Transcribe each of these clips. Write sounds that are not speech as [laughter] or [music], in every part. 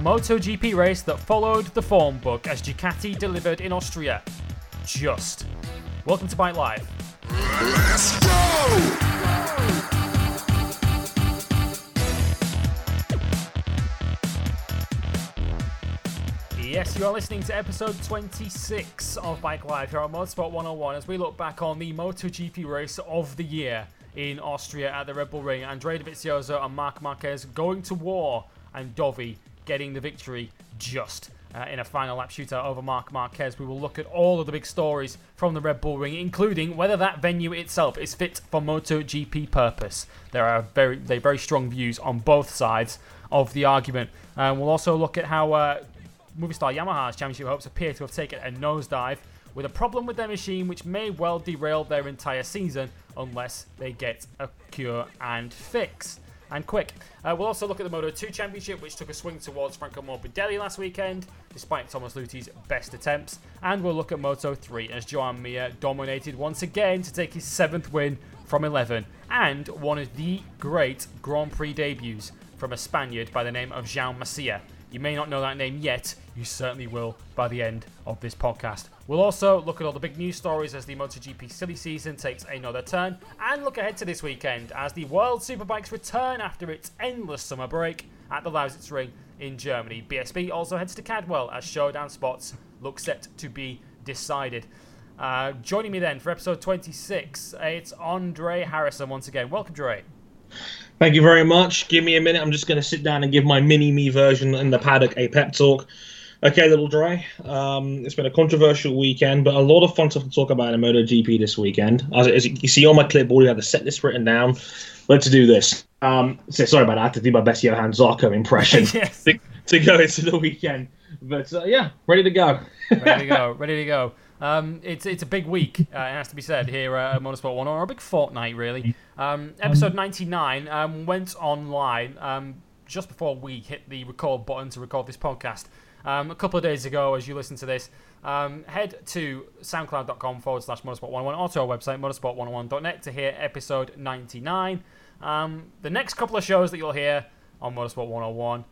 MotoGP race that followed the form book as Ducati delivered in Austria. Just. Welcome to Bike Live. Let's go! Yes, you are listening to episode 26 of Bike Live here on Motorsport 101 as we look back on the MotoGP race of the year in Austria at the Red Bull Ring. Andrea Dovizioso and Marc Marquez going to war and Dovi getting the victory just. Uh, in a final lap shootout over Marc Marquez. We will look at all of the big stories from the Red Bull Ring, including whether that venue itself is fit for MotoGP purpose. There are very, they very strong views on both sides of the argument. Uh, we'll also look at how uh, Movistar Yamaha's championship hopes appear to have taken a nosedive with a problem with their machine which may well derail their entire season unless they get a cure and fix. And quick. Uh, we'll also look at the Moto 2 Championship, which took a swing towards Franco Morbidelli last weekend, despite Thomas Lüthi's best attempts. And we'll look at Moto 3 as Joan Mir dominated once again to take his seventh win from 11, and one of the great Grand Prix debuts from a Spaniard by the name of Jaume Masia. You may not know that name yet, you certainly will by the end of this podcast. We'll also look at all the big news stories as the MotoGP silly season takes another turn, and look ahead to this weekend as the World Superbikes return after its endless summer break at the Lausitz Ring in Germany. BSB also heads to Cadwell as showdown spots look set to be decided. Uh, joining me then for episode 26, it's Andre Harrison once again. Welcome, Dre. Thank you very much. Give me a minute. I'm just going to sit down and give my mini me version in the paddock a pep talk. Okay, little dry. Um, it's been a controversial weekend, but a lot of fun stuff to talk about in MotoGP this weekend. As, as you see on my clipboard, you have the set list written down. Let's do this. Um, so sorry about that. I had to do my best Johann Zarco impression [laughs] yes. to, to, go into the weekend. But uh, yeah, ready to go. ready to go. [laughs] Ready to go. Um, it's it's a big week, uh, it has to be said, here at Motorsport 1, or a big fortnight, really. Um, episode 99 um, went online um, just before we hit the record button to record this podcast. Um, a couple of days ago, as you listen to this, um, head to soundcloud.com forward slash motorsport101 or to our website, motorsport101.net, to hear episode 99. the next couple of shows that you'll hear on Motorsport 101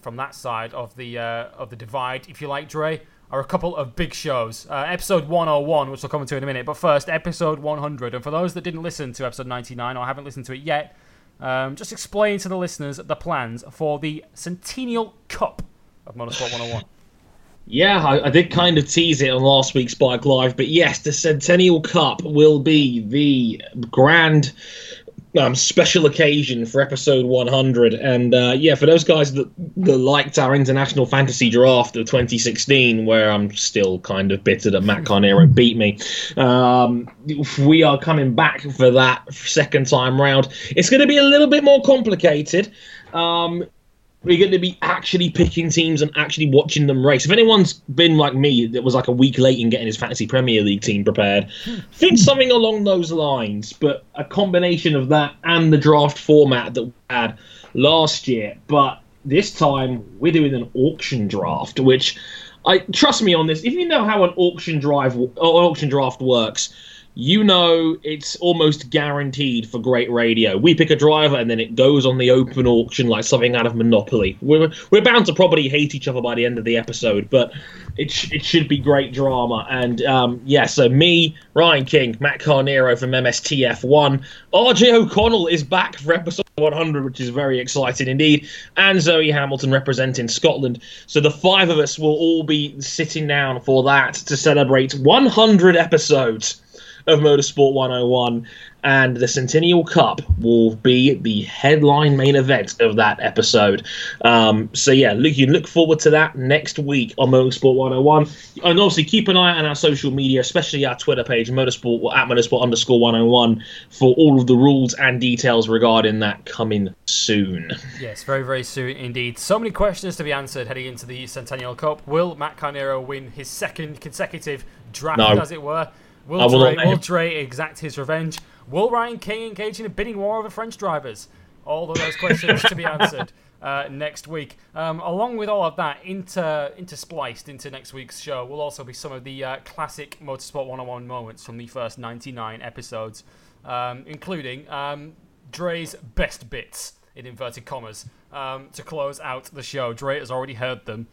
from that side of the, uh, of the divide, if you like, Dre are a couple of big shows. Uh, episode 101, which we'll come into in a minute, but first, episode 100. And for those that didn't listen to episode 99 or haven't listened to it yet, um, just explain to the listeners the plans for the Centennial Cup of Motorsport 101. Yeah, I, I, did kind of tease it on last week's Bike Live, but yes, the Centennial Cup will be the grand um, special occasion for episode 100. And uh, yeah, for those guys that, that liked our international fantasy draft of 2016, where I'm still kind of bitter that Matt Carnero [laughs] beat me, um, we are coming back for that second time round. It's going to be a little bit more complicated. Um, we're going to be actually picking teams and actually watching them race. If anyone's been like me, that was like a week late in getting his fantasy Premier League team prepared, hmm. think something along those lines. But a combination of that and the draft format that we had last year. But this time we're doing an auction draft, which I trust me on this. If you know how an auction drive, auction draft works you know it's almost guaranteed for great radio. We pick a driver and then it goes on the open auction like something out of Monopoly. We're, we're bound to probably hate each other by the end of the episode, but it, sh- it should be great drama. And um, yeah, so me, Ryan King, Matt Carnero from MSTF1, RJ O'Connell is back for episode 100, which is very exciting indeed, and Zoe Hamilton representing Scotland. So the five of us will all be sitting down for that to celebrate 100 episodes of Motorsport 101, and the Centennial Cup will be the headline main event of that episode. Um, so yeah, look, you look forward to that next week on Motorsport 101, and obviously keep an eye on our social media, especially our Twitter page, Motorsport at Motorsport underscore 101, for all of the rules and details regarding that coming soon. Yes, very very soon indeed. So many questions to be answered heading into the Centennial Cup. Will Matt Carnero win his second consecutive draft, no. as it were? Will, Dre, will Dre exact his revenge? Will Ryan King engage in a bidding war over French drivers? All of those questions to be answered uh, next week. Um, along with all of that, inter interspliced into next week's show will also be some of the uh, classic Motorsport 101 moments from the first 99 episodes, um, including um, Dre's best bits in inverted commas, um, to close out the show. Dre has already heard them.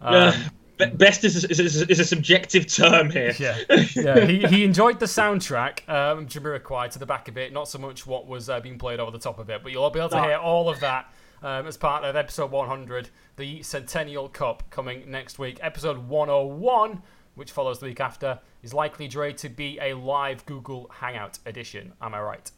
Um, uh, best is a, is, a, is a, subjective term here. Yeah, [laughs] yeah. he, he enjoyed the soundtrack, um, Jamiroquai, to the back of it, not so much what was uh, being played over the top of it, but you'll be able to hear all of that um, as part of episode 100, the Centennial Cup, coming next week. Episode 101, which follows the week after, is likely, Dre, to be a live Google Hangout edition. Am I right?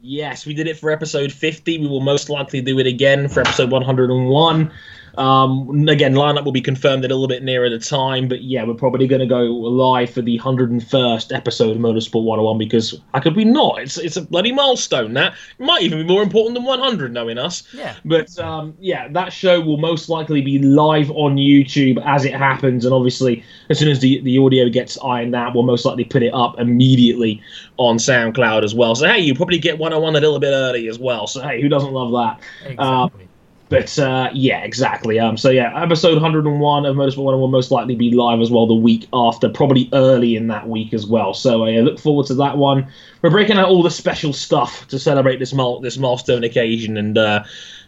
Yes, we did it for episode 50. We will most likely do it again for episode 101. Um, again, lineup will be confirmed a little bit nearer the time, but yeah, we're probably going to go live for the 101st episode of Motorsport 101 because how could we not? It's it's a bloody milestone. That it might even be more important than 100, knowing us. Yeah. But um, yeah, that show will most likely be live on YouTube as it happens, and obviously, as soon as the the audio gets ironed out, we'll most likely put it up immediately on SoundCloud as well. So hey, you probably get 101 a little bit early as well. So hey, who doesn't love that? Exactly. Um, but uh, yeah, exactly. Um, so yeah, episode 101 of Motorsport 101 will most likely be live as well the week after, probably early in that week as well. So uh, look forward to that one. We're breaking out all the special stuff to celebrate this this milestone occasion, and uh,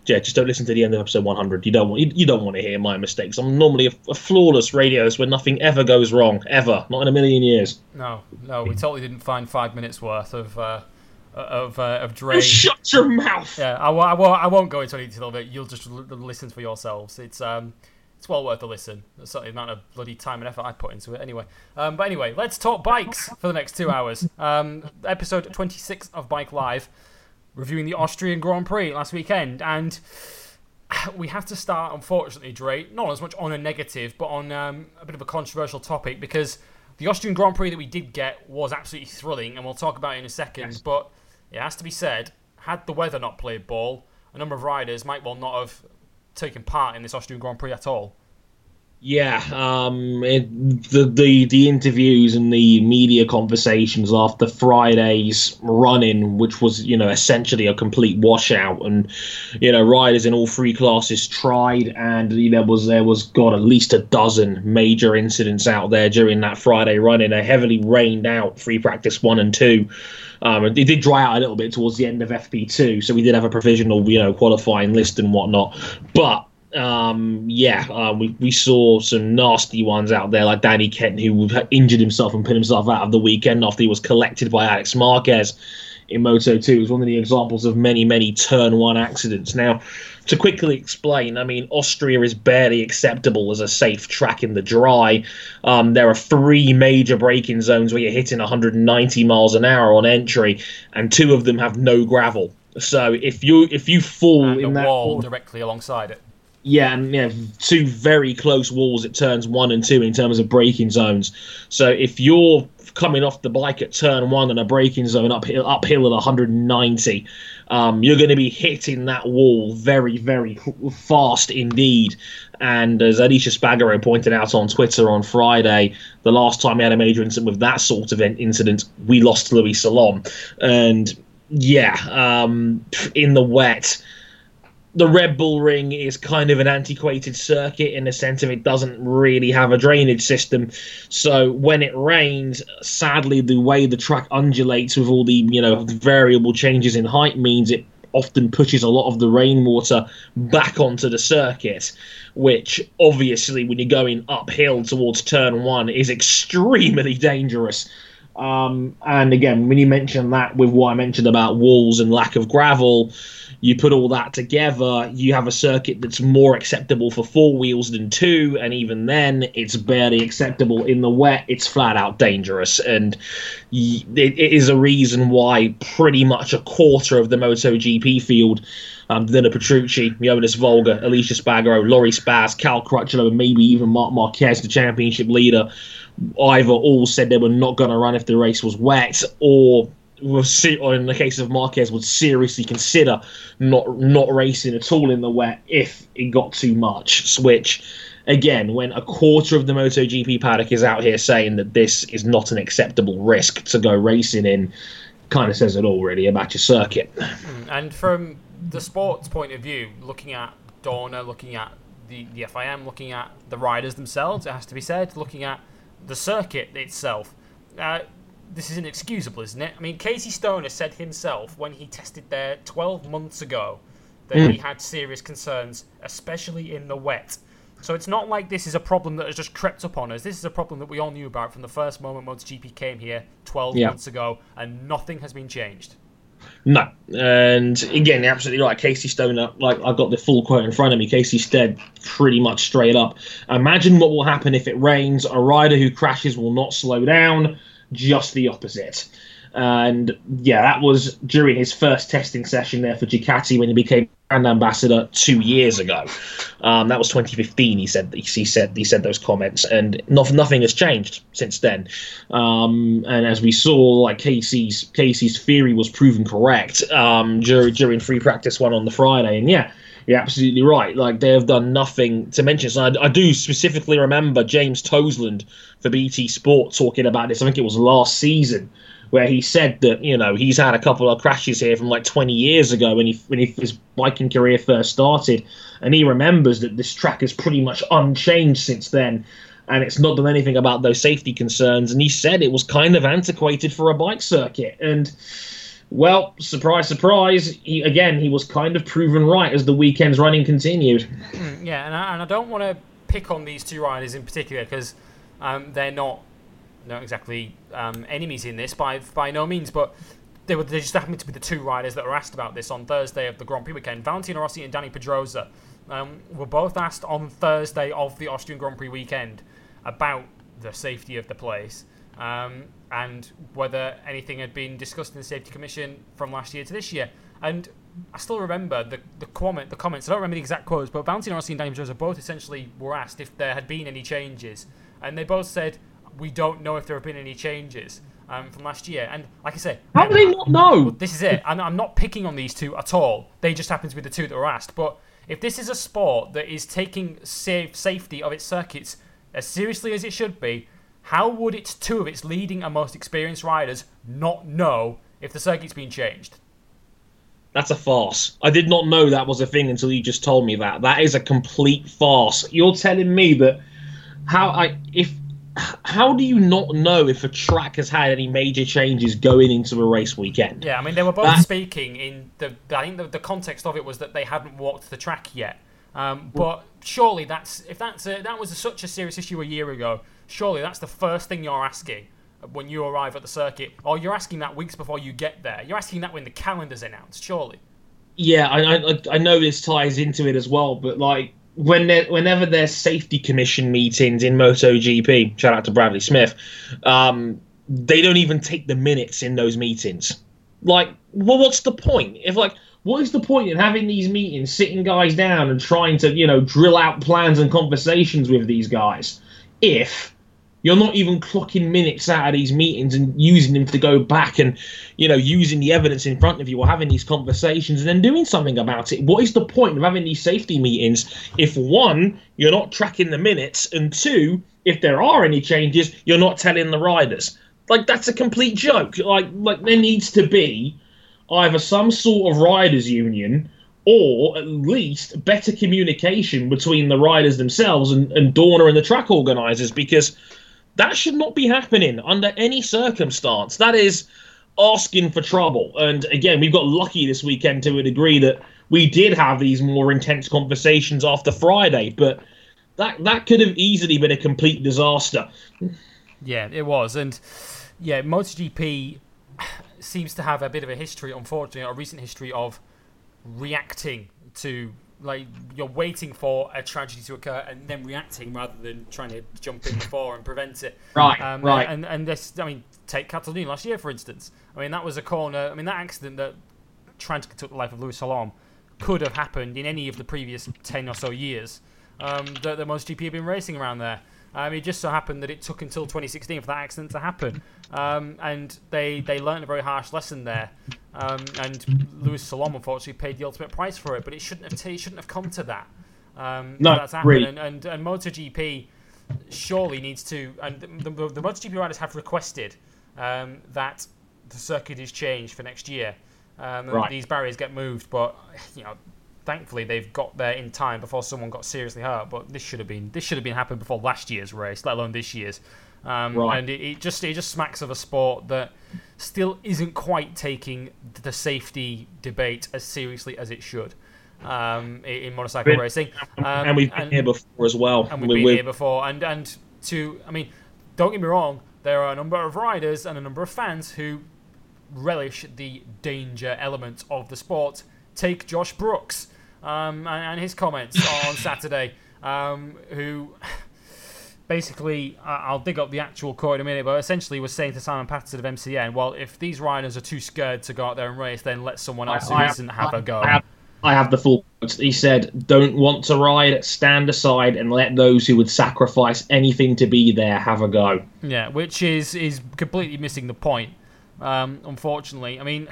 yeah, just don't listen to the end of episode 100. You don't want you, you don't want to hear my mistakes. I'm normally a, a flawless radio where nothing ever goes wrong, ever, not in a million years. No, no, we totally didn't find five minutes worth of. Of uh, of Dre. Shut your mouth. Yeah, I, I, won't, I won't go into any detail of it. You'll just l- listen for yourselves. It's um, it's well worth a listen. That's the amount of bloody time and effort I put into it. Anyway, um, but anyway, let's talk bikes for the next two hours. Um, episode 26 of Bike Live, reviewing the Austrian Grand Prix last weekend, and we have to start, unfortunately, Dre, not as much on a negative, but on um, a bit of a controversial topic because the Austrian Grand Prix that we did get was absolutely thrilling, and we'll talk about it in a second. Yes. But it has to be said, had the weather not played ball, a number of riders might well not have taken part in this Austrian Grand Prix at all. Yeah, um, it, the, the the interviews and the media conversations after Friday's run-in, which was you know essentially a complete washout, and you know riders in all three classes tried, and you know, there was there was got at least a dozen major incidents out there during that Friday run-in. They heavily rained out free practice one and two. Um, it did dry out a little bit towards the end of FP2, so we did have a provisional, you know, qualifying list and whatnot. But um, yeah, uh, we, we saw some nasty ones out there, like Danny Kent, who injured himself and put himself out of the weekend after he was collected by Alex Marquez in Moto 2. It was one of the examples of many, many turn one accidents. Now, to quickly explain, I mean, Austria is barely acceptable as a safe track in the dry. Um, there are three major braking zones where you're hitting 190 miles an hour on entry, and two of them have no gravel. So if you if you fall and in that wall directly alongside it, yeah, and yeah, two very close walls at turns one and two in terms of braking zones. So if you're coming off the bike at turn one in a braking zone uphill, uphill at 190, um, you're going to be hitting that wall very, very fast indeed. And as Aleix Espargaro pointed out on Twitter on Friday, the last time we had a major incident with that sort of incident, we lost Luis Salom. And yeah, um, in the wet the Red Bull Ring is kind of an antiquated circuit in the sense of it doesn't really have a drainage system. So when it rains, sadly, the way the track undulates with all the you know variable changes in height means it often pushes a lot of the rainwater back onto the circuit, which obviously, when you're going uphill towards turn one, is extremely dangerous. Um, and again, when you mention that with what I mentioned about walls and lack of gravel, you put all that together, you have a circuit that's more acceptable for four wheels than two, and even then, it's barely acceptable in the wet. It's flat out dangerous, and it is a reason why pretty much a quarter of the MotoGP field. Um, Danilo Petrucci, Jonas Folger, Aleix Espargaro, Loris Baz, Cal Crutchlow, and maybe even Marc Marquez, the championship leader, either all said they were not going to run if the race was wet, or was or in the case of Marquez would seriously consider not not racing at all in the wet if it got too much. Which again, when a quarter of the MotoGP paddock is out here saying that this is not an acceptable risk to go racing in, kind of says it all really about your circuit. Hmm, and from the sports point of view, looking at Dorna, looking at the, the FIM, looking at the riders themselves, it has to be said, looking at the circuit itself. Uh, this is inexcusable, isn't it? I mean, Casey Stoner said himself when he tested there 12 months ago that mm. he had serious concerns, especially in the wet. So it's not like this is a problem that has just crept up on us. This is a problem that we all knew about from the first moment MotoGP came here 12 yeah. months ago, and nothing has been changed. No, and again, absolutely right. Casey Stoner, like I've got the full quote in front of me. Casey said pretty much straight up. Imagine what will happen if it rains. A rider who crashes will not slow down. Just the opposite. And yeah, that was during his first testing session there for Ducati when he became brand ambassador two years ago. Um, that was 2015. He said he said he said those comments, and not, nothing has changed since then. Um, and as we saw, like Casey's Casey's theory was proven correct um, during during free practice one on the Friday, and yeah. You're absolutely right. Like they have done nothing to mention. So I, I do specifically remember James Toseland for BT Sport talking about this. I think it was last season, where he said that you know he's had a couple of crashes here from like 20 years ago when he when he, his biking career first started, and he remembers that this track is pretty much unchanged since then, and it's not done anything about those safety concerns. And he said it was kind of antiquated for a bike circuit, and well, surprise, surprise. He, again, he was kind of proven right as the weekend's running continued. Hmm, yeah, and I, and I don't want to pick on these two riders in particular because um, they're not not exactly um, enemies in this by by no means, but they were they just happened to be the two riders that were asked about this on Thursday of the Grand Prix weekend. Valentino Rossi and Dani Pedrosa um, were both asked on Thursday of the Austrian Grand Prix weekend about the safety of the place um, and whether anything had been discussed in the Safety Commission from last year to this year. And I still remember the the comment the comments. I don't remember the exact quotes, but Valentino Rossi and Dani Pedrosa both essentially were asked if there had been any changes, and they both said we don't know if there have been any changes um, from last year. And like I say, how do they not know? This is it. And I'm not picking on these two at all. They just happen to be the two that were asked. But if this is a sport that is taking safe safety of its circuits as seriously as it should be, how would its two of its leading and most experienced riders not know if the circuit's been changed? That's a farce. I did not know that was a thing until you just told me that. That is a complete farce. You're telling me that how I if how do you not know if a track has had any major changes going into a race weekend? Yeah, I mean they were both that... speaking in the. I think the, the, context of it was that they hadn't walked the track yet. Um, but surely that's if that's a, that was a, such a serious issue a year ago. Surely that's the first thing you're asking when you arrive at the circuit, or you're asking that weeks before you get there. You're asking that when the calendar's announced. Surely. Yeah, I, I, I know this ties into it as well, but like when whenever there's safety commission meetings in MotoGP, shout out to Bradley Smith, um, they don't even take the minutes in those meetings. Like, well, what's the point? If like, what is the point in having these meetings, sitting guys down and trying to, you know, drill out plans and conversations with these guys, if you're not even clocking minutes out of these meetings and using them to go back and, you know, using the evidence in front of you or having these conversations and then doing something about it. What is the point of having these safety meetings if one, you're not tracking the minutes, and two, if there are any changes, you're not telling the riders? Like that's a complete joke. Like like there needs to be either some sort of riders union or at least better communication between the riders themselves and, and Dorna and the track organizers because that should not be happening under any circumstance. That is asking for trouble. And again, we've got lucky this weekend to a degree that we did have these more intense conversations after Friday, but that that could have easily been a complete disaster. Yeah, it was. And yeah, MotoGP [sighs] seems to have a bit of a history, unfortunately, a recent history of reacting to like you're waiting for a tragedy to occur and then reacting rather than trying to jump in before and prevent it. Right, um, right. And and this, I mean, take Catalonia last year for instance. I mean, that was a corner. I mean, that accident that tragically took the life of Luis Salom could have happened in any of the previous ten or so years um, that the GP have been racing around there. Um, it just so happened that it took until 2016 for that accident to happen, um, and they they learned a very harsh lesson there. Um, and Luis Salom unfortunately paid the ultimate price for it, but it shouldn't have t- shouldn't have come to that. Um, no, that's happened. Really. And, and, and MotoGP surely needs to, and the, the, the MotoGP riders have requested um, that the circuit is changed for next year. Um, right. These barriers get moved, but you know thankfully they've got there in time before someone got seriously hurt. But this should have been this should have been happened before last year's race, let alone this year's. Um, right. And it, it, just it just smacks of a sport that still isn't quite taking the safety debate as seriously as it should. um, in, motorcycle racing. Um, and we've been and, here before as well. And we've been we're, here before. And and to, I mean, don't get me wrong, there are a number of riders and a number of fans who relish the danger element of the sport. Take Josh Brooks um, and, and, his comments on [laughs] Saturday, um, who basically, I'll dig up the actual quote in a minute, but essentially was saying to Simon Patterson of MCN, well, if these riders are too scared to go out there and race, then let someone else who who isn't have, have a go. I have, I have the full quote. He said, don't want to ride, stand aside and let those who would sacrifice anything to be there have a go. Yeah, which is, is completely missing the point, um, unfortunately. I mean,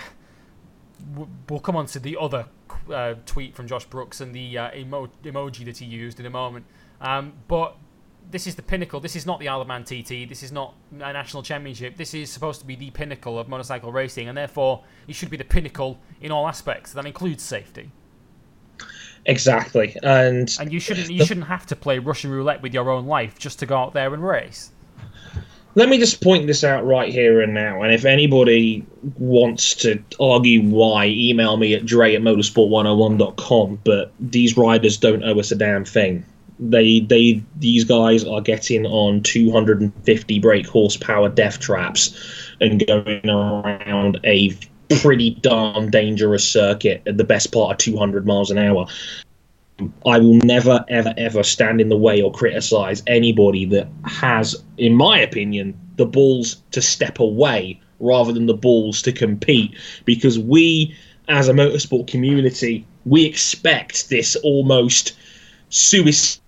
we'll come on to the other uh, tweet from Josh Brooks and the uh, emo- emoji that he used in a moment. Um, but this is the pinnacle. This is not the Isle of Man TT. This is not a national championship. This is supposed to be the pinnacle of motorcycle racing, and therefore it should be the pinnacle in all aspects. That includes safety. Exactly, and and you shouldn't you shouldn't have to play Russian roulette with your own life just to go out there and race. Let me just point this out right here and now, and if anybody wants to argue why, email me at dre at motorsport101.com, but these riders don't owe us a damn thing they they these guys are getting on 250 brake horsepower death traps and going around a pretty darn dangerous circuit at the best part of 200 miles an hour. I will never, ever, ever stand in the way or criticize anybody that has, in my opinion, the balls to step away rather than the balls to compete. Because we, as a motorsport community, we expect this almost suicide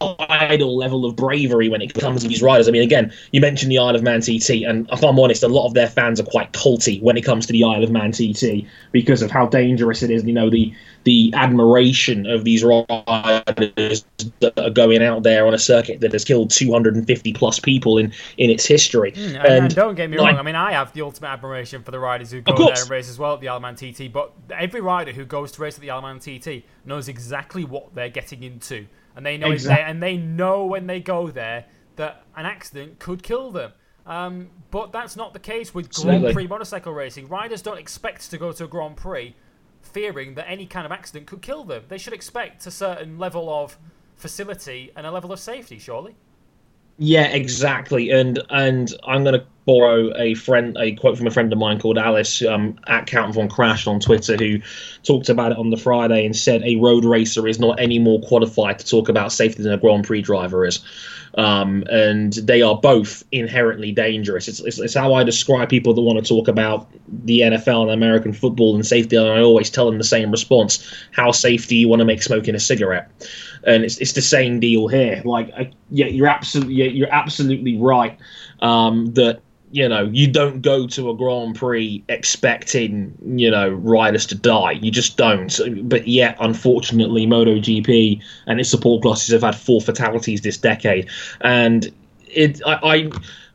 idle level of bravery when it comes to these riders. I mean, again, you mentioned the Isle of Man TT, and if I'm honest, a lot of their fans are quite culty when it comes to the Isle of Man TT because of how dangerous it is. You know, the the admiration of these riders that are going out there on a circuit that has killed 250 plus people in in its history. Mm, and, and, don't get me wrong, I mean, I have the ultimate admiration for the riders who go there and race as well at the Isle of Man TT. But every rider who goes to race at the Isle of Man TT knows exactly what they're getting into and they know exactly. they, and they know when they go there that an accident could kill them. Um, but that's not the case with Absolutely. Grand Prix motorcycle racing. Riders don't expect to go to a Grand Prix fearing that any kind of accident could kill them. They should expect a certain level of facility and a level of safety, surely. Yeah, exactly. And and I'm going to borrow a friend a quote from a friend of mine called Alice um, at Count Von Crash on Twitter, who talked about it on the Friday and said a road racer is not any more qualified to talk about safety than a Grand Prix driver is. Um, and they are both inherently dangerous. It's, it's, it's, how I describe people that want to talk about the NFL and American football and safety. And I always tell them the same response: How safe do you want to make smoking a cigarette? And it's, it's the same deal here. Like, I, yeah, you're absolutely you're absolutely right um, that you know you don't go to a Grand Prix expecting you know riders to die. You just don't. But yet, unfortunately, MotoGP and its support classes have had four fatalities this decade, and it I, I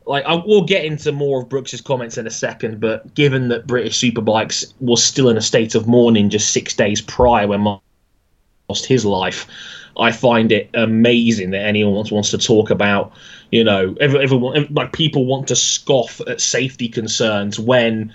like I will get into more of Brooks's comments in a second, but given that British Superbikes was still in a state of mourning just six days prior when Mark lost his life, I find it amazing that anyone wants, wants to talk about, you know, everyone, like people want to scoff at safety concerns when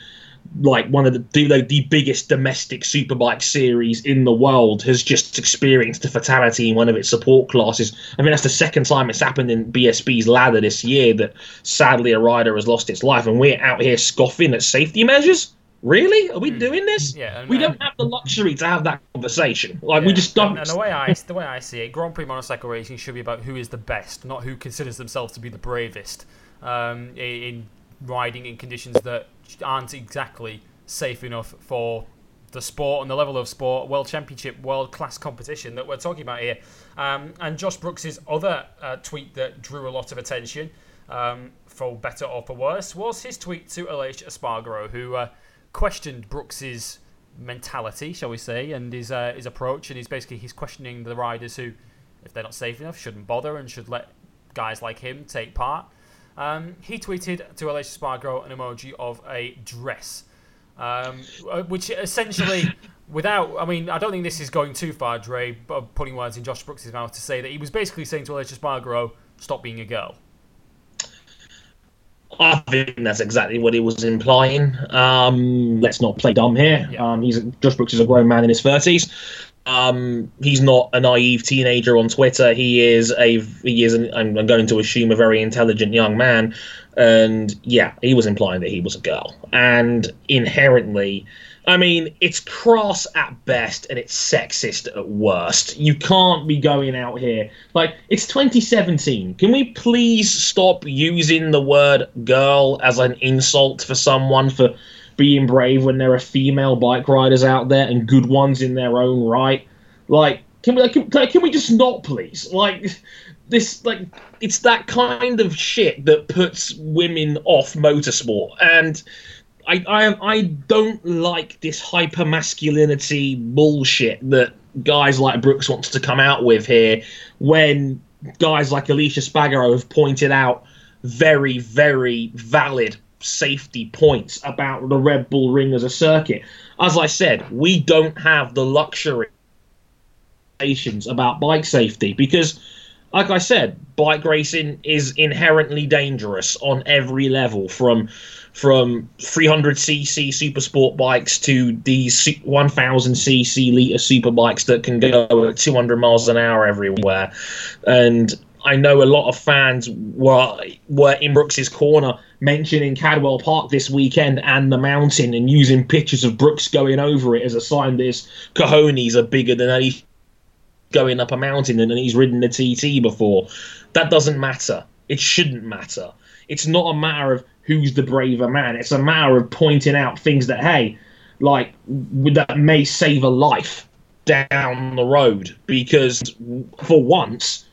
like one of the the, the biggest domestic superbike series in the world has just experienced a fatality in one of its support classes. I mean, that's the second time it's happened in BSB's ladder this year that sadly a rider has lost its life, and we're out here scoffing at safety measures. Really? Are we hmm. doing this? Yeah, we don't have the luxury to have that conversation. Like yeah. we just don't. And, and, the way I the way I see it, Grand Prix motorcycle racing should be about who is the best, not who considers themselves to be the bravest um, in riding in conditions that aren't exactly safe enough for the sport and the level of sport, world championship, world class competition that we're talking about here. Um, and Josh Brooks's other uh, tweet that drew a lot of attention, um, for better or for worse, was his tweet to Aleix Espargaro, who. Uh, questioned Brooks's mentality, shall we say, and his uh, his approach, and he's basically he's questioning the riders who, if they're not safe enough, shouldn't bother and should let guys like him take part. Um, he tweeted to Aleix Espargaro an emoji of a dress, um, uh, which essentially, [laughs] without, I mean, I don't think this is going too far, Dre, but putting words in Josh Brooks' mouth to say that he was basically saying to Aleix Espargaro, stop being a girl. I think that's exactly what he was implying. Um, let's not play dumb here. Yeah. Um, he's Josh Brooks is a grown man in his thirties. Um, he's not a naive teenager on Twitter. He is a he is an, I'm, I'm going to assume a very intelligent young man. And yeah, he was implying that he was a girl. And inherently, I mean, it's crass at best and it's sexist at worst. You can't be going out here like it's 2017. Can we please stop using the word girl as an insult for someone for being brave when there are female bike riders out there and good ones in their own right? Like, can we can, can we just not please? Like this like it's that kind of shit that puts women off motorsport and I, I I don't like this hyper masculinity bullshit that guys like Brooks wants to come out with here when guys like Aleix Espargaro have pointed out very very valid safety points about the Red Bull Ring as a circuit. As I said, we don't have the luxury about bike safety because like I said, bike racing is inherently dangerous on every level, from from 300cc super sport bikes to these 1000cc liter super bikes that can go at 200 miles an hour everywhere. And I know a lot of fans were were in Brooks's corner mentioning Cadwell Park this weekend and the mountain and using pictures of Brooks going over it as a sign that his cojones are bigger than any going up a mountain and he's ridden the TT before. That doesn't matter. It shouldn't matter. It's not a matter of who's the braver man. It's a matter of pointing out things that, hey, like, that may save a life down the road. Because for once,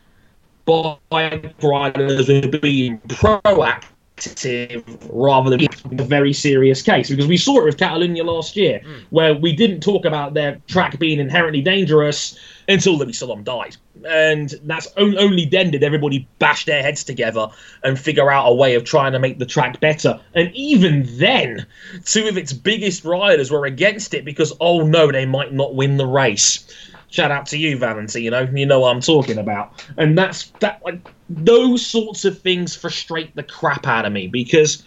bike riders are being proactive rather than a very serious case because we saw it with Catalunya last year mm. where we didn't talk about their track being inherently dangerous until Luis Salom died and that's only then did everybody bash their heads together and figure out a way of trying to make the track better. And even then two of its biggest riders were against it because oh no they might not win the race. Shout out to you Valentino. You know what I'm talking about. And that's that like those sorts of things frustrate the crap out of me because,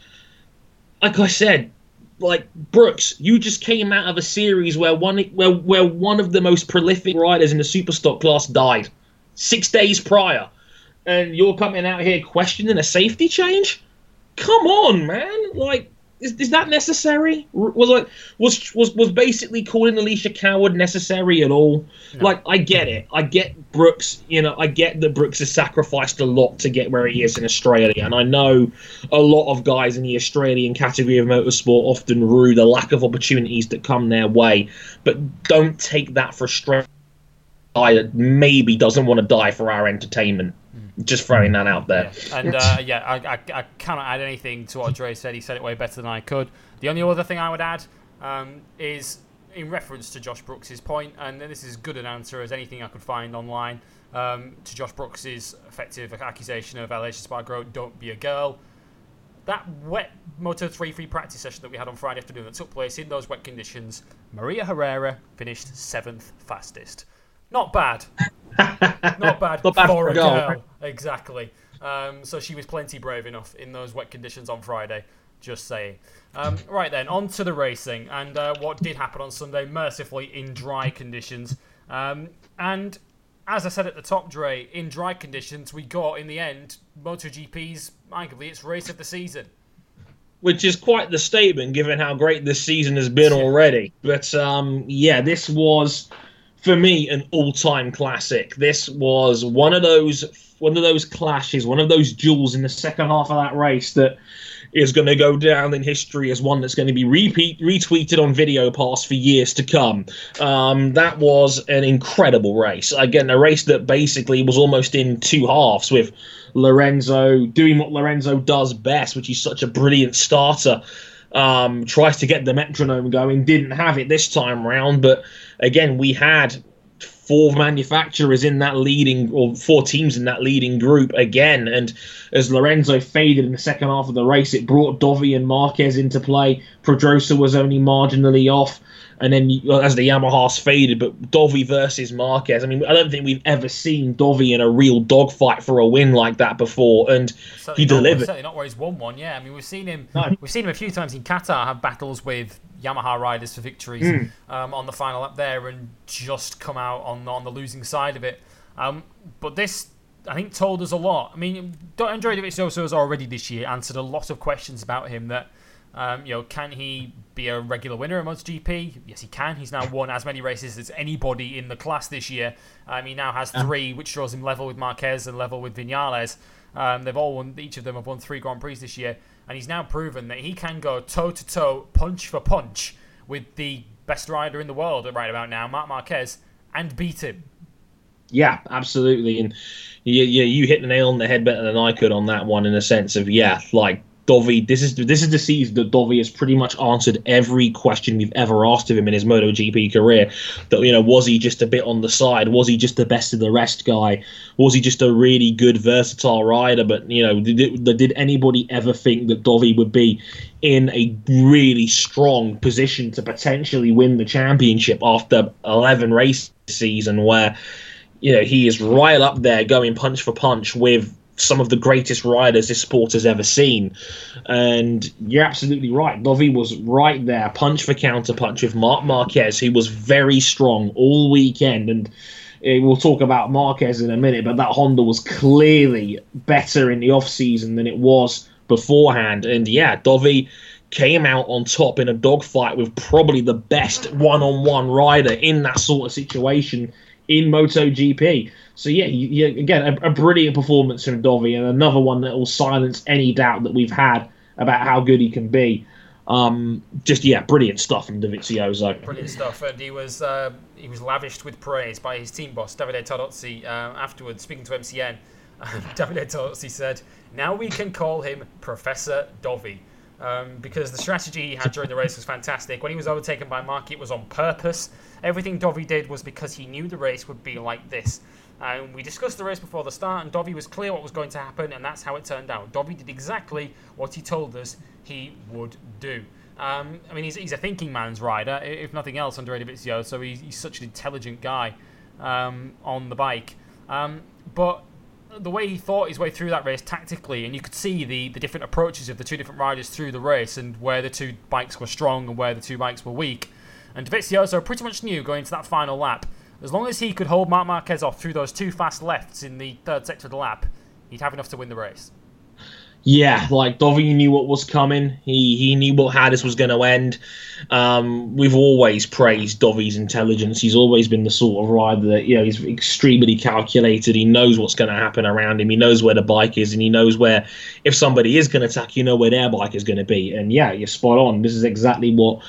like I said, like Brooks, you just came out of a series where one where where one of the most prolific riders in the superstock class died six days prior, and you're coming out here questioning a safety change. Come on, man! Like is, is that necessary? Was like was was was basically calling Alicia Coward necessary at all? No. Like I get it, I get Brooks. You know, I get that Brooks has sacrificed a lot to get where he is in Australia, and I know a lot of guys in the Australian category of motorsport often rue the lack of opportunities that come their way. But don't take that frustration. That maybe doesn't want to die for our entertainment just throwing that out there. Yeah. And uh, yeah, I, I, I, cannot add anything to what Dre said. He said it way better than I could. The only other thing I would add um, is in reference to Josh Brooks's point, and this is as good an answer as anything I could find online um, to Josh Brooks's effective accusation of Aleix Espargaro, don't be a girl. That wet Moto 3 free practice session that we had on Friday afternoon that took place in those wet conditions, Maria Herrera finished seventh fastest. Not bad. [laughs] Not bad, Not bad for, a girl. girl. Exactly. Um, so she was plenty brave enough in those wet conditions on Friday. Just saying. Um, right then, on to the racing and uh, what did happen on Sunday, mercifully in dry conditions. Um, and as I said at the top, Dre, in dry conditions, we got in the end MotoGP's arguably its race of the season. Which is quite the statement, given how great this season has been already. But um, yeah, this was for me an all-time classic. This was one of those one of those clashes, one of those duels in the second half of that race that is going to go down in history as one that's going to be repeat retweeted on video pass for years to come. Um, that was an incredible race. Again, a race that basically was almost in two halves with Lorenzo doing what Lorenzo does best, which is such a brilliant starter. Um, tries to get the metronome going, didn't have it this time round, but again, we had four manufacturers in that leading or four teams in that leading group again. And as Lorenzo faded in the second half of the race, it brought Dovi and Marquez into play. Pedrosa was only marginally off. And then as the Yamaha's faded, but Dovi versus Marquez. I mean, I don't think we've ever seen Dovi in a real dogfight for a win like that before, and certainly he not, delivered. Certainly not where he's won one. Yeah, I mean, we've seen him. No. We've seen him a few times in Qatar have battles with Yamaha riders for victories Mm. um, on the final lap there, and just come out on on the losing side of it. Um, but this. I think told us a lot. I mean, Andrea Dovizioso has already this year answered a lot of questions about him. That um, you know, can he be a regular winner at MotoGP? Yes, he can. He's now won as many races as anybody in the class this year. Um, he now has three, which draws him level with Marquez and level with Vinales. Um, they've all won. Each of them have won three Grand Prix this year, and he's now proven that he can go toe to toe, punch for punch, with the best rider in the world right about now, Marc Marquez, and beat him. Yeah, absolutely. And yeah, yeah, you hit the nail on the head better than I could on that one in the sense of yeah, like Dovi. This is this is the season that Dovi has pretty much answered every question we've ever asked of him in his MotoGP career. That you know, was he just a bit on the side? Was he just the best of the rest guy? Was he just a really good versatile rider? But you know, did, did anybody ever think that Dovi would be in a really strong position to potentially win the championship after 11 race season where you know, he is right up there going punch for punch with some of the greatest riders this sport has ever seen. And you're absolutely right. Dovi was right there, punch for counter punch with Marc Marquez, who was very strong all weekend. And eh, we'll talk about Marquez in a minute, but that Honda was clearly better in the off season than it was beforehand. And yeah, Dovi came out on top in a dogfight with probably the best one-on-one rider in that sort of situation in MotoGP. So yeah, you, you, again, a, a, brilliant performance from Dovi, and another one that will silence any doubt that we've had about how good he can be. Um, just yeah, brilliant stuff from Dovizioso. Brilliant stuff, and he was uh, he was lavished with praise by his team boss Davide Tardozzi. Uh, afterwards, speaking to MCN, [laughs] Davide Tardozzi said, "Now we can call him Professor Dovi." Um, because the strategy he had during the race was fantastic. When he was overtaken by Marc, it was on purpose. Everything Dovi did was because he knew the race would be like this. And we discussed the race before the start, and Dovi was clear what was going to happen, and that's how it turned out. Dovi did exactly what he told us he would do. Um, I mean, he's, he's, a thinking man's rider, if nothing else, under Dovizioso, so he's, he's, such an intelligent guy um, on the bike. Um, but the way he thought his way through that race tactically, and you could see the, the different approaches of the two different riders through the race and where the two bikes were strong and where the two bikes were weak. And Dovizioso pretty much knew going into that final lap, as long as he could hold Marc Marquez off through those two fast lefts in the third sector of the lap, he'd have enough to win the race. Yeah, like Dovi knew what was coming. He he knew what how this was going to end. Um, we've always praised Dovi's intelligence. He's always been the sort of rider that you know he's extremely calculated. He knows what's going to happen around him. He knows where the bike is, and he knows where if somebody is going to attack, you know where their bike is going to be. And yeah, you're spot on. This is exactly what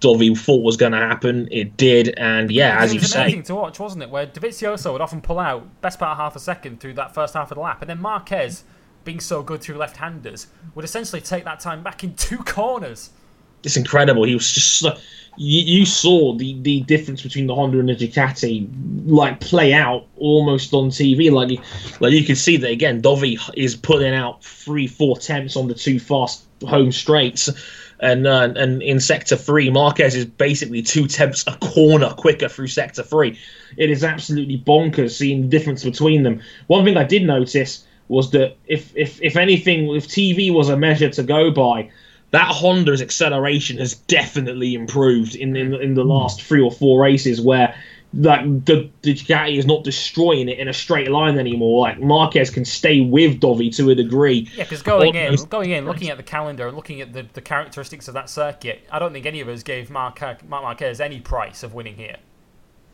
Dovi thought was going to happen. It did, and yeah, as it you was say, amazing to watch, wasn't it? Where Dovizioso would often pull out best part of half a second through that first half of the lap, and then Marquez, being so good through left-handers, would essentially take that time back in two corners. it's incredible. He was just so- you, you saw the the difference between the Honda and the Ducati like play out almost on TV. Like like you can see that again. Dovi is putting out three four temps on the two fast home straights. And, uh, and in sector three, Marquez is basically two tenths a corner quicker through sector three. It is absolutely bonkers seeing the difference between them. One thing I did notice was that if, if, if anything, if TV was a measure to go by, that Honda's acceleration has definitely improved in, in in the hmm. last three or four races where like the, the Ducati is not destroying it in a straight line anymore. Like Marquez can stay with Dovi to a degree. Yeah, because going in, going in, looking at the calendar and looking at the, the characteristics of that circuit, I don't think any of us gave Marquez any price of winning here.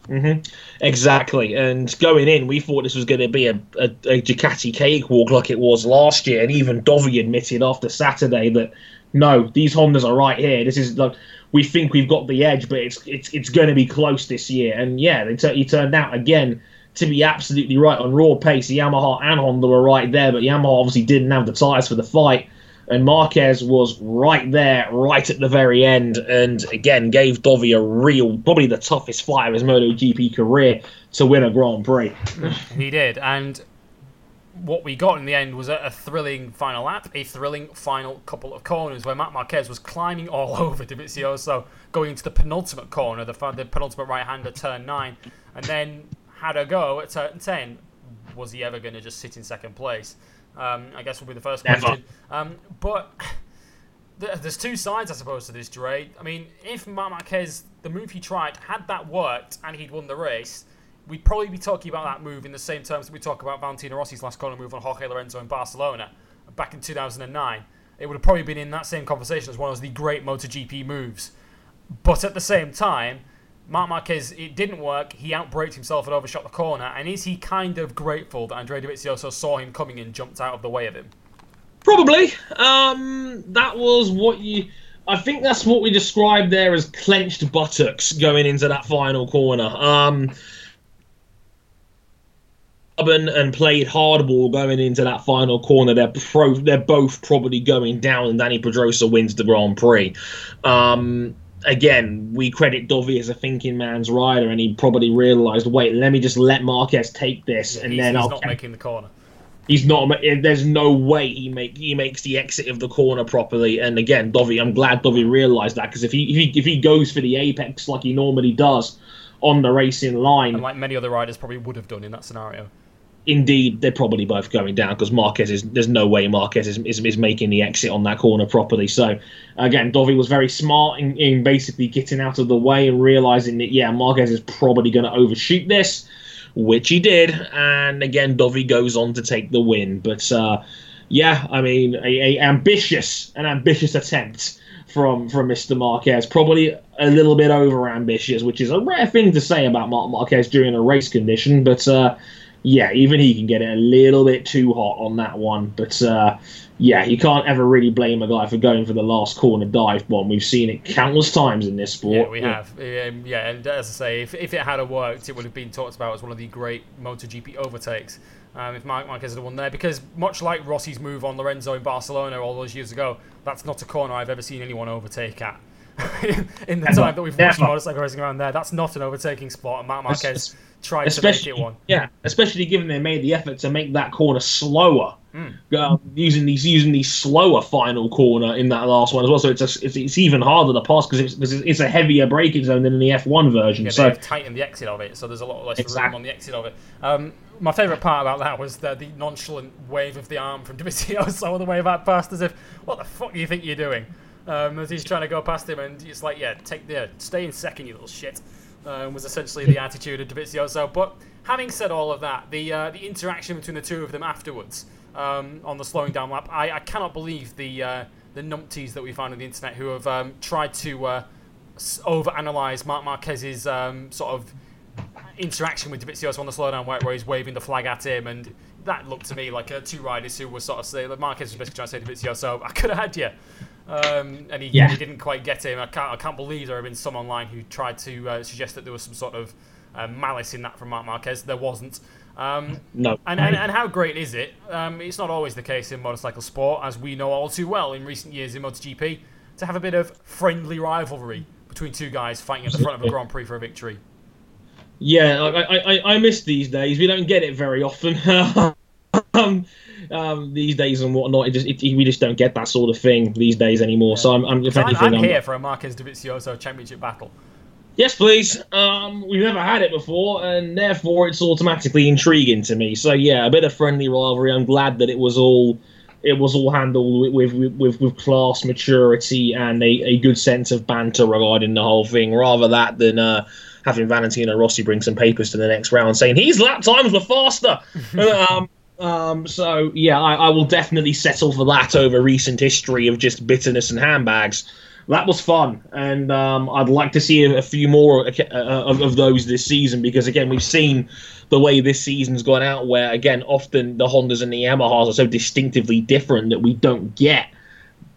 Mm-hmm. Exactly, and going in, we thought this was going to be a, a, a Ducati cakewalk like it was last year, and even Dovi admitted after Saturday that no, these Hondas are right here. This is like we think we've got the edge, but it's it's it's going to be close this year. And yeah, they tur- he turned out again to be absolutely right on raw pace. Yamaha and Honda were right there, but Yamaha obviously didn't have the tires for the fight. And Marquez was right there, right at the very end, and again gave Dovi a real, probably the toughest fight of his MotoGP career to win a Grand Prix. [laughs] He did, and what we got in the end was a, thrilling final lap, a thrilling final couple of corners where Matt Marquez was climbing all [laughs] over Dovizioso, going into the penultimate corner, the, the penultimate right-hander, turn 9, and then had a go at turn 10. Was he ever going to just sit in second place? Um, I guess will be the first Never. question. Um, but [sighs] there's two sides, I suppose, to this, Dre. I mean, if Marc Marquez, the move he tried, had that worked and he'd won the race, we'd probably be talking about that move in the same terms that we talk about Valentino Rossi's last corner move on Jorge Lorenzo in Barcelona back in 2009. It would have probably been in that same conversation as one of the great MotoGP moves. But at the same time, Marc Marquez, it didn't work. He outbraked himself and overshot the corner. And is he kind of grateful that Andrea Dovizioso saw him coming and jumped out of the way of him? Probably. Um, that was what you. I think that's what we described there as clenched buttocks going into that final corner. Um, and played hardball going into that final corner. They're pro, they're both probably going down, and Dani Pedrosa wins the Grand Prix. Um, again, we credit Dovi as a thinking man's rider, and he probably realised, wait, let me just let Marquez take this, and he's, then he's I'll not making the corner. He's not. Eh, there's no way he make he makes the exit of the corner properly. And again, Dovi, I'm glad Dovi realised that because if he, if he if he goes for the apex like he normally does on the racing line, and like many other riders probably would have done in that scenario, indeed, they're probably both going down because Marquez is. There's no way Marquez is, is, is, making the exit on that corner properly. So, again, Dovi was very smart in, in basically getting out of the way and realizing that, yeah, Marquez is probably going to overshoot this, which he did. And again, Dovi goes on to take the win. But, uh, yeah, I mean, a, a ambitious, an ambitious attempt from from Mr. Marquez. Probably a little bit over ambitious, which is a rare thing to say about Marc Marquez during a race condition. But uh, yeah, even he can get it a little bit too hot on that one. But uh, yeah, you can't ever really blame a guy for going for the last corner dive bomb. We've seen it countless times in this sport. Yeah, we have. Um, yeah, and as I say, if, if it had worked, it would have been talked about as one of the great MotoGP overtakes. Um, if Marc Marquez had won there, because much like Rossi's move on Lorenzo in Barcelona all those years ago, that's not a corner I've ever seen anyone overtake at. [laughs] in the time that we've watched motorcycle racing around there, that's not an overtaking spot, and Marc Marquez tried especially, to make it one. Yeah, especially given they made the effort to make that corner slower, mm. uh, using these using the slower final corner in that last one as well. So it's a, it's, it's even harder to pass because it's, it's a heavier braking zone than in the F1 version. Yeah, so they've tightened the exit of it, so there's a lot less exactly. room on the exit of it. Um, my favourite part about that was the, the nonchalant wave of the arm from [laughs] Dovizioso all the way back past, as if, what the fuck do you think you're doing? Um, as he's trying to go past him, and it's like, yeah, take the stay in second, you little shit um, was essentially the attitude of Dovizioso. But having said all of that, the uh, the interaction between the two of them afterwards um, on the slowing down lap, I, I cannot believe the uh, the numpties that we find on the internet who have um, tried to uh, overanalyze Marc Marquez's um, sort of interaction with Dovizioso on the slowdown where, where he's waving the flag at him and that looked to me like uh, two riders who were sort of saying, like Marquez was basically trying to say to Dovizioso, I could have had you. Um, and he, yeah. he, didn't quite get him. I can't, I can't believe there have been some online who tried to uh, suggest that there was some sort of uh, malice in that from Marc Marquez. There wasn't. Um, no. And, and, and, how great is it? Um, it's not always the case in motorcycle sport, as we know all too well in recent years in MotoGP, to have a bit of friendly rivalry between two guys fighting at the front of a Grand Prix for a victory. Yeah, I, I, I miss these days. We don't get it very often. [laughs] um, um, these days and whatnot. It just it, we just don't get that sort of thing these days anymore. Yeah. So I'm, I'm if anything, I'm, I'm here for a Marquez Dovizioso championship battle. Yes, please. Um, we've never had it before, and therefore it's automatically intriguing to me. So yeah, a bit of friendly rivalry. I'm glad that it was all it was all handled with with, with, with class, maturity, and a, a good sense of banter regarding the whole thing, rather that than uh, having Valentino Rossi bring some papers to the next round saying his lap times were faster. [laughs] um, um, so yeah, I, I, will definitely settle for that over recent history of just bitterness and handbags. That was fun, and um, I'd like to see a, a few more uh, of, of, those this season because again, we've seen the way this season's gone out, where again, often the Hondas and the Yamahas are so distinctively different that we don't get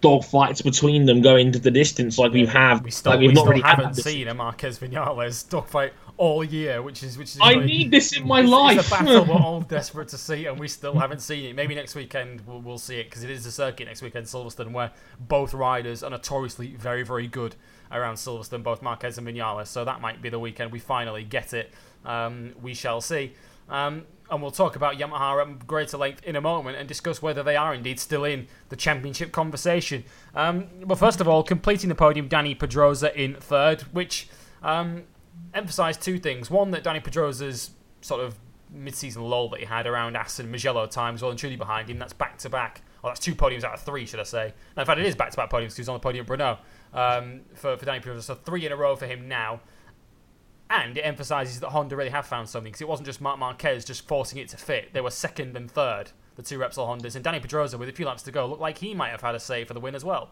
dogfights between them going to the distance like we have. We still, like we've we not really haven't seen a Marquez Vinales dogfight all year, which is which is. I need [laughs] this in my it's, life. It's a battle we're [laughs] all desperate to see, and we still haven't seen it. Maybe next weekend we'll, we'll see it because it is a circuit next weekend, Silverstone, where both riders are notoriously very very good around Silverstone, both Marquez and Vinales. So that might be the weekend we finally get it. Um, we shall see. Um, and we'll talk about Yamaha at greater length in a moment and discuss whether they are indeed still in the championship conversation. Um, but first of all, completing the podium, Dani Pedrosa in third, which um, emphasised two things. One, that Dani Pedrosa's sort of mid-season lull that he had around Assen Mugello times well and truly behind him. That's back to back. Oh, that's two podiums out of three, should I say? No, in fact, it is back to back podiums because he's on the podium at Brno um, for, for Dani Pedrosa. So three in a row for him now. And it emphasises that Honda really have found something because it wasn't just Marc Marquez just forcing it to fit. They were second and third, the two Repsol Hondas. And Dani Pedrosa, with a few laps to go, looked like he might have had a say for the win as well.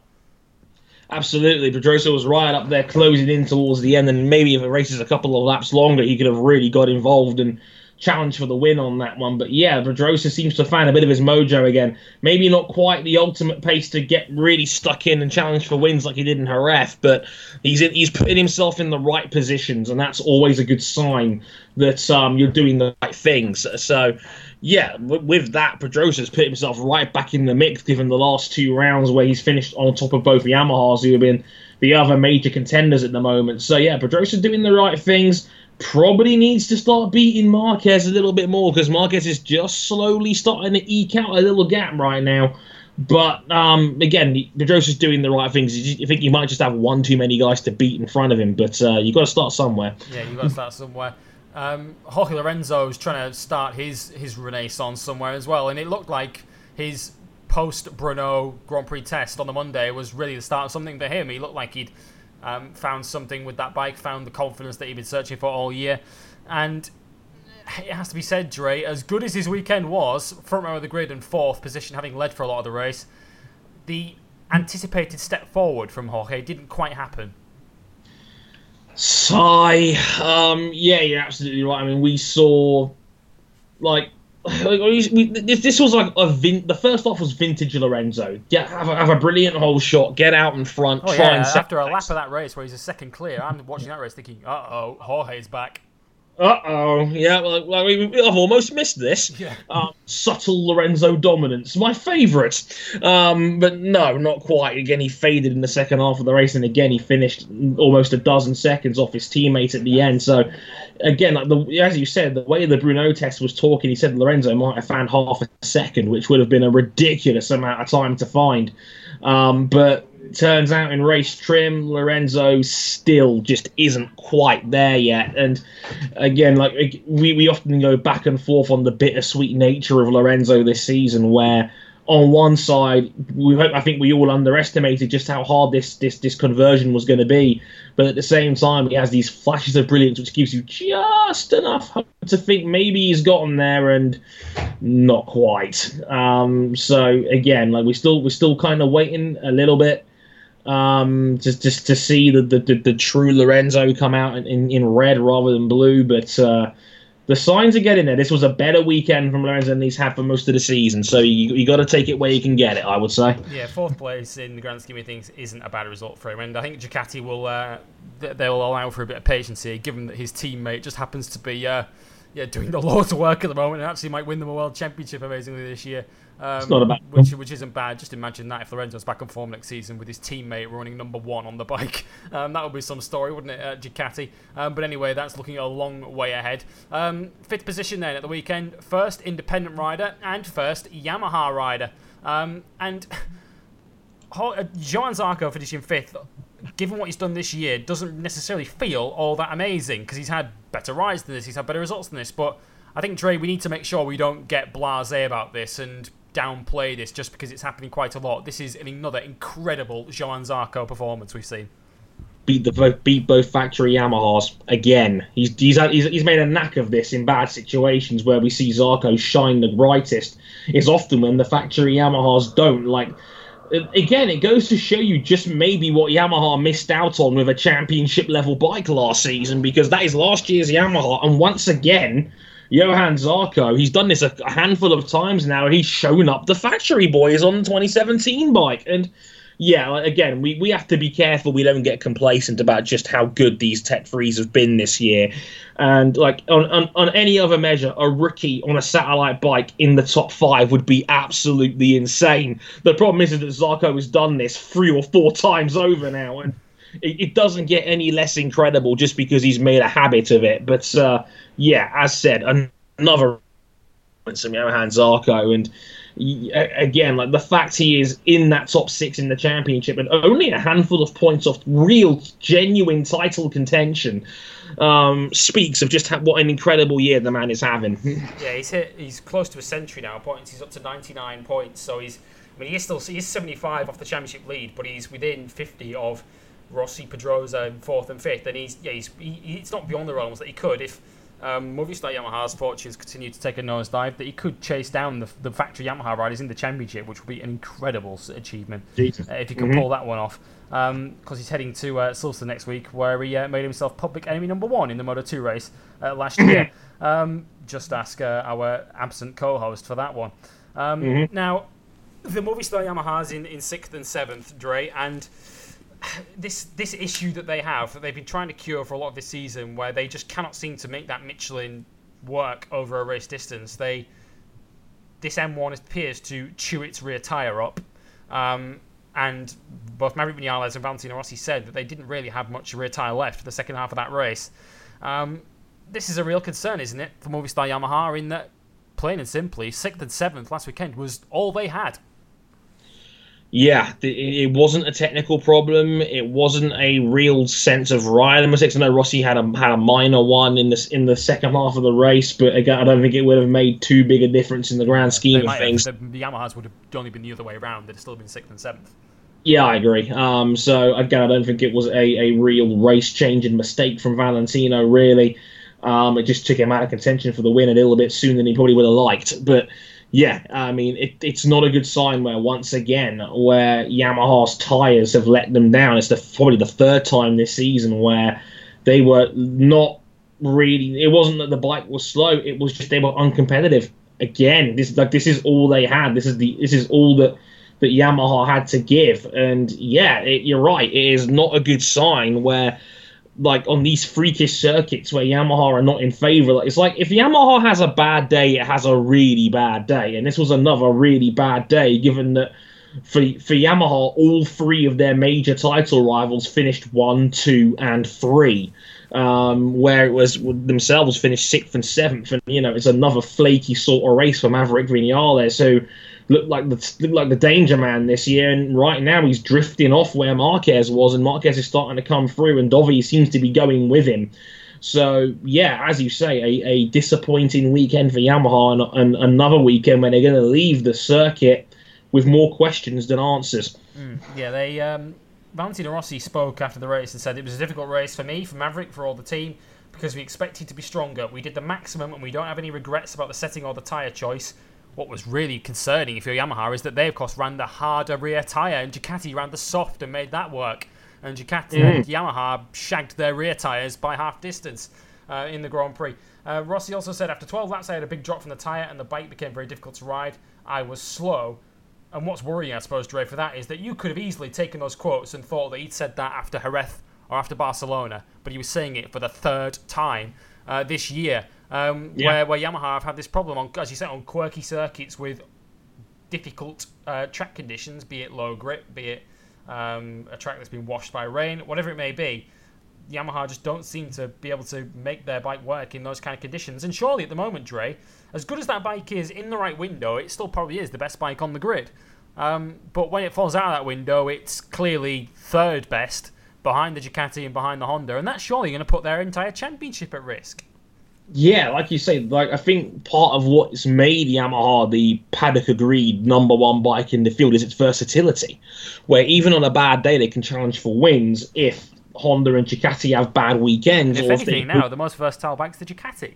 Absolutely, Pedrosa was right up there, closing in towards the end, and maybe if it races a couple of laps longer, he could have really got involved and challenge for the win on that one. But yeah, Pedrosa seems to find a bit of his mojo again. Maybe not quite the ultimate pace to get really stuck in and challenge for wins like he did in Jerez, but he's in, he's putting himself in the right positions, and that's always a good sign that um, you're doing the right things. So. Yeah, with that, Pedrosa's put himself right back in the mix, given the last two rounds where he's finished on top of both Yamahas, who have been the other major contenders at the moment. So yeah, Pedrosa's doing the right things probably needs to start beating Marquez a little bit more because Marquez is just slowly starting to eke out a little gap right now. But um, again, Pedrosa's doing the right things. You think you might just have one too many guys to beat in front of him, but uh, you've got to start somewhere. Yeah, you've got to start somewhere. Um, Jorge Lorenzo is trying to start his his renaissance somewhere as well, and it looked like his post Brno Grand Prix test on the Monday was really the start of something for him. He looked like he'd um, found something with that bike, found the confidence that he'd been searching for all year. And it has to be said, Dre, as good as his weekend was, front row of the grid and fourth position, having led for a lot of the race, the anticipated step forward from Jorge didn't quite happen. Sigh. Um, yeah, you're absolutely right. I mean, we saw like if this was like a vin- the first off was vintage Lorenzo. Yeah, have a, have a brilliant whole shot, get out in front, oh, try yeah. and after a lap of that race where he's a second clear, I'm watching that race thinking, uh oh, Jorge's back. Uh oh, yeah. Well, well we, I've almost missed this. [laughs] Yeah. Um, subtle Lorenzo dominance, my favourite. Um, but no, not quite. Again, he faded in the second half of the race, and again he finished almost a dozen seconds off his teammate at the end. So, again, like the as you said, the way the Brno test was talking, he said Lorenzo might have found half a second, which would have been a ridiculous amount of time to find. Um, but turns out in race trim, Lorenzo still just isn't quite there yet. And again, like we, we often go back and forth on the bittersweet nature of Lorenzo this season, where on one side, we I think we all underestimated just how hard this this this conversion was going to be, but at the same time, he has these flashes of brilliance, which gives you just enough hope to think maybe he's gotten there, and not quite. Um, so again, like we still we're still kind of waiting a little bit um, just just to see the, the, the, the true Lorenzo come out in, in, red rather than blue. But uh, the signs are getting there. This was a better weekend from Lorenzo than he's had for most of the season. So you you got to take it where you can get it. I would say. Yeah, fourth place in the grand scheme of things isn't a bad result for him, and I think Ducati will uh, they will allow for a bit of patience here, given that his teammate just happens to be. Uh, yeah, doing the Lord's work at the moment and actually might win them a world championship amazingly this year. Um, it's not a bad which, which isn't bad. Just imagine that if Lorenzo's back on form next season with his teammate running number one on the bike. [laughs] Um, that would be some story, wouldn't it, uh, Ducati? Um, but anyway, that's looking a long way ahead. Um, fifth position then at the weekend. First independent rider and first Yamaha rider. Um, and [laughs] uh, Johann Zarco finishing fifth given what he's done this year, doesn't necessarily feel all that amazing because he's had better rides than this, he's had better results than this. But I think, Dre, we need to make sure we don't get blase about this and downplay this just because it's happening quite a lot. This is another incredible Johann Zarco performance we've seen. Beat the beat both factory Yamahas again. He's he's, he's he's made a knack of this in bad situations where we see Zarco shine the brightest. Is often when the factory Yamahas don't. Like again, it goes to show you just maybe what Yamaha missed out on with a championship level bike last season because that is last year's Yamaha, and once again Johann Zarco, he's done this a, a handful of times now. He's shown up the factory boys on the 2017 bike. And yeah, again, we, we have to be careful we don't get complacent about just how good these Tech Threes have been this year. And like on, on, on any other measure, a rookie on a satellite bike in the top five would be absolutely insane. The problem is that Zarco has done this three or four [laughs] times over now. And it, it, doesn't get any less incredible just because he's made a habit of it. But uh, yeah, as said, another some Johann Zarco. And again like the fact he is in that top six in the championship and only a handful of points off real genuine title contention um, speaks of just what an incredible year the man is having. [laughs] Yeah he's hit he's close to a century now points. He's up to 99 points so he's I mean, he's still he's 75 off the championship lead, but he's within 50 of Rossi, Pedrosa in fourth and fifth, and he's yeah, he's he, he's not beyond the realms that he could if um, Movistar Yamaha's fortunes continue to take a nosedive, that he could chase down the, the factory Yamaha riders in the championship, which would be an incredible achievement uh, if he can mm-hmm. pull that one off. Because um, he's heading to uh, Silverstone next week, where he uh, made himself public enemy number one in the Moto 2 race uh, last year. Um, just ask uh, our absent co-host for that one. Um, mm-hmm. Now, the Movistar Yamaha's in, in sixth and seventh, Dre, and this this issue that they have that they've been trying to cure for a lot of this season, where they just cannot seem to make that Michelin work over a race distance. They this M1 appears to chew its rear tire up, um, and both Maverick Vinales and Valentino Rossi said that they didn't really have much rear tire left for the second half of that race. Um, this is a real concern, isn't it, for Movistar Yamaha? In that, plain and simply, sixth and seventh last weekend was all they had yeah, it wasn't a technical problem. It wasn't a real sense of rider mistakes. I know Rossi had a had a minor one in this in the second half of the race, but again, I don't think it would have made too big a difference in the grand scheme of things. Have, the, the Yamahas would have only been the other way around. They'd have still been sixth and seventh. Yeah, I agree. Um, so again, I don't think it was a, a real race changing mistake from Valentino. Really, um, it just took him out of contention for the win a little bit sooner than he probably would have liked. But yeah, I mean, it, it's not a good sign where once again, where Yamaha's tires have let them down. It's the, probably the third time this season where they were not really. It wasn't that the bike was slow; it was just they were uncompetitive. Again, this like this is all they had. This is the this is all that that Yamaha had to give. And yeah, it, you're right. It is not a good sign where like on these freakish circuits where Yamaha are not in favor. It's like if Yamaha has a bad day, it has a really bad day, and this was another really bad day. Given that for for Yamaha, all three of their major title rivals finished one, two, and three. Um, where it was themselves finished sixth and seventh, and you know it's another flaky sort of race for Maverick Vinales, who looked like the looked like the danger man this year, and right now he's drifting off where Marquez was, and Marquez is starting to come through, and Dovi seems to be going with him. So yeah, as you say, a, a disappointing weekend for Yamaha, and, and another weekend when they're going to leave the circuit with more questions than answers. Mm, yeah, they um, Valentino Rossi spoke after the race and said it was a difficult race for me, for Maverick, for all the team, because we expected to be stronger. We did the maximum, and we don't have any regrets about the setting or the tyre choice. What was really concerning if you're Yamaha is that they, of course, ran the harder rear tyre and Ducati ran the soft and made that work. And Ducati mm. and Yamaha shagged their rear tyres by half distance uh, in the Grand Prix. Uh, Rossi also said after 12 laps, I had a big drop from the tyre and the bike became very difficult to ride. I was slow. And what's worrying, I suppose, Dre, for that is that you could have easily taken those quotes and thought that he'd said that after Jerez or after Barcelona, but he was saying it for the third time uh, this year um, yeah. where, where Yamaha have had this problem on, as you said, on quirky circuits with difficult uh, track conditions, be it low grip, be it um, a track that's been washed by rain, whatever it may be. Yamaha just don't seem to be able to make their bike work in those kind of conditions. And surely at the moment, Dre, as good as that bike is in the right window, it still probably is the best bike on the grid. Um, but when it falls out of that window, it's clearly third best behind the Ducati and behind the Honda, and that's surely going to put their entire championship at risk. Yeah, like you say, like I think part of what's made Yamaha the paddock agreed number one bike in the field is its versatility, where even on a bad day they can challenge for wins if Honda and Ducati have bad weekends. If anything, now the most versatile bike's the Ducati.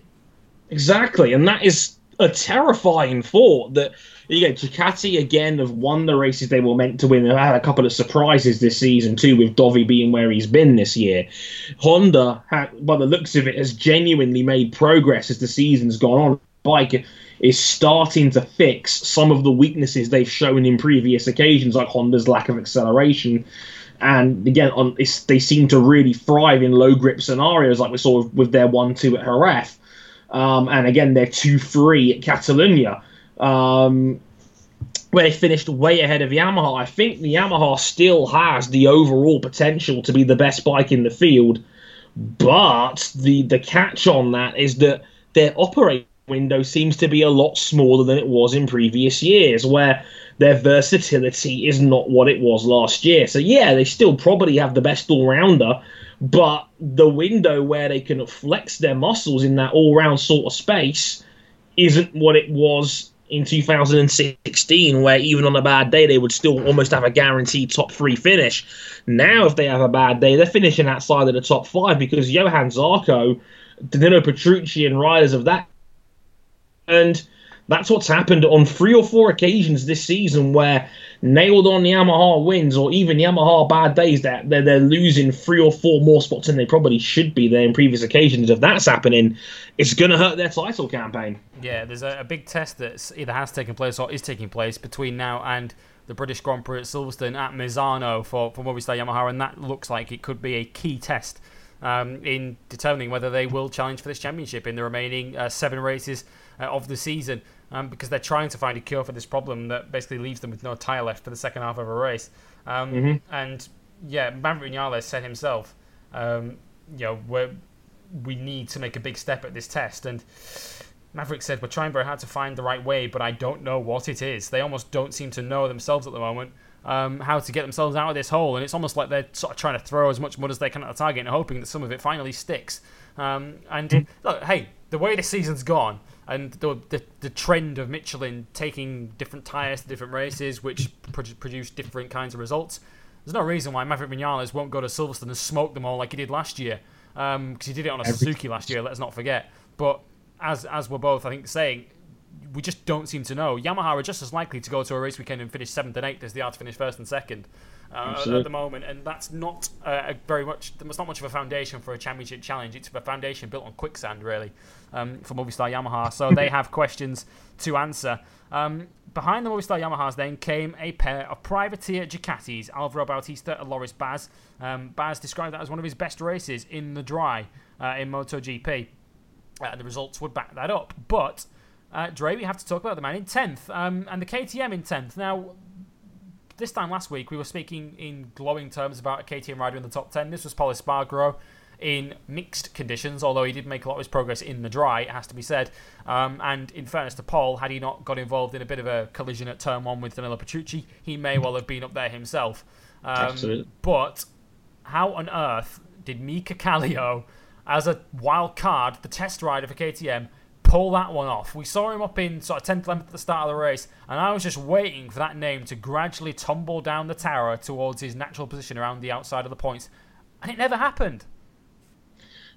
Exactly, and that is a terrifying thought that you get Ducati again have won the races they were meant to win. They've had a couple of surprises this season too, with Dovi being where he's been this year. Honda, by the looks of it, has genuinely made progress as the season's gone on. Bike is starting to fix some of the weaknesses they've shown in previous occasions, like Honda's lack of acceleration. And again, on they seem to really thrive in low grip scenarios, like we saw with their one-two at Jerez. Um, and again, they're two three at Catalunya um, where they finished way ahead of Yamaha. I think the Yamaha still has the overall potential to be the best bike in the field, but the the catch on that is that their operating window seems to be a lot smaller than it was in previous years, where their versatility is not what it was last year. So yeah, they still probably have the best all rounder, but the window where they can flex their muscles in that all round sort of space isn't what it was in 2016, where even on a bad day, they would still almost have a guaranteed top three finish. Now, if they have a bad day, they're finishing outside of the top five because Johann Zarco, Danilo Petrucci, and riders of that. And that's what's happened on three or four occasions this season where nailed on the Yamaha wins or even Yamaha bad days that they're, they're losing three or four more spots than they probably should be there in previous occasions. If that's happening, it's going to hurt their title campaign. Yeah, there's a, a big test that either has taken place or is taking place between now and the British Grand Prix at Silverstone at Misano for, for Movistar Yamaha, and that looks like it could be a key test um, in determining whether they will challenge for this championship in the remaining uh, seven races uh, of the season um, because they're trying to find a cure for this problem that basically leaves them with no tyre left for the second half of a race. Um, mm-hmm. And yeah, Maverick Vinales said himself, um, you know, we we need to make a big step at this test. And Maverick said, We're trying very hard to find the right way, but I don't know what it is. They almost don't seem to know themselves at the moment. Um, how to get themselves out of this hole, and it's almost like they're sort of trying to throw as much mud as they can at the target and hoping that some of it finally sticks. Um, and mm. look, hey, the way the season's gone, and the, the, the trend of Michelin taking different tyres to different races, which produce different kinds of results. There's no reason why Maverick Vinales won't go to Silverstone and smoke them all like he did last year, because um, he did it on a Every... Suzuki last year. Let's not forget. But as as we're both, I think, saying, we just don't seem to know. Yamaha are just as likely to go to a race weekend and finish seventh and eighth as they are to finish first and second uh, at the moment, and that's not uh, very much. That's not much of a foundation for a championship challenge. It's a foundation built on quicksand, really, um, for Movistar Yamaha. So [laughs] they have questions to answer. Um, behind the Movistar Yamahas then came a pair of privateer Ducatis, Alvaro Bautista and Loris Baz. Um, Baz described that as one of his best races in the dry uh, in MotoGP. Uh, the results would back that up. But, uh, Dre, we have to talk about the man in 10th um, and the KTM in 10th. Now, this time last week, we were speaking in glowing terms about a KTM rider in the top 10. This was Pol Espargaro in mixed conditions, although he did make a lot of his progress in the dry, it has to be said. Um, and in fairness to Paul, had he not got involved in a bit of a collision at turn one with Danilo Petrucci, he may well have been up there himself. Um, Absolutely. But how on earth did Mika Kallio, as a wild card, the test rider for KTM, pull that one off. We saw him up in sort of 10th length at the start of the race, and I was just waiting for that name to gradually tumble down the tower towards his natural position around the outside of the points, and it never happened.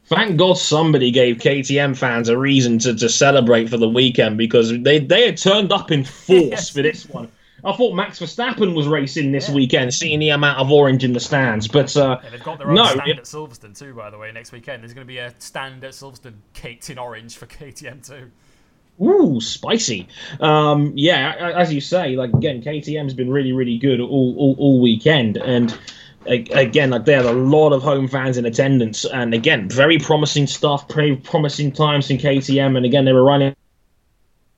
Thank God somebody gave KTM fans a reason to, to celebrate for the weekend because they, they had turned up in [laughs] force yes. for this one. I thought Max Verstappen was racing this yeah. weekend, seeing the amount of orange in the stands. But uh, yeah, they've got their own no, stand it, at Silverstone too, by the way. Next weekend, there's going to be a stand at Silverstone caked in orange for KTM too. Ooh, spicy. Um, yeah, as you say, like again, KTM's been really, really good all, all, all weekend, and again, like they had a lot of home fans in attendance, and again, very promising stuff, very promising times in KTM, and again, they were running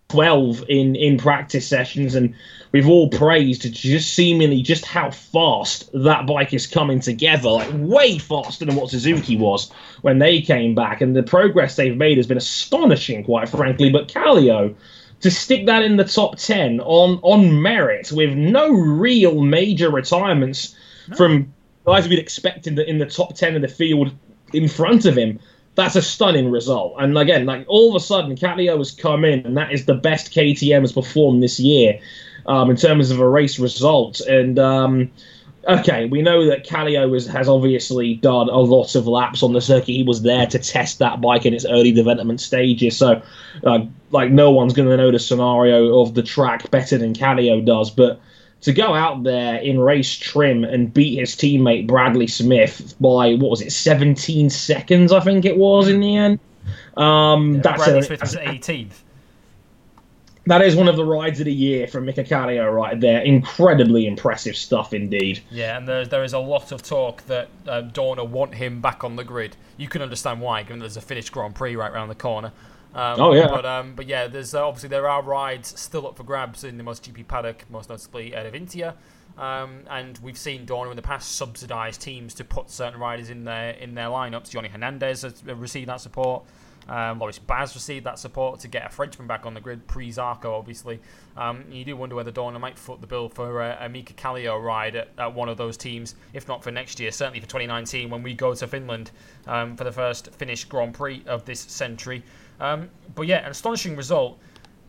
12 in in practice sessions and we've all praised just seemingly just how fast that bike is coming together like way faster than what suzuki was when they came back and the progress they've made has been astonishing quite frankly but Kallio to stick that in the top 10 on on merit with no real major retirements no. from guys we'd expect in the in the top 10 of the field in front of him that's a stunning result. And again, like all of a sudden, Kallio has come in, and that is the best KTM has performed this year um, in terms of a race result. And um, okay, we know that Kallio has, has obviously done a lot of laps on the circuit. He was there to test that bike in its early development stages. So, uh, like, no one's going to know the scenario of the track better than Kallio does. But to go out there in race trim and beat his teammate Bradley Smith by what was it, 17 seconds? I think it was in the end. Um, yeah, that's Bradley a, Smith was 18th. That is one of the rides of the year from Mika Kallio right there. Incredibly impressive stuff indeed. Yeah, and there, there is a lot of talk that uh, Dorna want him back on the grid. You can understand why, given there's a finished Grand Prix right around the corner. Um, oh yeah. But um, but yeah, there's uh, obviously there are rides still up for grabs in the MotoGP paddock, most notably at Avintia. Um, and we've seen Dorna in the past subsidise teams to put certain riders in their in their lineups. Yonny Hernandez has received that support. Um, Loris Baz received that support to get a Frenchman back on the grid, pre Zarco, obviously. Um, you do wonder whether Dorna might foot the bill for a, a Mika Kallio ride at, at, one of those teams, if not for next year, certainly for 2019 when we go to Finland um, for the first Finnish Grand Prix of this century. Um, but yeah, an astonishing result.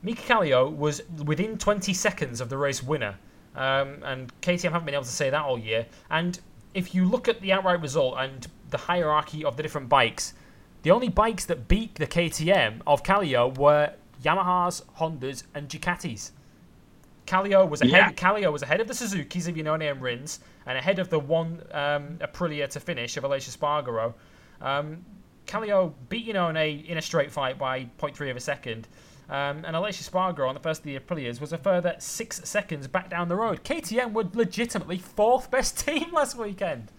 Mika Kallio was within 20 seconds of the race winner. Um, and KTM haven't been able to say that all year. And if you look at the outright result and the hierarchy of the different bikes, the only bikes that beat the KTM of Kallio were Yamahas, Hondas, and Ducatis. Kallio was ahead. Yeah. Kallio was ahead of the Suzuki's of Iannone and Rins, and ahead of the one um, Aprilia to finish of Aleix Espargaro. Um, Kallio beat Iannone in a in a straight fight by 0.3 of a second. Um, and Aleix Espargaro on the first of the Aprilias was a further six seconds back down the road. KTM were legitimately fourth best [laughs] team last weekend.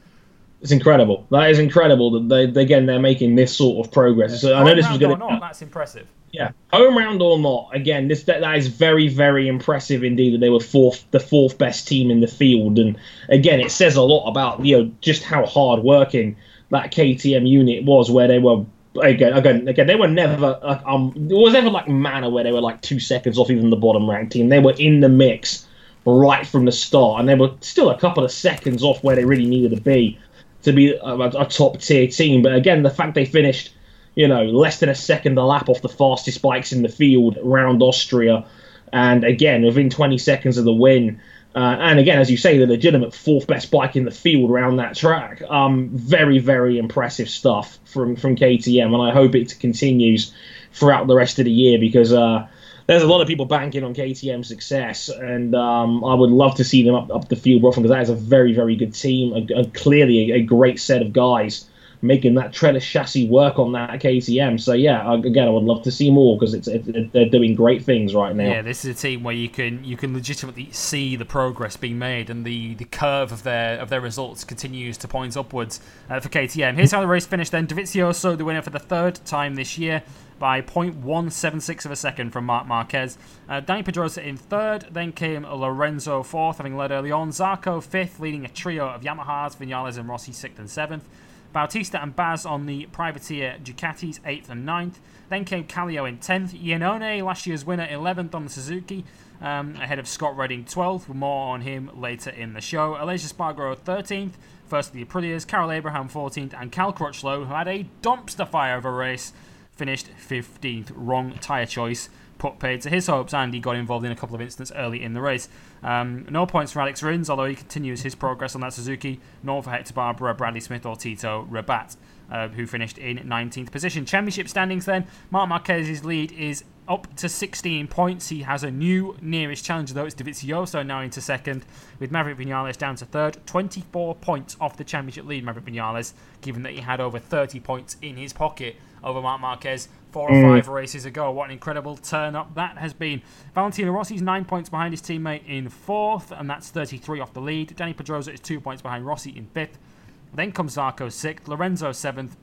It's incredible. That is incredible that they again they're making this sort of progress. So I know this was going to. That's impressive. Yeah, home round or not, again, this that, that is very very impressive indeed that they were fourth, the fourth best team in the field, and again, it says a lot about you know just how hard working that KTM unit was, where they were again, again, again, they were never um, there was never like manner where they were like two seconds off even the bottom ranked team. They were in the mix right from the start, and they were still a couple of seconds off where they really needed to be to be a, a top tier team. But again, the fact they finished, you know, less than a second a lap off the fastest bikes in the field around Austria, and again within 20 seconds of the win. Uh, and again, as you say, the legitimate fourth best bike in the field around that track. Um, very, very impressive stuff from from KTM, and I hope it continues throughout the rest of the year because uh, there's a lot of people banking on KTM success, and um, I would love to see them up, up the field often because that is a very, very good team, a, a clearly a, a, great set of guys making that trellis chassis work on that KTM. So yeah, again, I would love to see more because it's it, they're doing great things right now. Yeah, this is a team where you can you can legitimately see the progress being made and the, the curve of their of their results continues to point upwards uh, for KTM. Here's how the race finished then. Dovizioso, the winner for the third time this year by 0.176 of a second from Marc Marquez. Uh, Dani Pedrosa in third, then came Lorenzo fourth, having led early on. Zarco fifth, leading a trio of Yamahas, Vinales and Rossi sixth and seventh. Bautista and Baz on the privateer Ducatis 8th and 9th. Then came Kallio in 10th. Iannone, last year's winner, 11th on the Suzuki, um, ahead of Scott Redding 12th. More on him later in the show. Aleix Espargaro 13th, first of the Aprilias. Karel Abraham 14th, and Cal Crutchlow, who had a dumpster fire of a race, finished 15th. Wrong tyre choice put paid to his hopes, and he got involved in a couple of incidents early in the race. Um, no points for Alex Rins, although he continues his progress on that Suzuki. Nor for Hector Barbera, Bradley Smith, or Tito Rabat, uh, who finished in 19th position. Championship standings then. Marc Marquez's lead is up to 16 points. He has a new nearest challenger, though. It's Dovizioso now into second, with Maverick Vinales down to third. 24 points off the championship lead, Maverick Vinales, given that he had over 30 points in his pocket over Marc Marquez four or mm. five races ago. What an incredible turn up that has been. Valentino Rossi's nine points behind his teammate in fourth, and that's 33 off the lead. Dani Pedrosa is two points behind Rossi in fifth. Then comes Zarco sixth, Lorenzo seventh.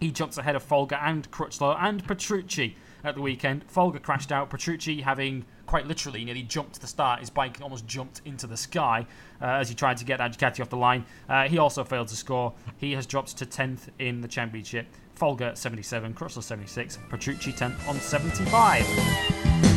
He jumps ahead of Folger and Crutchlow and Petrucci at the weekend. Folger crashed out. Petrucci having quite literally nearly jumped to the start. His bike almost jumped into the sky uh, as he tried to get that Ducati off the line. Uh, he also failed to score. He has dropped to 10th in the championship. Folger 77, Crutchlow 76, Petrucci 10th on 75.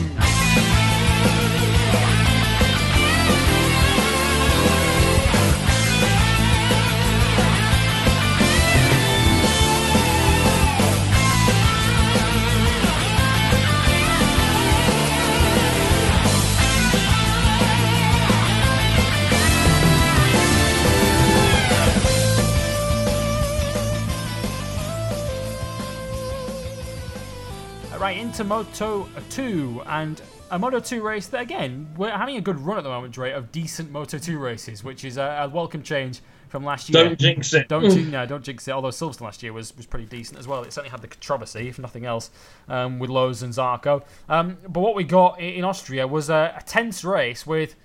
Right into Moto 2 and a Moto 2 race that, again, we're having a good run at the moment, Dre, of decent Moto 2 races, which is a, a welcome change from last year. Don't jinx it. Don't, [laughs] no, don't jinx it. Although Silverstone last year was, was pretty decent as well. It certainly had the controversy, if nothing else, um, with Lowes and Zarco. Um, but what we got in, Austria was a, a tense race with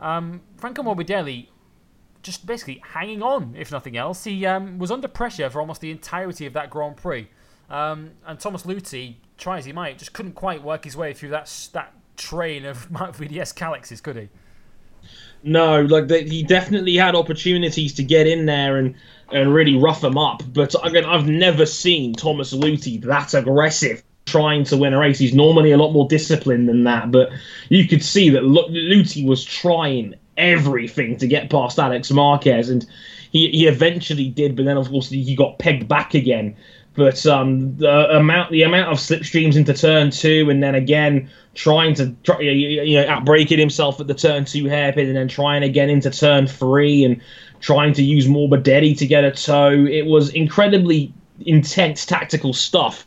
um, Franco Morbidelli just basically hanging on, if nothing else. He um, was under pressure for almost the entirety of that Grand Prix. Um, and Thomas Luthi, try as he might, just couldn't quite work his way through that that train of [laughs] Marc VDS Kalexes, could he? No, like he definitely had opportunities to get in there and and really rough him up. But again, I've never seen Thomas Luthi that aggressive trying to win a race. He's normally a lot more disciplined than that, but you could see that Luthi was trying everything to get past Alex Marquez, and he, he eventually did. But then, of course, he got pegged back again. But um, the amount the amount of slipstreams into turn two, and then again trying to you know outbreaking himself at the turn two hairpin, and then trying again into turn three, and trying to use Morbidelli to get a toe. It was incredibly intense tactical stuff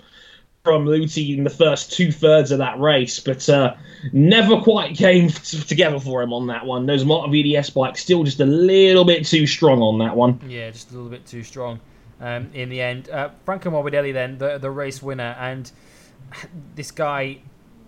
from Luthi in the first two thirds of that race, but uh, never quite came [laughs] together for him on that one. Those Marc VDS bikes still just a little bit too strong on that one. Yeah, just a little bit too strong um, in the end. Uh, Franco Morbidelli then, the, the race winner, and this guy,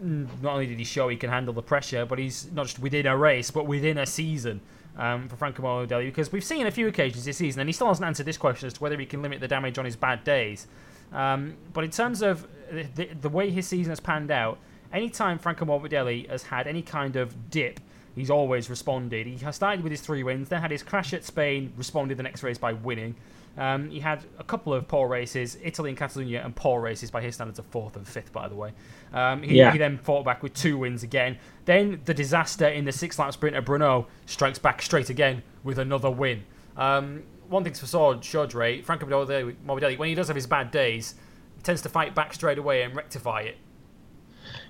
mm, not only did he show he can handle the pressure, but he's not just within a race, but within a season. Um, for Franco Morbidelli, because we've seen a few occasions this season, and he still hasn't answered this question as to whether he can limit the damage on his bad days. Um, but in terms of the, the, way his season has panned out, anytime Franco Morbidelli has had any kind of dip, he's always responded. He has started with his three wins, then had his crash at Spain, responded the next race by winning. Um, he had a couple of poor races, Italy and Catalonia, and poor races by his standards of fourth and fifth, by the way. Um, he, yeah. he, then fought back with two wins again. Then the disaster in the six lap sprint at Brno strikes back straight again with another win. Um, one thing's for sure, Dre, Franco Morbidelli, when he does have his bad days, he tends to fight back straight away and rectify it.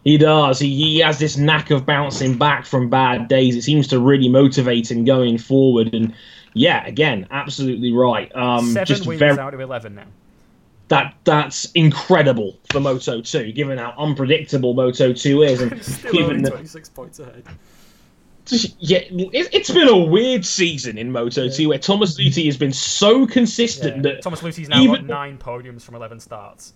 He does. He, he has this knack of bouncing back from bad days. It seems to really motivate him going forward. And yeah, again, absolutely right. Um, Seven just wins very, out of eleven now. That that's incredible for Moto Two, given how unpredictable Moto Two is, and [laughs] given twenty six points ahead yeah, it, has been a weird season in Moto 2 where Thomas Luthi has been so consistent yeah. that Thomas Luthi's now even, got nine podiums from eleven starts.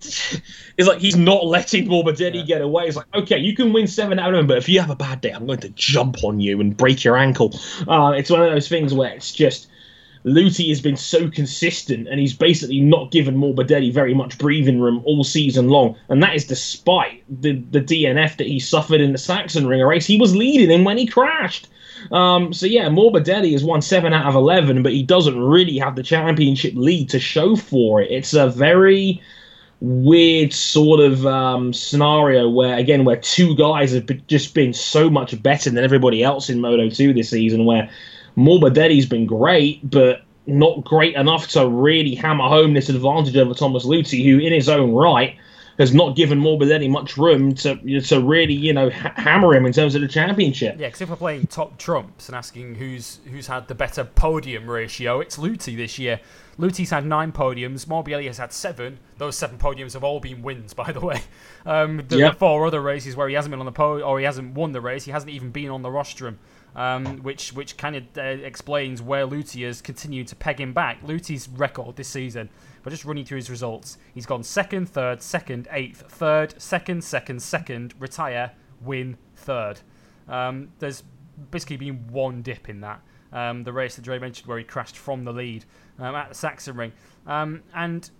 [laughs] It's like he's not letting Morbidelli yeah. get away. It's like, okay, you can win seven out of them, but if you have a bad day, I'm going to jump on you and break your ankle. Uh, it's one of those things where it's just Luthi has been so consistent and he's basically not given Morbidelli very much breathing room all season long. And that is despite the, the DNF that he suffered in the Sachsenring race. He was leading him when he crashed. Um, so yeah, Morbidelli has won seven out of eleven, but he doesn't really have the championship lead to show for it. It's a very weird sort of um, scenario where again where two guys have just been so much better than everybody else in Moto 2 this season where Morbidelli's been great, but not great enough to really hammer home this advantage over Thomas Luthi, who, in his own right, has not given Morbidelli much room to to really, you know, ha- hammer him in terms of the championship. Yeah, because if we're playing top trumps and asking who's who's had the better podium ratio, it's Luthi this year. Luthi's had nine podiums. Morbidelli has had seven. Those seven podiums have all been wins, [laughs] by the way. Um, the, yep. the four other races where he hasn't been on the podium or he hasn't won the race, he hasn't even been on the rostrum um, which which kind of uh, explains where Luthi has continued to peg him back. Luthi's record this season, but just running through his results, he's gone second, third, second, eighth, third, second, second, second, retire, win, third. Um, there's basically been one dip in that. Um, the race that Dre mentioned where he crashed from the lead um, at the Sachsenring. Um, and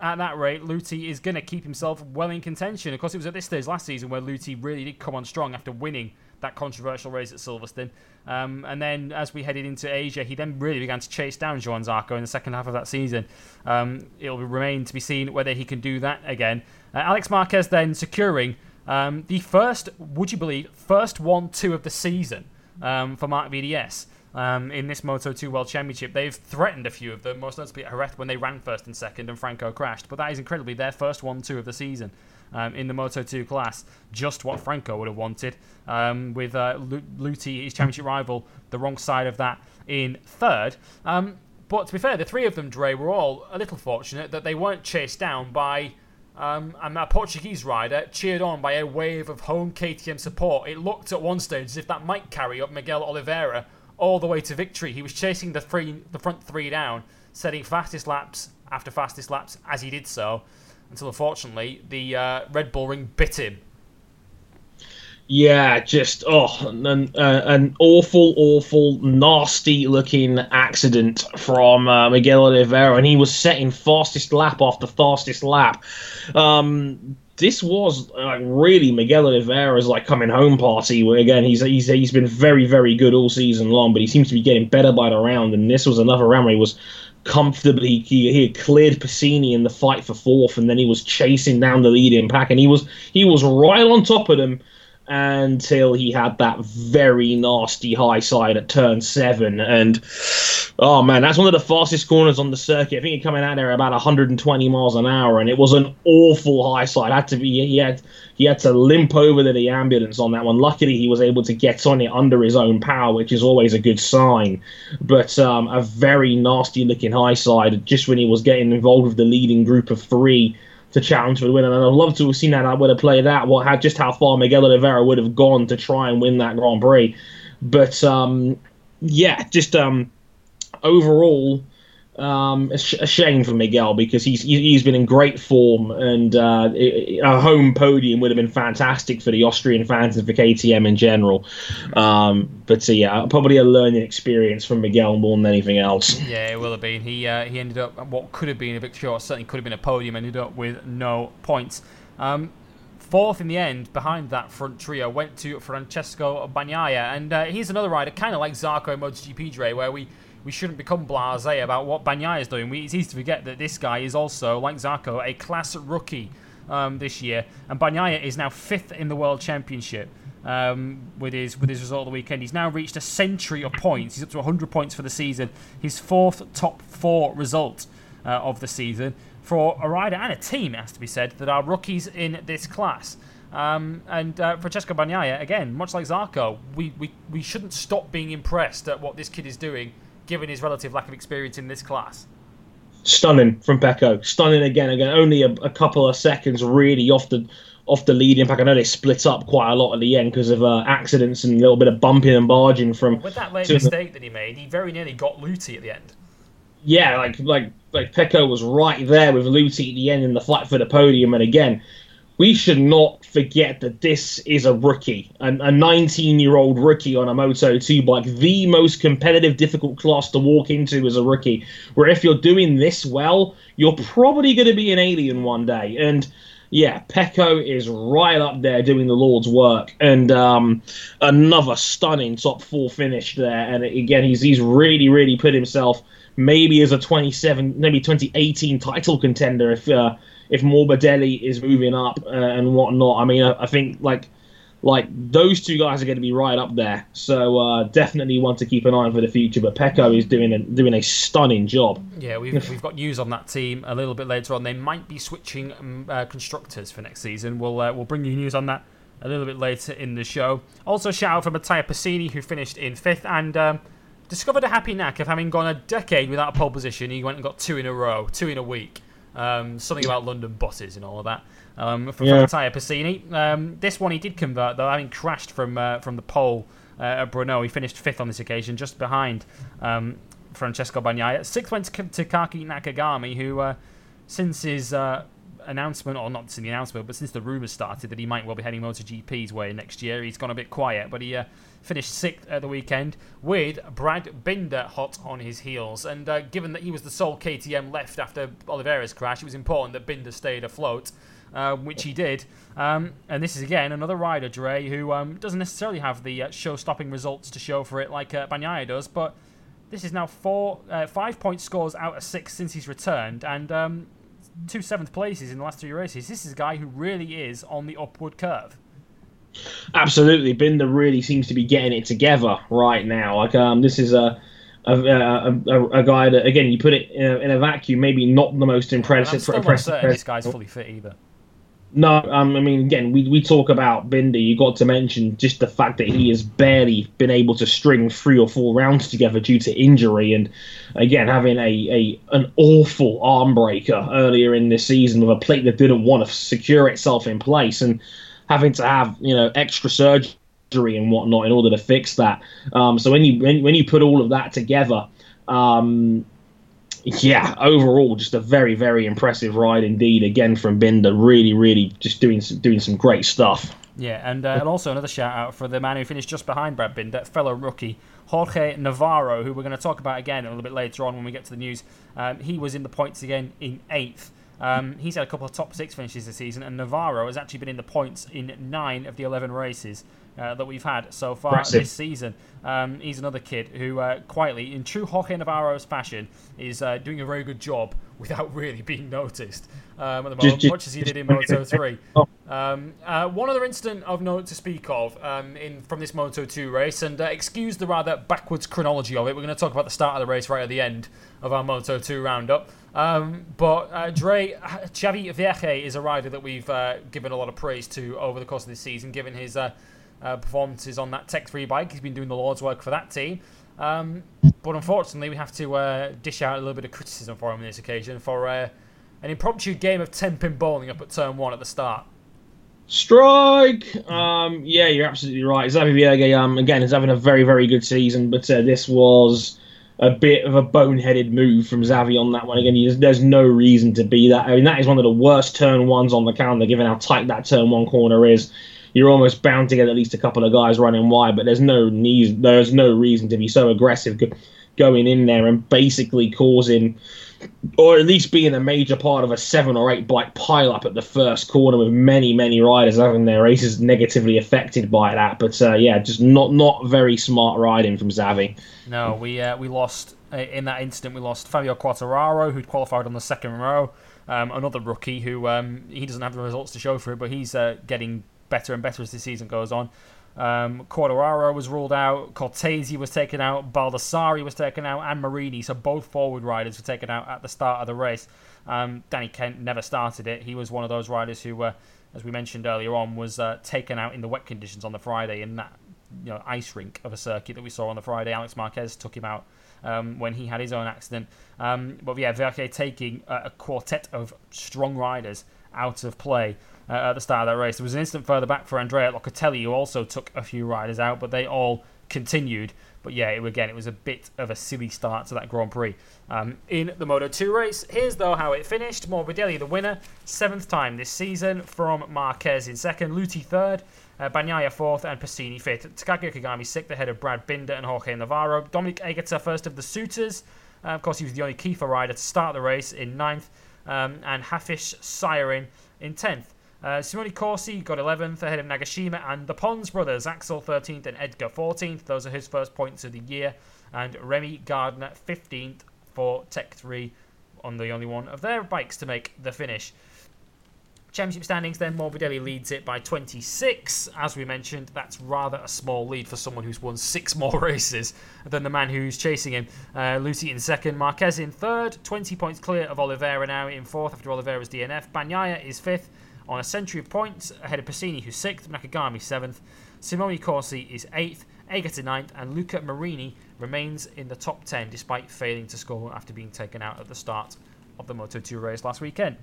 at that rate, Luthi is going to keep himself well in contention. Of course, it was at this stage last season where Luthi really did come on strong after winning that controversial race at Silverstone. Um, and then as we headed into Asia, he then really began to chase down Johann Zarco in the second half of that season. Um, it'll remain to be seen whether he can do that again. Uh, Alex Marquez then securing um, the first, would you believe, first 1 2 of the season um, for Marc VDS. Um, in this Moto 2 World Championship. They've threatened a few of them, most notably Jerez when they ran first and second and Franco crashed. But that is incredibly their first 1 2 of the season um, in the Moto 2 class, just what Franco would have wanted, um, with uh, Luthi, his championship rival, the wrong side of that in third. Um, but to be fair, the three of them, Dre, were all a little fortunate that they weren't chased down by um, a Portuguese rider cheered on by a wave of home KTM support. It looked at one stage as if that might carry up Miguel Oliveira all the way to victory. He was chasing the three, the front three down, setting fastest laps after fastest laps as he did so until unfortunately the uh, Red Bull ring bit him. Yeah, just oh, an, uh, an awful, awful, nasty looking accident from uh, Miguel Oliveira, and he was setting fastest lap after fastest lap. Um, this was like really Miguel Oliveira's like coming home party. Where again, he's he's he's been very very good all season long, but he seems to be getting better by the round. And this was another round where he was comfortably he, he had cleared Pasini in the fight for fourth, and then he was chasing down the leading pack, and he was he was right on top of them until he had that very nasty high side at turn seven. And oh man, that's one of the fastest corners on the circuit. I think you're coming out there about 120 miles an hour, and it was an awful high side. Had to be he had he had to limp over to the ambulance on that one. Luckily, he was able to get on it under his own power, which is always a good sign. But um, a very nasty looking high side just when he was getting involved with the leading group of three to challenge for the win. And I'd love to have seen that. I would have played that. What had just how far Miguel Oliveira would have gone to try and win that Grand Prix. But um, yeah, just um, overall, um, a, sh- a, shame for Miguel because he's he's been in great form and uh, a home podium would have been fantastic for the Austrian fans and for KTM in general. Um, but uh, yeah, probably a learning experience from Miguel more than anything else. Yeah, it will have been. He uh, he ended up what could have been a victory or certainly could have been a podium. Ended up with no points. Um, fourth in the end behind that front trio went to Francesco Bagnaia, and uh, he's another rider kind of like Zarco in MotoGP Dre, where we we shouldn't become blasé about what Bagnaia is doing. We, it's easy to forget that this guy is also, like Zarco, a class rookie um, this year. And Bagnaia is now fifth in the World Championship um, with his with his result of the weekend. He's now reached a century of points. He's up to 100 points for the season. His fourth top four result uh, of the season for a rider and a team, it has to be said, that are rookies in this class. Um, and uh, Francesco Bagnaia, again, much like Zarco, we, we, we shouldn't stop being impressed at what this kid is doing given his relative lack of experience in this class. Stunning from Pecco. Stunning again. Again, only a, a couple of seconds really off the off the lead impact. I know they split up quite a lot at the end because of uh, accidents and a little bit of bumping and barging from. With that late mistake that he made, he very nearly got Luthi at the end. Yeah, like like like Pecco was right there with Luthi at the end in the fight for the podium, and again, we should not forget that this is a rookie, a 19 year old rookie on a Moto 2 bike, the most competitive, difficult class to walk into as a rookie. Where if you're doing this well, you're probably going to be an alien one day. And yeah, Pecco is right up there doing the Lord's work, and um, another stunning top four finish there. And again, he's he's really really put himself maybe as a 27, maybe 2018 title contender if. Uh, if Morbidelli is moving up uh, and whatnot. I mean, I, I, think like like those two guys are going to be right up there. So uh, definitely one to keep an eye on for the future. But Pecco is doing a, doing a stunning job. Yeah, we've, we've got news on that team a little bit later on. They might be switching um, uh, constructors for next season. We'll uh, we'll bring you news on that a little bit later in the show. Also, shout out for Mattia Pasini who finished in fifth and. Um, discovered a happy knack of having gone a decade without a pole position. He went and got two in a row, two in a week. Um, something about London buses and all of that. Um, from, yeah. from Pasini. Um, this one he did convert though, having crashed from uh, from the pole uh, at Brno. He finished fifth on this occasion, just behind um, Francesco Bagnaia. Sixth went to, to Kaki Nakagami, who uh, since his uh, announcement, or not since the announcement, but since the rumours started that he might well be heading MotoGP's way next year, he's gone a bit quiet. But he uh, finished sixth at the weekend with Brad Binder hot on his heels. And uh, given that he was the sole KTM left after Oliveira's crash, it was important that Binder stayed afloat. Uh, which he did. Um, and this is again another rider, Dre, who um, doesn't necessarily have the uh, show-stopping results to show for it like uh, Bagnaia does, but this is now four, uh, five point scores out of six since he's returned, and um, two seventh places in the last three races. This is a guy who really is on the upward curve. Absolutely, Binder really seems to be getting it together right now. Like um, this is a a, a, a, a guy that again you put it in a, in a vacuum, maybe not the most impressive. I'm still impressive, not certain this guy's fully fit either. No, um, I mean, again, we, we talk about Binder. You got to mention just the fact that he has barely been able to string three or four rounds together due to injury, and again having a, a an awful arm breaker earlier in this season with a plate that didn't want to secure itself in place, and having to have you know extra surgery and whatnot in order to fix that. Um, so when you when, when you put all of that together, um, yeah, overall, just a very, very impressive ride indeed. Again from Binder, really, really just doing some, doing some great stuff. Yeah, and, uh, and also another shout out for the man who finished just behind Brad Binder, fellow rookie Jorge Navarro, who we're going to talk about again a little bit later on when we get to the news. Um, he was in the points again in eighth. Um, he's had a couple of top six finishes this season, and Navarro has actually been in the points in nine of the 11 races uh, that we've had so far Impressive. this season. Um, he's another kid who, uh, quietly, in true Jorge Navarro's fashion, is uh, doing a very good job [laughs] without really being noticed um, at the moment, much as he did in Moto 3. [laughs] Um, uh, one other incident of note to speak of um, in from this Moto 2 race, and uh, excuse the rather backwards chronology of it, we're going to talk about the start of the race right at the end of our Moto 2 roundup. Um, but uh, Dre, Xavi Vierge is a rider that we've uh, given a lot of praise to over the course of this season, given his uh, uh, performances on that Tech 3 bike. He's been doing the Lord's work for that team. Um, but unfortunately, we have to uh, dish out a little bit of criticism for him on this occasion for uh, an impromptu game of 10 pin bowling up at turn one at the start. Strike! Um, yeah, you're absolutely right. Xavi Vierge, um, again, is having a very, very good season, but this was a bit of a boneheaded move from Xavi on that one. Again, there's, no reason to be that. I mean, that is one of the worst turn ones on the calendar, given how tight that turn one corner is you're almost bound to get at least a couple of guys running wide. But there's no need, there's no reason to be so aggressive going in there and basically causing, or at least being a major part of a seven or eight bike pile up at the first corner with many many riders having their races negatively affected by that. But uh, yeah, just not not very smart riding from Xavi. No, we uh, we lost uh, in that incident. We lost Fabio Quartararo, who'd qualified on the second row. Um, another rookie who um, he doesn't have the results to show for it, but he's uh, getting better and better as the season goes on. Um, was ruled out, Cortese was taken out, Baldassari was taken out, and Marini. So both forward riders were taken out at the start of the race. Um, Danny Kent never started it. He was one of those riders who, uh, as we mentioned earlier on, was uh, taken out in the wet conditions on the Friday in that you know ice rink of a circuit that we saw on the Friday. Alex Marquez took him out um, when he had his own accident. Um, but yeah, Vierge taking a, a quartet of strong riders out of play uh, at the start of that race. There was an instant further back for Andrea Locatelli, who also took a few riders out, but they all continued. But yeah, it, again, it was a bit of a silly start to that Grand Prix. Um, in the Moto 2 race, here's though how it finished. Morbidelli the winner, seventh time this season from Marquez in second, Luthi third, uh, Bagnaia fourth, and Pasini fifth. Takaki Kagami sixth ahead of Brad Binder and Jorge Navarro. Dominic Aegerter first of the Suters. Uh, of course, he was the only Kiefer rider to start the race in ninth, um, and Hafizh Syahrin in tenth. Uh, Simone Corsi got 11th ahead of Nagashima and the Pons brothers, Axel 13th and Edgar 14th. Those are his first points of the year. And Remy Gardner 15th for Tech 3 on the only one of their bikes to make the finish. Championship standings then, Morbidelli leads it by 26. As we mentioned, that's rather a small lead for someone who's won six [laughs] more races than the man who's chasing him. Uh, Luthi in second, Marquez in third, 20 points clear of Oliveira now in fourth after Oliveira's DNF. Bagnaia is fifth, on a century of points ahead of Pasini, who's sixth, Nakagami seventh, Simone Corsi is eighth, Aegerter ninth, and Luca Marini remains in the top 10 despite failing to score after being taken out at the start of the Moto 2 race last weekend.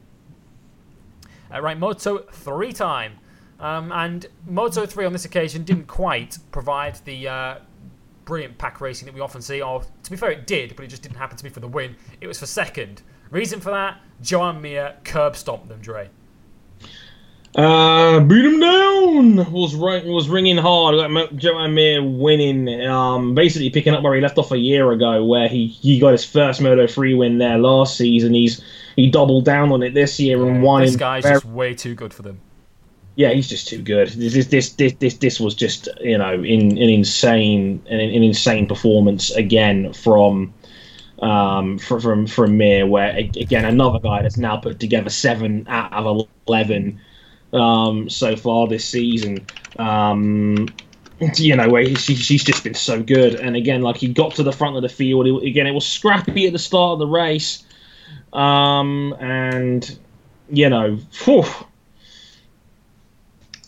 Uh, right, Moto 3 time. Um, and Moto 3 on this occasion didn't quite provide the uh, brilliant pack racing that we often see. Or, to be fair, it did, but it just didn't happen to be for the win. It was for second. Reason for that, Joan Mir curb stomped them, Dre. Uh, beat him down was was ringing hard. Like Joan Mir winning, um, basically picking up where he left off a year ago, where he, he got his first Moto three win there last season. He's he doubled down on it this year and won. This guy's just way too good for them. Yeah, he's just too good. This this this this, this was just you know in an insane an, an insane performance again from um, from from Mir, where again another guy that's now put together seven out of eleven um, so far this season. Um, you know, where she, she's just been so good. And again, like he got to the front of the field. He, again, it was scrappy at the start of the race. Um, and, you know, whew,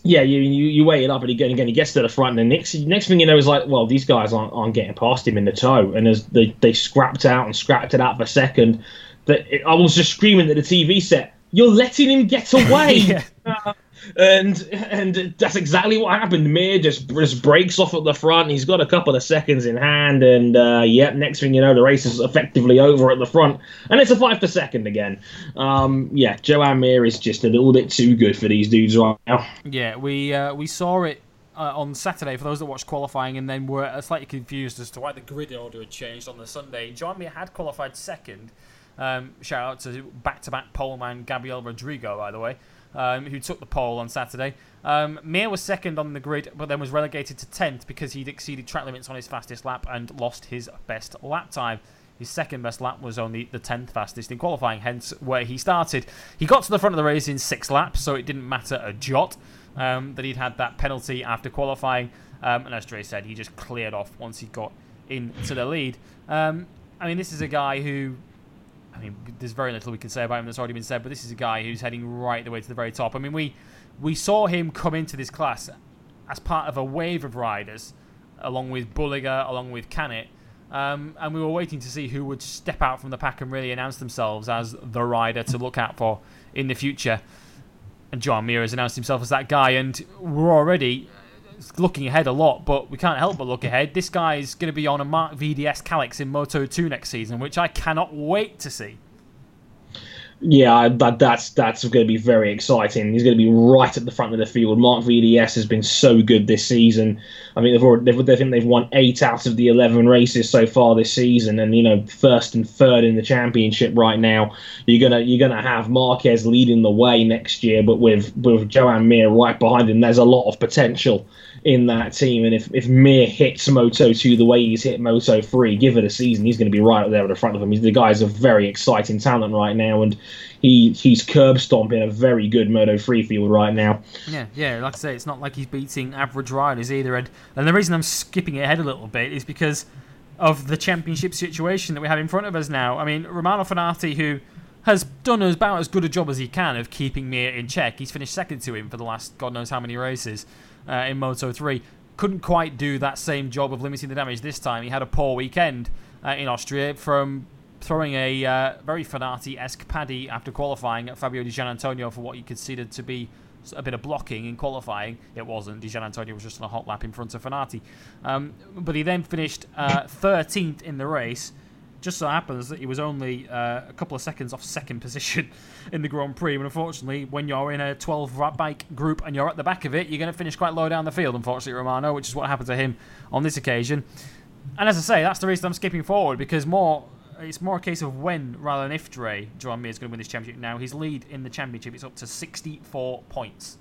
yeah, you, you, you weigh it up, and again, again, he gets to the front, and the next next thing you know is like, well, these guys aren't, aren't getting past him in the toe, and as they they scrapped out and scrapped it out for a second, that I was just screaming at the TV set, you're letting him get away. [laughs] yeah. And and that's exactly what happened. Mir just just breaks off at the front. He's got a couple of seconds in hand, and uh, yep, next thing you know, the race is effectively over at the front, and it's a five per second again. Um, yeah, Joan Mir is just a little bit too good for these dudes right now. Yeah, we uh, we saw it uh, on Saturday for those that watched qualifying and then were slightly confused as to why the grid order had changed on the Sunday. Joan Mir had qualified second Um, shout out to back-to-back poleman Gabriel Rodrigo, by the way, um, who took the pole on Saturday. Um, Mir was second on the grid, but then was relegated to 10th because he'd exceeded track limits on his fastest lap and lost his best lap time. His second best lap was only the 10th fastest in qualifying, hence where he started. He got to the front of the race in six laps, so it didn't matter a jot um, that he'd had that penalty after qualifying. Um, and as Dre said, he just cleared off once he got into the lead. Um, I mean, this is a guy who I mean, there's very little we can say about him that's already been said, but this is a guy who's heading right the way to the very top. I mean, we we saw him come into this class as part of a wave of riders, along with Bulega, along with Canet, um, and we were waiting to see who would step out from the pack and really announce themselves as the rider to look out for in the future. And Joan Mir has announced himself as that guy, and we're already looking ahead a lot, but we can't help but look ahead. This guy is going to be on a Marc VDS Kalex in Moto 2 next season, which I cannot wait to see. Yeah, that, that's that's going to be very exciting. He's going to be right at the front of the field. Marc VDS has been so good this season. I mean, they've already, they've, they think they've won eight out of the eleven races so far this season, and you know, first and third in the championship right now. You're gonna you're gonna have Marquez leading the way next year, but with with Joan Mir right behind him, there's a lot of potential in that team. And if, if Mir hits Moto 2 the way he's hit Moto 3, give it a season, he's going to be right up there at the front of them. He's, the guy's a very exciting talent right now, and he he's curb stomping a very good Moto 3 field right now. Yeah, yeah, like I say, it's not like he's beating average riders either. And, and the reason I'm skipping ahead a little bit is because of the championship situation that we have in front of us now. I mean, Romano Fenati, who has done about as good a job as he can of keeping Mir in check. He's finished second to him for the last God knows how many races uh, in Moto 3. Couldn't quite do that same job of limiting the damage this time. He had a poor weekend uh, in Austria from throwing a uh, very Fenati esque paddy after qualifying at Fabio Di Giannantonio for what he considered to be a bit of blocking in qualifying. It wasn't. Di Giannantonio was just on a hot lap in front of Fenati. Um, but he then finished 13th uh, in the race just so happens that he was only uh, a couple of seconds off second position [laughs] in the Grand Prix. And unfortunately, when you're in a 12 bike group and you're at the back of it, you're going to finish quite low down the field, unfortunately, Romano, which is what happened to him on this occasion. And as I say, that's the reason I'm skipping forward because more it's more a case of when rather than if Dre Joan Mir is going to win this championship. Now his lead in the championship is up to 64 points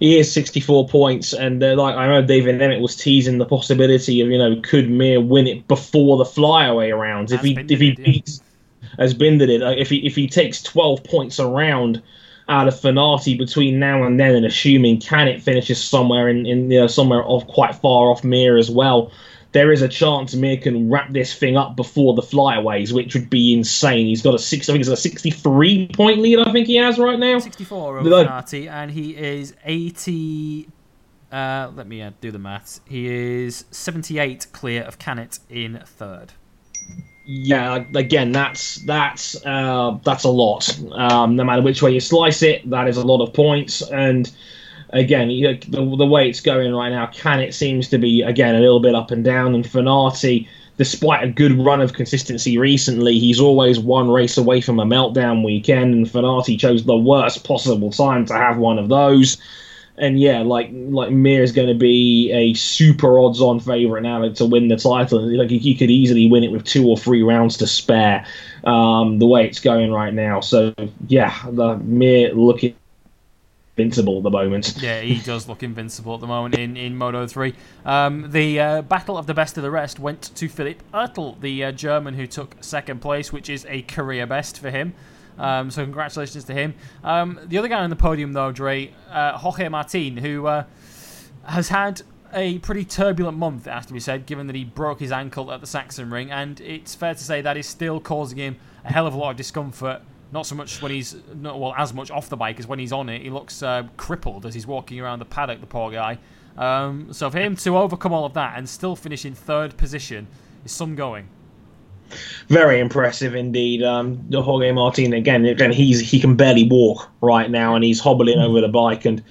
he is 64 points, and uh, like I know David Emmett was teasing the possibility of you know could Mir win it before the flyaway rounds? If he if he beats as Binder did if he if he takes 12 points around out of Fenati between now and then, and assuming Canet finishes somewhere in in you know, somewhere off quite far off Mir as well there is a chance Mir can wrap this thing up before the flyaways, which would be insane. He's got a six, I think it's a 63 point lead. I think he has right now. 64 over Fenati, and he is 80. Uh, let me uh, do the maths. He is 78 clear of Canet in third. Yeah, again, that's that's uh, that's a lot. Um, no matter which way you slice it, that is a lot of points, and again, the, the way it's going right now, Canet seems to be again a little bit up and down, and Fenati, despite a good run of consistency recently, he's always one race away from a meltdown weekend, and Fenati chose the worst possible time to have one of those. And yeah, like like Mir is going to be a super odds-on favorite now to win the title. Like he could easily win it with two or three rounds to spare. Um, the way it's going right now, so yeah, the Mir looking invincible at the moment. Yeah, he does look invincible at the moment in, in Moto 3. Um, the uh, battle of the best of the rest went to Philipp Öttl, the uh, German who took second place, which is a career best for him. Um, so congratulations to him. Um, the other guy on the podium, though, Dre, uh, Jorge Martin, who uh, has had a pretty turbulent month, it has to be said, given that he broke his ankle at the Sachsenring, and it's fair to say that is still causing him a hell of a lot of discomfort not so much when he's not well as much off the bike as when he's on it. He looks uh, crippled as he's walking around the paddock. The poor guy. Um, so for him to overcome all of that and still finish in third position is some going. Very impressive indeed. Um, Jorge Martin again. Again, he's he can barely walk right now, and he's hobbling over the bike and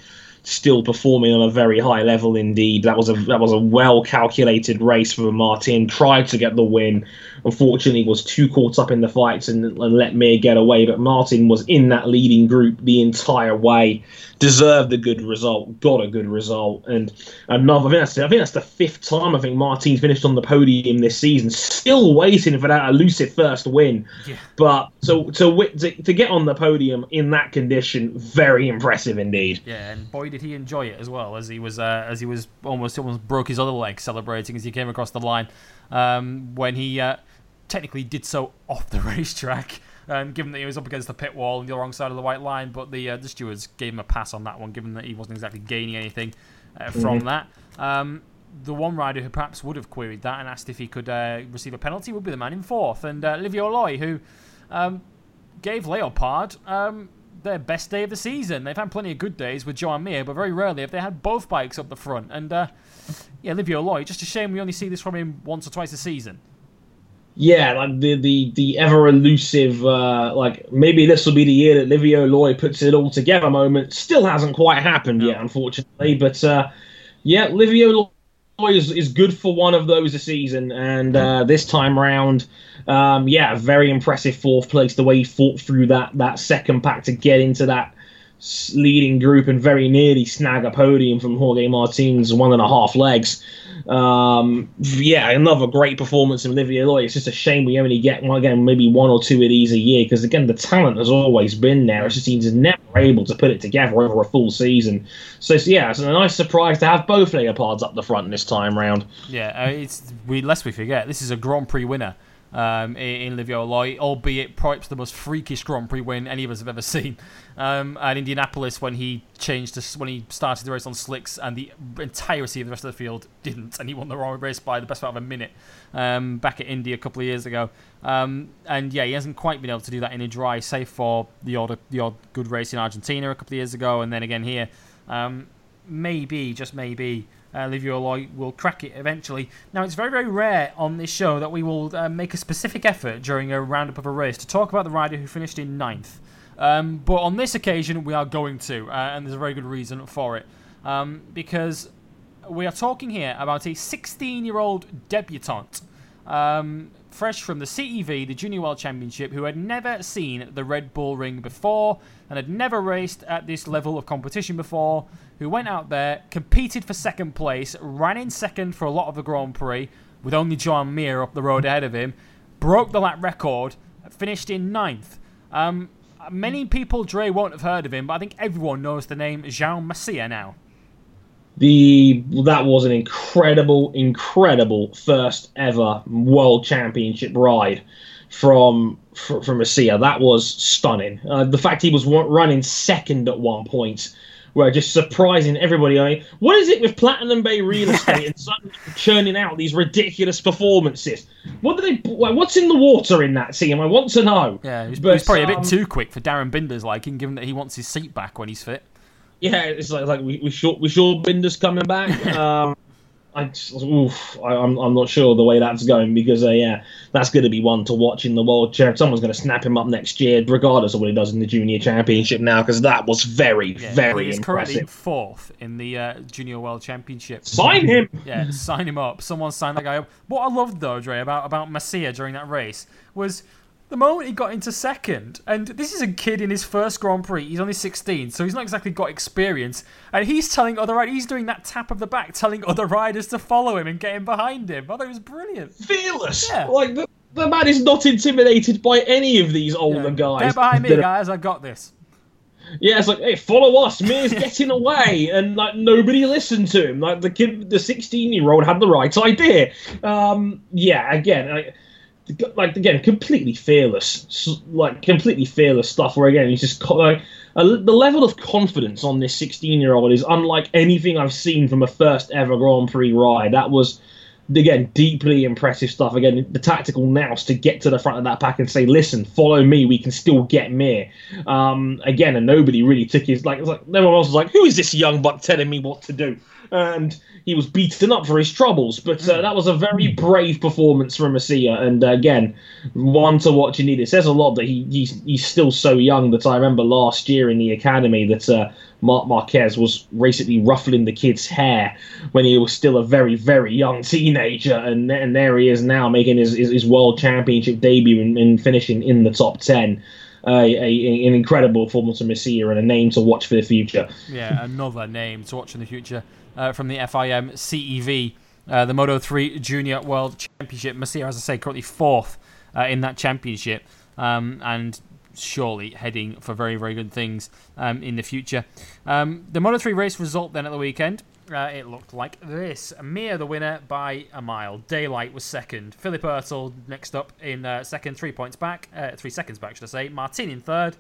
still performing on a very high level indeed. That was a that was a well calculated race for Martin. Tried to get the win, unfortunately was too caught up in the fights and, and let Mir get away. But Martin was in that leading group the entire way, deserved a good result, got a good result, and another. I think that's I think that's the fifth time I think Martin's finished on the podium this season. Still waiting for that elusive first win, yeah. but so to, to to get on the podium in that condition, very impressive indeed. Yeah, and boy did he enjoy it as well as he was uh, as he was almost almost broke his other leg celebrating as he came across the line um, when he. Uh, technically did so [laughs] off the racetrack. Um, given that he was up against the pit wall on the wrong side of the white line, but the uh, the stewards gave him a pass on that one, given that he wasn't exactly gaining anything uh, from mm-hmm. that. Um, the one rider who perhaps would have queried that and asked if he could uh, receive a penalty would be the man in fourth, and uh, Livio Loi, who um, gave Leopard um, their best day of the season. They've had plenty of good days with Joan Mir, but very rarely have they had both bikes up the front. And uh, yeah, Livio Loi, just a shame we only see this from him once or twice a season yeah, like the the the ever elusive, uh, like maybe this will be the year that Livio Loi puts it all together moment. Still hasn't quite happened yet, unfortunately. But uh, yeah, Livio Loi is, is good for one of those a season, and uh, this time round, um, yeah, very impressive fourth place. The way he fought through that that second pack to get into that leading group and very nearly snag a podium from Jorge Martin's one and a half legs. Um, yeah, another great performance from Livio Loi. It's just a shame we only get again maybe one or two of these a year because again the talent has always been there. It's just he's never able to put it together over a full season. So, so yeah, it's a nice surprise to have both Leopards up the front this time round. Yeah, uh, it's we lest we forget this is a Grand Prix winner um, in, Livio Loi, albeit perhaps the most freakish Grand Prix win any of us have ever seen. Um, at Indianapolis, when he changed to, when he started the race on slicks, and the entirety of the rest of the field didn't, and he won the race by the best part of a minute um, back at Indy a couple of years ago. Um, and yeah, he hasn't quite been able to do that in a dry, save for the odd the odd good race in Argentina a couple of years ago, and then again here. Um, maybe, just maybe uh, Livio Loi will crack it eventually. Now, it's very, very rare on this show that we will uh, make a specific effort during a roundup of a race to talk about the rider who finished in ninth. Um, but on this occasion, we are going to, uh, and there's a very good reason for it. Um, because we are talking here about a 16 year old debutante, um, fresh from the CEV, the Junior World Championship, who had never seen the Red Bull Ring before and had never raced at this level of competition before, who went out there, competed for second place, ran in second for a lot of the Grand Prix, with only Joan Mir up the road ahead of him, broke the lap record, finished in ninth. Um, many people, Dre, won't have heard of him, but I think everyone knows the name Jaume Masia now. The that was an incredible, incredible first ever World Championship ride from from Macia. That was stunning. Uh, the fact he was running second at one point were just surprising everybody. I mean, what is it with Platinum Bay Real [laughs] Estate and suddenly churning out these ridiculous performances? What do they? What's in the water in that team? I want to know. Yeah, he's, but, he's probably um, a bit um, too quick for Darryn Binder's liking, given that he wants his seat back when he's fit. Yeah, it's like like we we sure we sure Binder's coming back. [laughs] um, I oof, I, am I'm, I'm not sure the way that's going because uh, yeah, that's going to be one to watch in the World. Someone's going to snap him up next year, regardless of what he does in the Junior Championship now, because that was very yeah, very he's impressive. currently fourth in the uh, Junior World Championship. Sign him. Yeah, sign him up. Someone sign that guy up. What I loved though, Dre, about about Masia during that race was the moment he got into second, and this is a kid in his first Grand Prix, he's only 16, so he's not exactly got experience, and he's telling other riders, he's doing that tap of the back, telling other riders to follow him and get him behind him. I thought it was brilliant. Fearless! Yeah. Like, the, the man is not intimidated by any of these older yeah. guys. Get behind me, [laughs] guys, I got this. Yeah, it's like, hey, follow us. Mir's getting away, [laughs] and like nobody listened to him. Like the kid, the sixteen-year-old had the right idea. Um, yeah, again, like, like again, completely fearless, like completely fearless stuff. Where again, he's just like the level of confidence on this 16 year old is unlike anything I've seen from a first ever Grand Prix ride. That was again deeply impressive stuff. Again, the tactical nous to get to the front of that pack and say, "Listen, follow me. We can still get Mir." Um, again, and nobody really took his like. It was like no one else was like, "Who is this young buck telling me what to do?" and he was beaten up for his troubles. But uh, that was a very brave performance from Masia, and uh, again, one to watch indeed. It says a lot that he he's, he's still so young. That I remember last year in the academy that uh, Marc Marquez was basically ruffling the kid's hair when he was still a very very young teenager, and and there he is now making his his, his world championship debut and, and finishing in the top ten. Uh, a, a, an incredible performance from Masia and a name to watch for the future. Yeah, another name to watch in the future uh, from the FIM CEV, uh, the Moto 3 Junior World Championship. Masia, as I say, currently fourth uh, in that championship, um, and surely heading for very, very good things um, in the future. Um, the Moto 3 race result then at the weekend. Uh, it looked like this. Mir the winner by a mile. Daylight was second. Philipp Öttl next up in uh, second, three points back, three seconds back, should I say. Martin in third.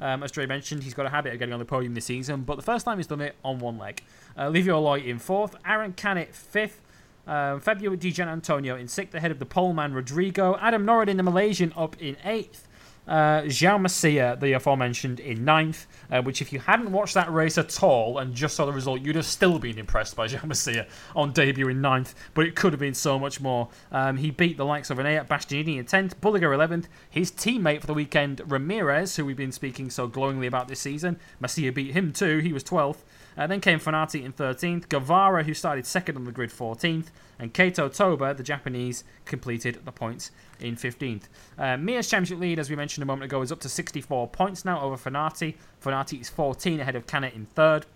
Um, as Dre mentioned, he's got a habit of getting on the podium this season, but the first time he's done it on one leg. Uh, Livio Loi in fourth. Aaron Canet fifth. Um, Fabio Di Giannantonio in sixth, ahead of the poleman Rodrigo. Adam Norrodin, the Malaysian, up in eighth. Uh, Masia, the aforementioned, in ninth, uh, which if you hadn't watched that race at all and just saw the result, you'd have still been impressed by [laughs] Jaume Masia on debut in ninth, but it could have been so much more. Um, he beat the likes of Enea Bastianini in 10th, Bulega 11th, his teammate for the weekend, Ramirez, who we've been speaking so glowingly about this season. Masia beat him too, he was 12th. Uh, then came Fenati in 13th, Guevara, who started second on the grid, 14th, and Kaito Toba, the Japanese, completed the points in 15th. Uh, Mir's championship lead, as we mentioned a moment ago, is up to 64 points now over Fenati. Fenati is 14 ahead of Canet in third.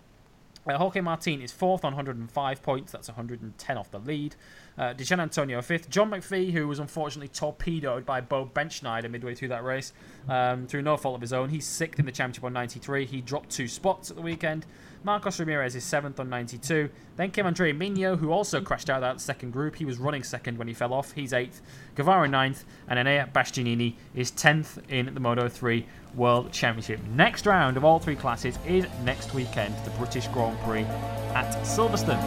Uh, Jorge Martin is fourth on 105 points. That's 110 off the lead. Uh, Di Giannantonio fifth. John McPhee, who was unfortunately torpedoed by Bo Bendsneyder midway through that race, um, through no fault of his own. He's sixth in the championship on 93. He dropped two spots at the weekend. Marcos Ramirez is seventh on 92. Then came Andrea Migno, who also crashed out that second group. He was running second when he fell off. He's eighth. Guevara ninth. And Enea Bastianini is 10th in the Moto 3 World Championship. Next round of all three classes is next weekend, the British Grand Prix at Silverstone.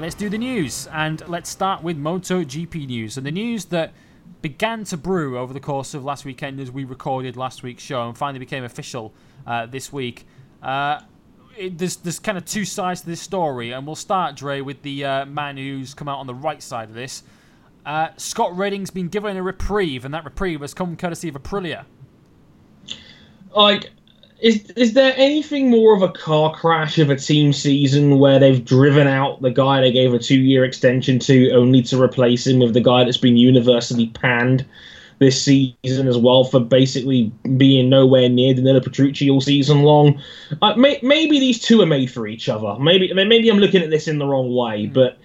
Right, let's do the news. And let's start with MotoGP news. And the news that began to brew over the course of last weekend as we recorded last week's show and finally became official uh, this week. Uh, it, there's, there's kind of two sides to this story, and we'll start, Dre, with the uh, man who's come out on the right side of this. Uh, Scott Redding's been given a reprieve, and that reprieve has come courtesy of Aprilia. Like, is is there anything more of a car crash of a team season where they've driven out the guy they gave a two year extension to only to replace him with the guy that's been universally panned this season as well for basically being nowhere near Danilo Petrucci all season long? Uh, may, maybe these two are made for each other. Maybe maybe I'm looking at this in the wrong way, but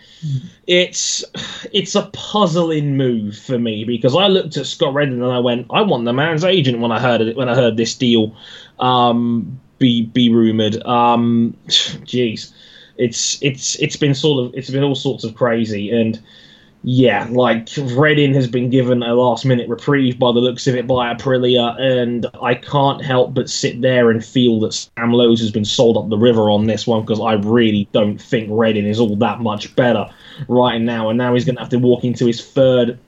it's it's a puzzling move for me because I looked at Scott Redding and I went, I want the man's agent when I heard it when I heard this deal um, be be rumored. Um, [sighs] jeez, it's it's it's been sort of it's been all sorts of crazy and yeah, like Redding has been given a last minute reprieve by the looks of it by Aprilia, and I can't help but sit there and feel that Sam Lowes has been sold up the river on this one because I really don't think Redding is all that much better right now, and now he's going to have to walk into his third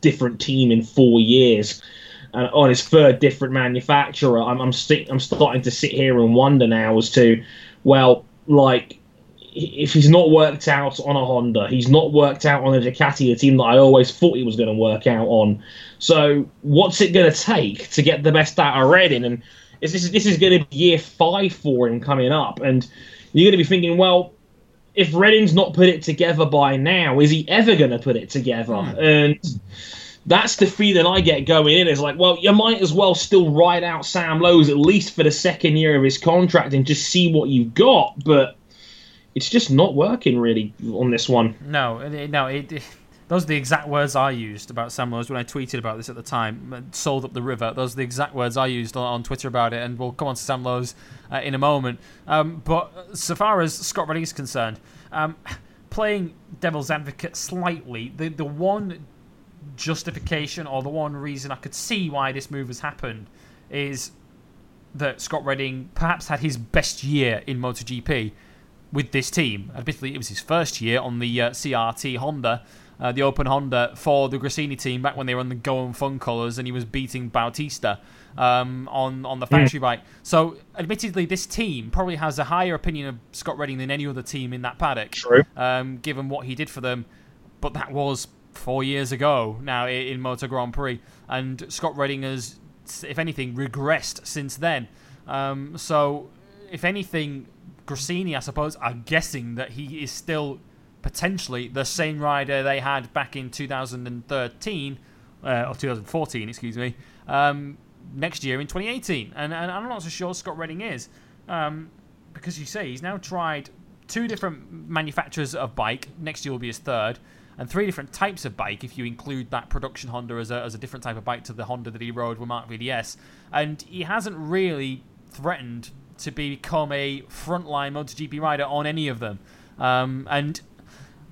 different team in four years uh, on his third different manufacturer, I'm I'm, st- I'm starting to sit here and wonder now as to, well, like if he's not worked out on a Honda, he's not worked out on a Ducati, a team that I always thought he was going to work out on. So what's it going to take to get the best out of Redding? And is this this is going to be year five for him coming up, and you're going to be thinking, well, if Redding's not put it together by now, is he ever going to put it together? Hmm. And that's the feeling I get going in. Is like, well, you might as well still ride out Sam Lowes at least for the second year of his contract and just see what you've got. But it's just not working really on this one. No, no, it, it, those are the exact words I used about Sam Lowes when I tweeted about this at the time. Sold up the river. Those are the exact words I used on, on Twitter about it, and we'll come on to Sam Lowes uh, in a moment. Um, but so far as Scott Redding is concerned, Um, playing devil's advocate slightly, the the one justification or the one reason I could see why this move has happened is that Scott Redding perhaps had his best year in MotoGP with this team. Admittedly, it was his first year on the uh, CRT Honda, uh, the Open Honda for the Gresini team back when they were on the Go and Fun colours, and he was beating Bautista um, on on the factory bike. So, admittedly, this team probably has a higher opinion of Scott Redding than any other team in that paddock. True. Um, given what he did for them, but that was four years ago now in, in Moto Grand Prix, and Scott Redding has, if anything, regressed since then. Um, so, if anything, Gresini, I suppose, are guessing that he is still potentially the same rider they had back in 2013 uh, or 2014, excuse me, um, next year in 2018. And, and I'm not so sure Scott Redding is, um, because you say he's now tried two different manufacturers of bike. Next year will be his third. And three different types of bike, if you include that production Honda as a, as a different type of bike to the Honda that he rode with Marc VDS. And he hasn't really threatened to become a frontline MotoGP rider on any of them. Um, and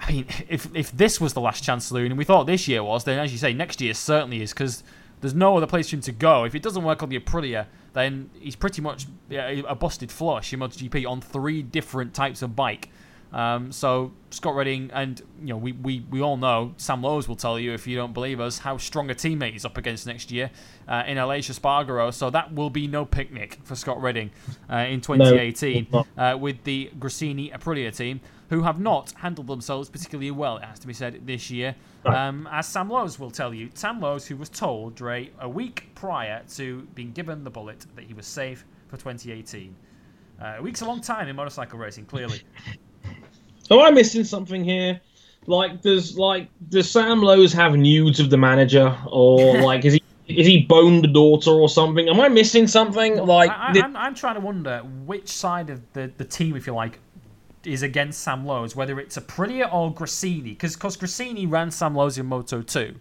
I mean, if if this was the last chance saloon, and we thought this year was, then as you say, next year certainly is because there's no other place for him to go. If it doesn't work on the Aprilia, then he's pretty much a busted flush in MotoGP on three different types of bike. Um, so Scott Redding, and you know, we, we, we all know Sam Lowes will tell you if you don't believe us how strong a teammate he's up against next year uh, in Aleix Espargaro. So that will be no picnic for Scott Redding uh, in 2018 no, uh, with the Gresini Aprilia team, who have not handled themselves particularly well, it has to be said, this year. Um, as Sam Lowes will tell you, Sam Lowes, who was told, Dre, a week prior to being given the bullet that he was safe for 2018. Uh, a week's a long time in motorcycle racing, clearly. Am I missing something here? Like, does like does Sam Lowes have nudes of the manager, or [laughs] like is he is he boned the daughter or something? Am I missing something? Like, I, I'm trying to wonder which side of the, the team, if you like, is against Sam Lowes, whether it's Aprilia or Gresini, because because Gresini ran Sam Lowes in Moto 2.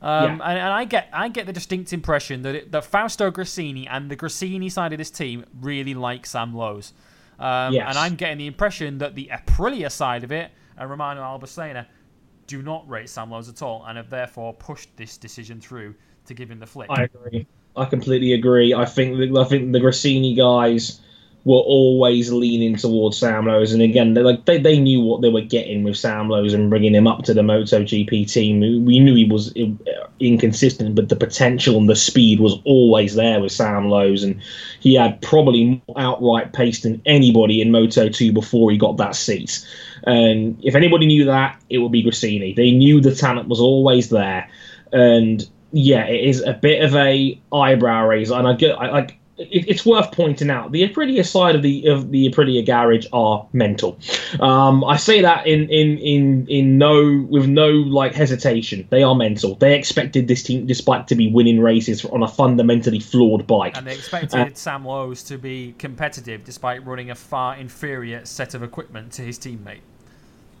Um, yeah. and, and, I get I get the distinct impression that it, that Fausto Gresini and the Gresini side of this team really like Sam Lowes. Um, yes. And I'm getting the impression that the Aprilia side of it and Romano Albesiano do not rate Sam Lowes at all and have therefore pushed this decision through to give him the flick. I agree. I completely agree. I think the, I think the Gresini guys were always leaning towards Sam Lowes, and again, they like they, they knew what they were getting with Sam Lowes and bringing him up to the MotoGP team. We knew he was uh, inconsistent, but the potential and the speed was always there with Sam Lowes, and he had probably more outright pace than anybody in Moto 2 before he got that seat. And if anybody knew that, it would be Gresini. They knew the talent was always there, and yeah, it is a bit of a eyebrow raiser, and I get I like it, it's worth pointing out the Aprilia side of the of the Aprilia garage are mental. Um, I say that in in in in no with no like hesitation. They are mental. They expected this team, this bike, to be winning races on a fundamentally flawed bike, and they expected uh, Sam Lowes to be competitive despite running a far inferior set of equipment to his teammate.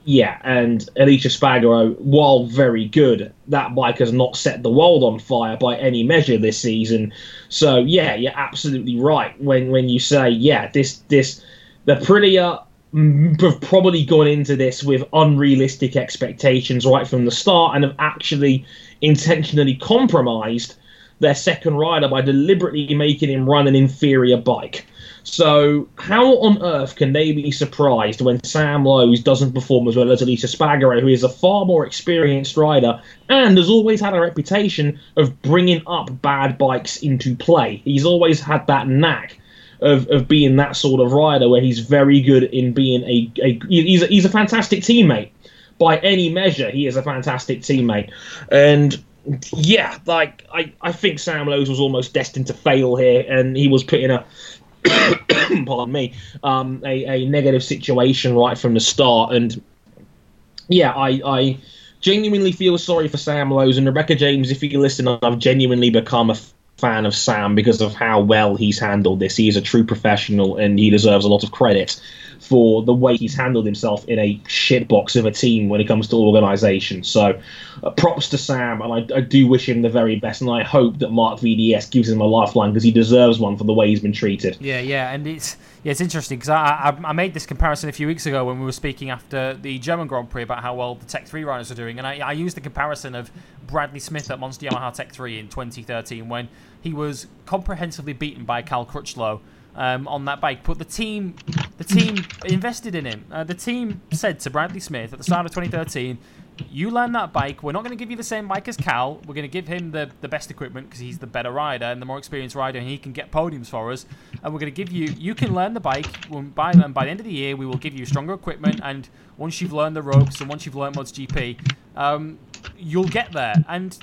Yeah, and Aleix Espargaro, while very good, that bike has not set the world on fire by any measure this season. So yeah, you're absolutely right when when you say yeah, this this the Aprilia have probably gone into this with unrealistic expectations right from the start and have actually intentionally compromised their second rider by deliberately making him run an inferior bike. So, how on earth can they be surprised when Sam Lowes doesn't perform as well as Aleix Espargaro, who is a far more experienced rider and has always had a reputation of bringing up bad bikes into play? He's always had that knack of, of being that sort of rider where he's very good in being a, a he's a, he's a fantastic teammate by any measure. He is a fantastic teammate, and yeah, like I, I think Sam Lowes was almost destined to fail here, and he was put in a [coughs] pardon me, um, a, a negative situation right from the start. And yeah, I, I genuinely feel sorry for Sam Lowes and Rebecca James. If you listen, I've genuinely become a fan of Sam because of how well he's handled this. He is a true professional and he deserves a lot of credit for the way he's handled himself in a shitbox of a team when it comes to organisation. So, uh, props to Sam, and I, I, do wish him the very best, and I hope that Marc VDS gives him a lifeline because he deserves one for the way he's been treated. Yeah, yeah, and it's Yeah, it's interesting because I, I, I made this comparison a few weeks ago when we were speaking after the German Grand Prix about how well the Tech 3 riders are doing, and I, I used the comparison of Bradley Smith at Monster Yamaha Tech 3 in 2013 when he was comprehensively beaten by Cal Crutchlow um, on that bike. But the team, the team invested in him. Uh, the team said to Bradley Smith at the start of 2013, you learn that bike. We're not going to give you the same bike as Cal. We're going to give him the, the best equipment because he's the better rider and the more experienced rider, and he can get podiums for us. And we're going to give you, you can learn the bike. By, and by the end of the year, we will give you stronger equipment. And once you've learned the ropes and once you've learned MotoGP, um, you'll get there. And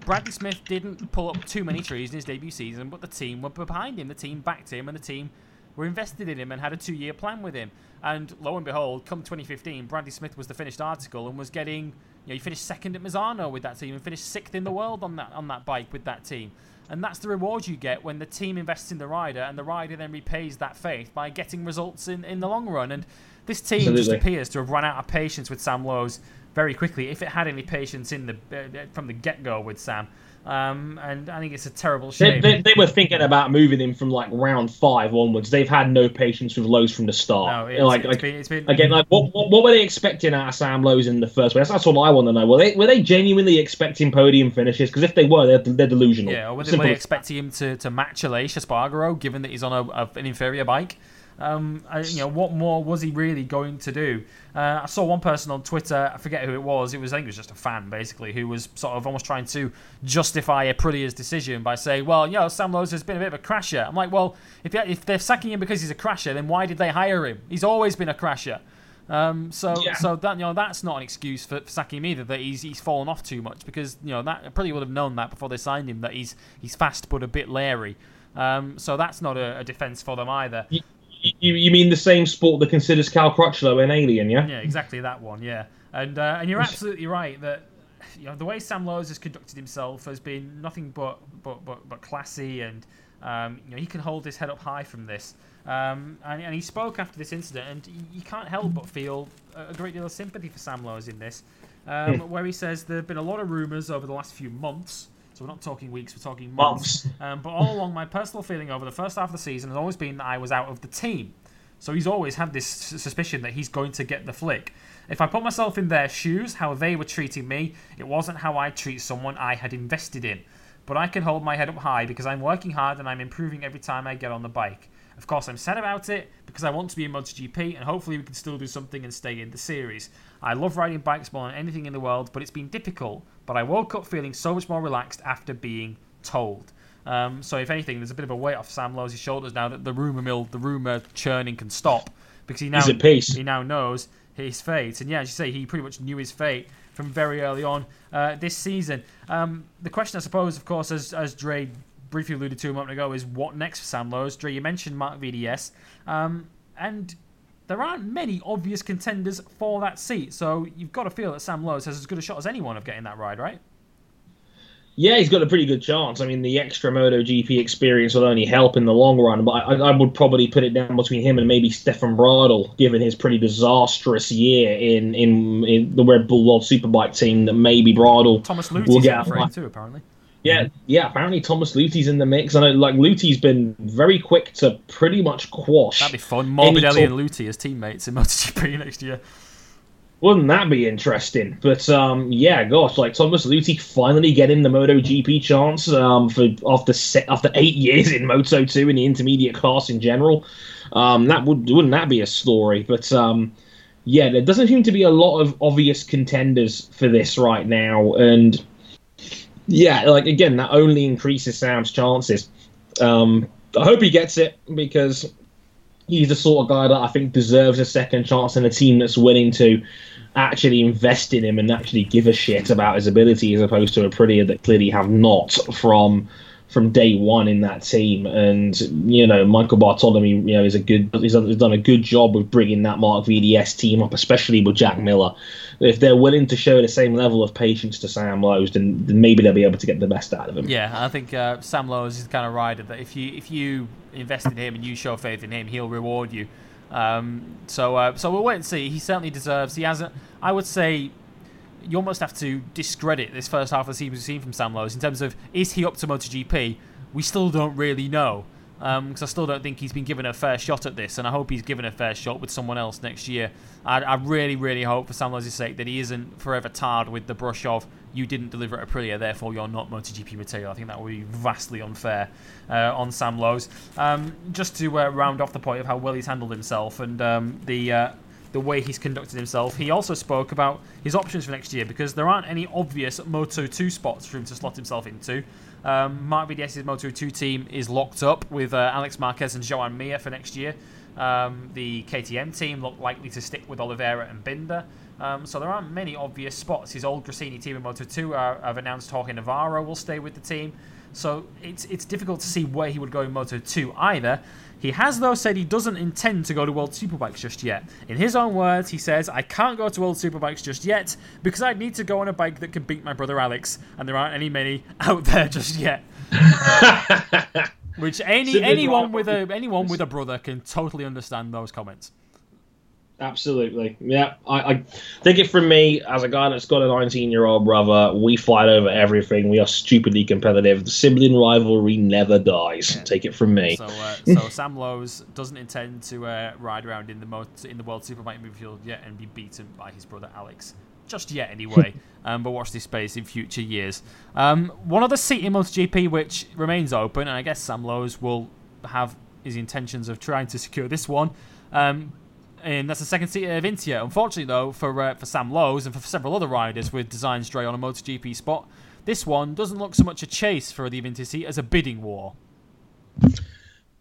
Bradley Smith didn't pull up too many trees in his debut season, but the team were behind him. The team backed him, and the team were invested in him and had a two year plan with him. And lo and behold, come 2015, Bradley Smith was the finished article and was getting, you know, he finished second at Misano with that team and finished sixth in the world on that on that bike with that team. And that's the reward you get when the team invests in the rider and the rider then repays that faith by getting results in, in the long run. And this team Absolutely. just appears to have run out of patience with Sam Lowes very quickly, if it had any patience in the uh, from the get go with Sam. Um, and I think it's a terrible shame. They, they, they, were thinking about moving him from like round five onwards. They've had no patience with Lowes from the start. No, it's, like, it's like been, it's been, again, like what, what, what, were they expecting out of Sam Lowes in the first place? That's what I want to know. Were they were they genuinely expecting podium finishes? Because if they were, they're, they're delusional. Yeah, or were they, were they expecting him to, to match Aleix Espargaro, given that he's on a, a, an inferior bike? Um, I, you know, what more was he really going to do? Uh, I saw one person on Twitter, I forget who it was. It was I think it was just a fan basically who was sort of almost trying to justify Aprilia's decision by saying, "Well, you know, Sam Lowes has been a bit of a crasher." I'm like, well, if if they're sacking him because he's a crasher, then why did they hire him? He's always been a crasher. Um, so yeah. so that you know that's not an excuse for, for, sacking him either that he's he's fallen off too much because you know that probably would have known that before they signed him that he's he's fast but a bit leery. Um, so that's not a, a defence for them either. You, you mean the same sport that considers Cal Crutchlow an alien, yeah? Yeah, exactly that one. Yeah, and uh, and you're absolutely right that you know the way Sam Lowes has conducted himself has been nothing but but but, but classy, and um, you know he can hold his head up high from this. Um, and, and, he spoke after this incident, and you can't help but feel a great deal of sympathy for Sam Lowes in this, um, hmm. where he says there have been a lot of rumours over the last few months so we're not talking weeks, we're talking months. months. Um, but all along, my personal feeling over the first half of the season has always been that I was out of the team. So he's always had this suspicion that he's going to get the flick. If I put myself in their shoes, how they were treating me, it wasn't how I treat someone I had invested in. But I can hold my head up high because I'm working hard and I'm improving every time I get on the bike. Of course, I'm sad about it because I want to be in MotoGP and hopefully we can still do something and stay in the series. I love riding bikes more than anything in the world, but it's been difficult. But I woke up feeling so much more relaxed after being told. Um, so if anything, there's a bit of a weight off Sam Lowes' shoulders now that the rumor mill, the rumor churning can stop because he now he now knows his fate. And yeah, as you say, he pretty much knew his fate from very early on uh, this season. Um, the question, I suppose, of course, as as Dre briefly alluded to a moment ago, is what next for Sam Lowes? Dre, you mentioned Marc VDS, um, and there aren't many obvious contenders for that seat. So you've got to feel that Sam Lowes has as good a shot as anyone of getting that ride, right? Yeah, he's got a pretty good chance. I mean, the extra MotoGP experience will only help in the long run, but I, I would probably put it down between him and maybe Stefan Bradl, given his pretty disastrous year in, in, in the Red Bull World Superbike team. That maybe Bradl Thomas will get afraid too, apparently. Yeah, yeah. Apparently, Thomas Luthi's in the mix. I know, like Luthi's been very quick to pretty much quash. That'd be fun. Morbidelli and Luthi as teammates in MotoGP [laughs] next year. Wouldn't that be interesting? But um, yeah, gosh, like Thomas Luthi finally getting the MotoGP chance um, for after set, after eight years in Moto two in the intermediate class in general. Um, that would wouldn't that be a story? But um, yeah, there doesn't seem to be a lot of obvious contenders for this right now, and yeah, like again, that only increases Sam's chances. Um, I hope he gets it because he's the sort of guy that I think deserves a second chance in a team that's willing to actually invest in him and actually give a shit about his ability as opposed to Aprilia that clearly have not from from day one in that team. And you know, Michael Bartholemy, you know, is a good. He's done, he's done a good job of bringing that Marc VDS team up, especially with Jack Miller. If they're willing to show the same level of patience to Sam Lowes, then, then maybe they'll be able to get the best out of him. Yeah, I think uh, Sam Lowes is the kind of rider that if you if you invest in him and you show faith in him, he'll reward you. Um, so uh, so we'll wait and see. He certainly deserves. He hasn't. I would say you almost have to discredit this first half of the season we've seen from Sam Lowes in terms of is he up to MotoGP? We still don't really know. because um, I still don't think he's been given a fair shot at this, and I hope he's given a fair shot with someone else next year. I, I really, really hope, for Sam Lowes' sake, that he isn't forever tarred with the brush of you didn't deliver at Aprilia, therefore you're not MotoGP material. I think that would be vastly unfair uh, on Sam Lowes. Um, just to uh, round off the point of how well he's handled himself and um, the uh, the way he's conducted himself. He also spoke about his options for next year because there aren't any obvious Moto 2 spots for him to slot himself into. Um, Marc VDS's Moto 2 team is locked up with uh, Alex Marquez and Joan Mir for next year. Um, the KTM team look likely to stick with Oliveira and Binder. Um, so there aren't many obvious spots. His old Gresini team in Moto 2 are, have announced Jorge Navarro will stay with the team. So it's it's difficult to see where he would go in Moto 2 either. He has, though, said he doesn't intend to go to World Superbikes just yet. In his own words, he says, I can't go to World Superbikes just yet because I'd need to go on a bike that can beat my brother Alex, and there aren't any many [laughs] out there just yet. [laughs] Which any anyone with a anyone with a brother can totally understand those comments. Absolutely. Yeah. I, I think it from me, as a guy that's got a 19 year old brother, we fight over everything. We are stupidly competitive. The sibling rivalry never dies. Yeah. Take it from me. So, uh, [laughs] so Sam Lowes doesn't intend to uh, ride around in the mo- in the World Superbike midfield yet and be beaten by his brother Alex. Just yet, anyway. [laughs] um, but watch this space in future years. Um, one other seat in MotoGP which remains open, and I guess Sam Lowes will have his intentions of trying to secure this one. Um, and that's the second seat of Avintia. Unfortunately, though, for uh, for Sam Lowes and for several other riders with designs stray on a MotoGP spot, this one doesn't look so much a chase for the Avintia seat as a bidding war.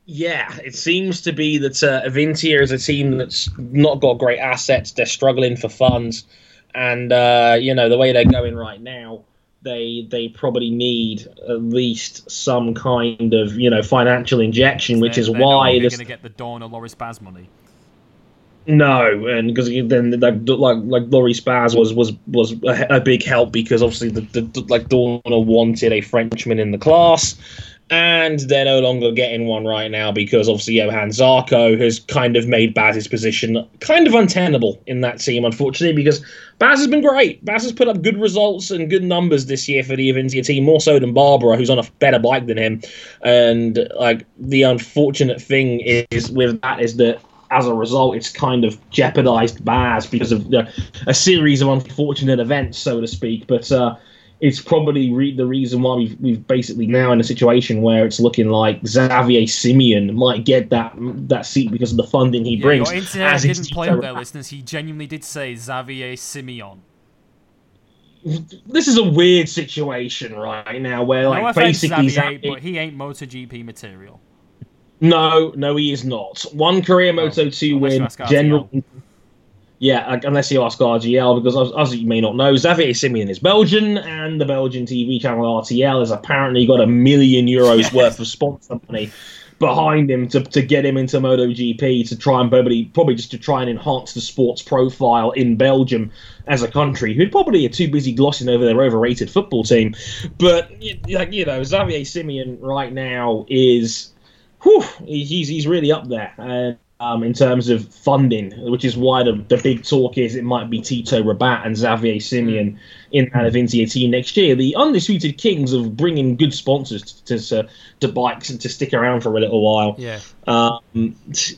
Yeah, it seems to be that uh, Avintia is a team that's not got great assets. They're struggling for funds, and uh, you know the way they're going right now, they they probably need at least some kind of you know financial injection, which they're, is why they're going to get the Dorna Loris Baz money. No, and because then like like like Loris Baz was was was a, a, big help because obviously the, the like Dorna wanted a Frenchman in the class, and they're no longer getting one right now because obviously Johann Zarco has kind of made Baz's position kind of untenable in that team, unfortunately, because Baz has been great. Baz has put up good results and good numbers this year for the Avintia team, more so than Barbera, who's on a better bike than him. And like the unfortunate thing is with that is that as a result, it's kind of jeopardized Baz because of a series of unfortunate events, so to speak. But uh, it's probably re- the reason why we've, we've basically now in a situation where it's looking like Xavier Simeon might get that that seat because of the funding he yeah, brings. Your internet didn't play there, listeners. He genuinely did say Xavier Simeon. This is a weird situation right now where, like, no basically, Xavier, Xavier, but he ain't MotoGP material. No, no, he is not. One career oh, Moto 2 win, general. Yeah, unless you ask RTL, because as, as, you may not know, Xavier Simeon is Belgian, and the Belgian TV channel RTL has apparently got a million euros yes. worth of sponsor money behind him to, to get him into MotoGP to try and probably probably just to try and enhance the sports profile in Belgium as a country, who'd probably are too busy glossing over their overrated football team. But like you know, Xavier Simeon right now is whew, he's he's really up there. Uh, um, in terms of funding, which is why the, the big talk is it might be Tito Rabat and Xavier Simeon in that Avintia team next year. The undisputed kings of bringing good sponsors to, to, to bikes and to stick around for a little while. Yeah. Um,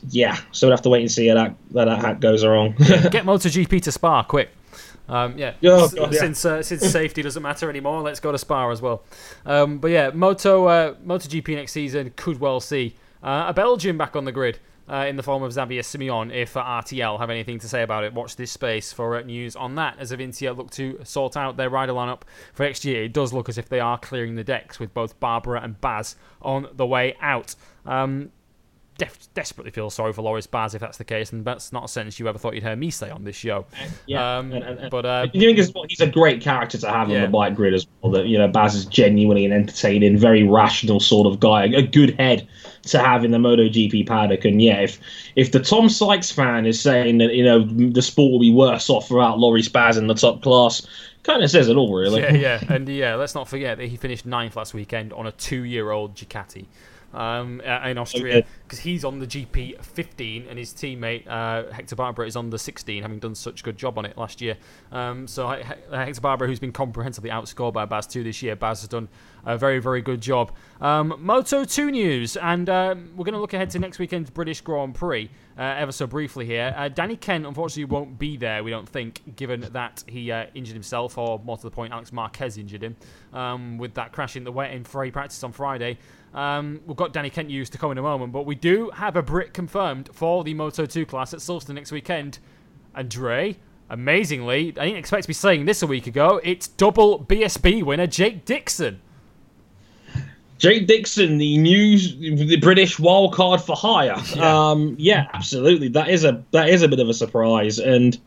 yeah. So we'll have to wait and see how that, how that hat goes along. Get MotoGP to Spa quick. Um, yeah, oh, God, yeah. since uh, since [laughs] safety doesn't matter anymore, let's go to Spa as well. Um, but yeah, Moto uh, MotoGP next season could well see uh, a Belgian back on the grid. Uh, in the form of Xavier Simeon, if RTL have anything to say about it, watch this space for uh, news on that. As Avintia look to sort out their rider lineup for next year, it does look as if they are clearing the decks with both Barbera and Baz on the way out. Um, def- desperately feel sorry for Loris Baz if that's the case, and that's not a sentence you ever thought you'd hear me say on this show. Uh, yeah, um, and, and, but uh, you think he's a great character to have yeah. on the bike grid as well. That you know, Baz is genuinely an entertaining, very rational sort of guy, a good head to have in the MotoGP paddock. And yeah, if if the Tom Sykes fan is saying that you know the sport will be worse off without Loris Baz in the top class, kind of says it all, really. Yeah, yeah, [laughs] and yeah, let's not forget that he finished ninth last weekend on a two-year-old Ducati. Um, in Austria because okay. he's on the GP 15 and his teammate uh, Hector Barbera is on the 16, having done such a good job on it last year. Um, so Hector Barbera, who's been comprehensively outscored by Baz 2 this year, Baz has done a very, very good job. Um, Moto 2 news, and um, we're going to look ahead to next weekend's British Grand Prix uh, ever so briefly here. Uh, Danny Kent, unfortunately, won't be there, we don't think, given that he uh, injured himself, or more to the point, Alex Marquez injured him um, with that crash in the wet in free practice on Friday. Um, we've got Danny Kent used to come in a moment, but we do have a Brit confirmed for the Moto 2 class at Silverstone next weekend. And Dre, amazingly, I didn't expect to be saying this a week ago, it's double BSB winner Jake Dixon. Jake Dixon, the new the British wild card for hire. [laughs] Yeah. Um, yeah, absolutely. That is a that is a bit of a surprise, and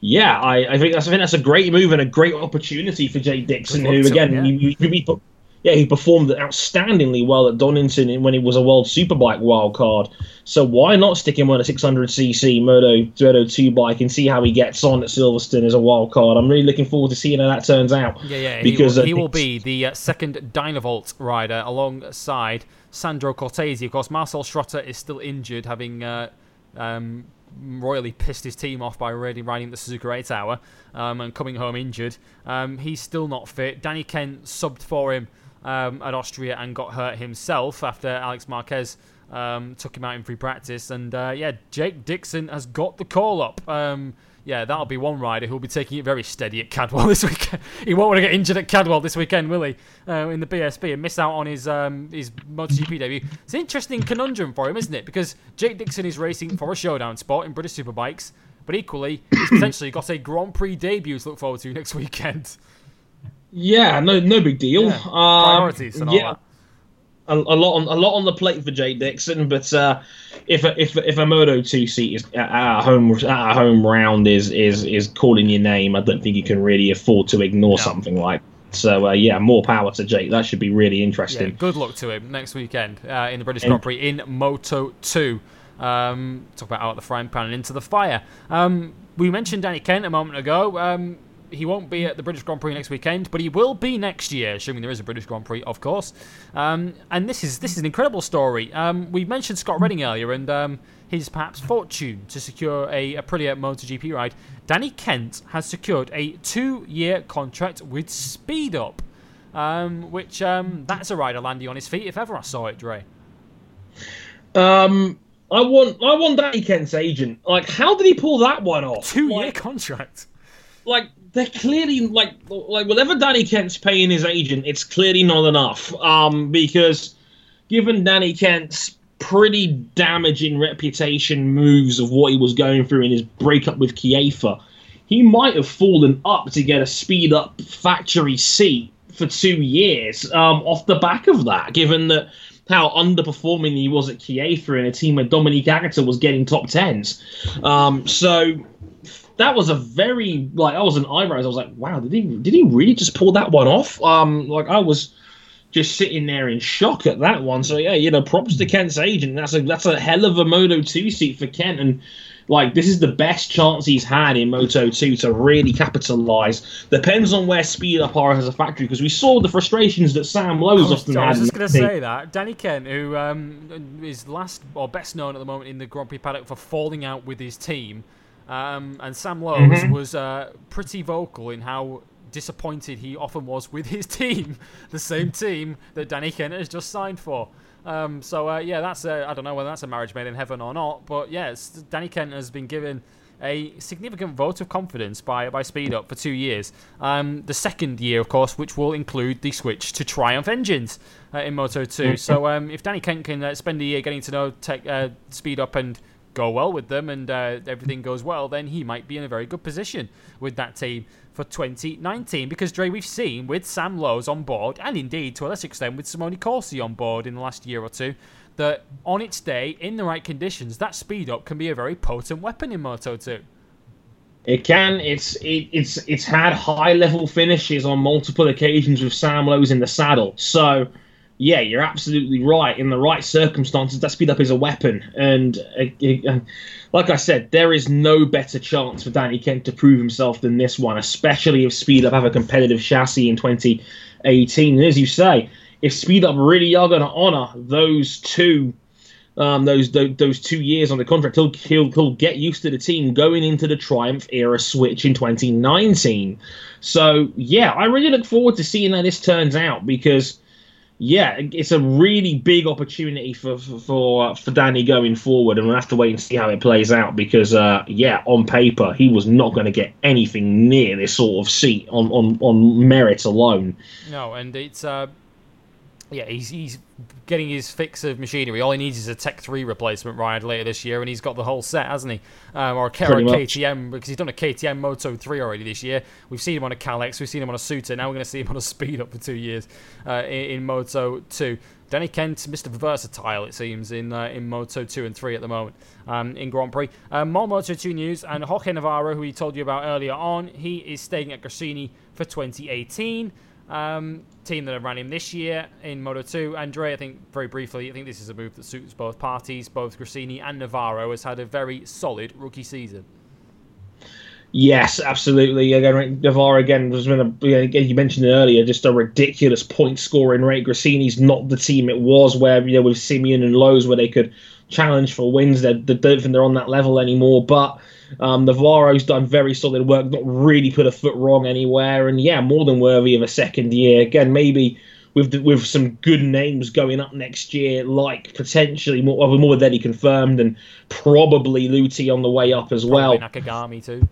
yeah, I, I think that's I think that's a great move and a great opportunity for Jake Dixon, who again him, yeah. you, you, you, yeah, he performed outstandingly well at Donington when he was a World Superbike wildcard. So why not stick him on a 600cc Moto, Moto 2 bike and see how he gets on at Silverstone as a wildcard? I'm really looking forward to seeing how that turns out. Yeah, yeah. Because he will, he will be the uh, second Dynavolt rider alongside Sandro Cortese. Of course, Marcel Schrotter is still injured, having. Uh, um, royally pissed his team off by already riding the Suzuka 8 Hour um, and coming home injured. Um, he's still not fit. Danny Kent subbed for him um, at Austria and got hurt himself after Alex Marquez um, took him out in free practice. And uh, yeah, Jake Dixon has got the call up. Um, yeah, that'll be one rider who'll be taking it very steady at Cadwell [laughs] this weekend. he won't want to get injured at Cadwell this weekend, will he? Uh, in the BSB and miss out on his um, his MotoGP debut. It's an interesting conundrum for him, isn't it? Because Jake Dixon is racing for a showdown spot in British Superbikes, but equally he's [coughs] potentially got a Grand Prix debut to look forward to next weekend. Yeah, no, no big deal. Yeah. Um, Priorities and yeah. A, a, lot on a lot on the plate for Jay Dixon, but uh, if a, if if a Moto two seat is at our home at our home round is is is calling your name, I don't think you can really afford to ignore no. something like. So uh, yeah, more power to Jake. That should be really interesting. Yeah, good luck to him next weekend uh, in the British Grand Prix in Moto two. Um, talk about out the frying pan and into the fire. Um, we mentioned Danny Kent a moment ago. Um, he won't be at the British Grand Prix next weekend, but he will be next year, assuming there is a British Grand Prix, of course. Um, and this is this is an incredible story. Um, we mentioned Scott Redding earlier, and um, his perhaps fortune to secure a, a Aprilia MotoGP ride. Danny Kent has secured a two-year contract with Speed Up, um, which um, that's a rider landing on his feet if ever I saw it, Dre. Um, I want I want Danny Kent's agent. Like, how did he pull that one off? Two-year like, contract. Like they're clearly like like whatever Danny Kent's paying his agent, it's clearly not enough. Um, because given Danny Kent's pretty damaging reputation moves of what he was going through in his breakup with Kiefer, he might have fallen up to get a speed up factory seat for two years um, off the back of that. Given that how underperforming he was at Kiefer in a team where Dominique Aegerter was getting top tens, um, so that was a very like I was an eyebrows. I was like, wow, did he did he really just pull that one off? Um, like I was just sitting there in shock at that one. So yeah, you know, props to Kent's agent. That's a that's a hell of a Moto two seat for Kent, and like this is the best chance he's had in Moto two to really capitalize. Depends on where Speed Up are as a factory because we saw the frustrations that Sam Lowes often had. I was just going to say that Danny Kent, who um, is last or best known at the moment in the Grand Prix paddock for falling out with his team um, and Sam Lowes mm-hmm. was uh, pretty vocal in how disappointed he often was with his [laughs] team, the same team that Danny Kent has just signed for. Um, so uh, yeah, that's I don't know whether that's a marriage made in heaven or not, but yes, Danny Kent has been given a significant vote of confidence by by Speed Up for two years. Um, the second year, of course, which will include the switch to Triumph engines uh, in Moto 2. Mm-hmm. So um, if Danny Kent can uh, spend a year getting to know tech, uh, Speed Up and go well with them and uh, everything goes well, then he might be in a very good position with that team for 2019. Because, Dre, we've seen with Sam Lowes on board, and indeed to a lesser extent with Simone Corsi on board in the last year or two, that on its day, in the right conditions, that speed up can be a very potent weapon in Moto 2. It can. It's it, it's it's had high level finishes on multiple occasions with Sam Lowes in the saddle. So yeah, you're absolutely right. In the right circumstances, that speed up is a weapon. And uh, uh, like I said, there is no better chance for Danny Kent to prove himself than this one, especially if speed up have a competitive chassis in 2018. And as you say, if Speed Up really are going to honour those two um, those, those those two years on the contract. He'll, he'll he'll get used to the team going into the Triumph era switch in 2019. So yeah, I really look forward to seeing how this turns out because yeah, it's a really big opportunity for for for, Danny going forward, and we'll have to wait and see how it plays out because uh, yeah, on paper he was not going to get anything near this sort of seat on on on merit alone. No, and it's uh yeah, he's he's getting his fix of machinery. All he needs is a Tech 3 replacement ride later this year, and he's got the whole set, hasn't he? Um, or a KTM, because he's done a KTM Moto 3 already this year. We've seen him on a Kalex, we've seen him on a Suter, now we're going to see him on a Speed Up for two years uh, in, in, Moto 2. Danny Kent, Mr. Versatile, it seems, in uh, in Moto 2 and 3 at the moment um, in Grand Prix. Um, more Moto 2 news, and Jorge Navarro, who we told you about earlier on, he is staying at Gresini for 2018. Um, team that have ran him this year in Moto 2. Andre, I think very briefly, I think this is a move that suits both parties. Both Gresini and Navarro has had a very solid rookie season. Yes, absolutely. Again, Navarro again was been a, again you mentioned it earlier, just a ridiculous point scoring rate. Gresini's not the team it was where you know with Simeon and Lowes where they could challenge for wins. They, they don't think they're on that level anymore, but um, Navarro's done very solid work, not really put a foot wrong anywhere, and yeah, more than worthy of a second year. Again, maybe with the, with some good names going up next year, like potentially more more with Eddie confirmed, and probably Luthi on the way up as well. Nakagami too.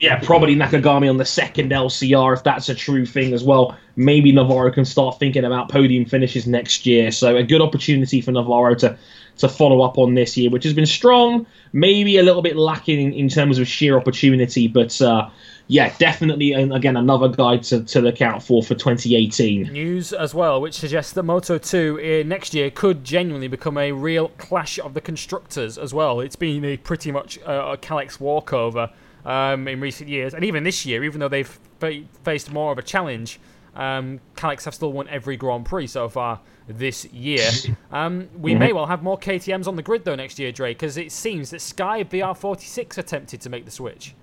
Yeah, probably Nakagami on the second LCR if that's a true thing as well. Maybe Navarro can start thinking about podium finishes next year. So a good opportunity for Navarro to to follow up on this year, which has been strong, maybe a little bit lacking in, in terms of sheer opportunity, but uh, yeah, definitely, again, another guy to, to look out for for 2018. News as well, which suggests that Moto 2 uh, next year could genuinely become a real clash of the constructors as well. It's been a pretty much uh, a Kalex walkover um, in recent years, and even this year, even though they've fa- faced more of a challenge, um, have still won every Grand Prix so far this year. [laughs] Um, we mm-hmm. may well have more KTM's on the grid though next year, Dre, because it seems that Sky VR46 attempted to make the switch.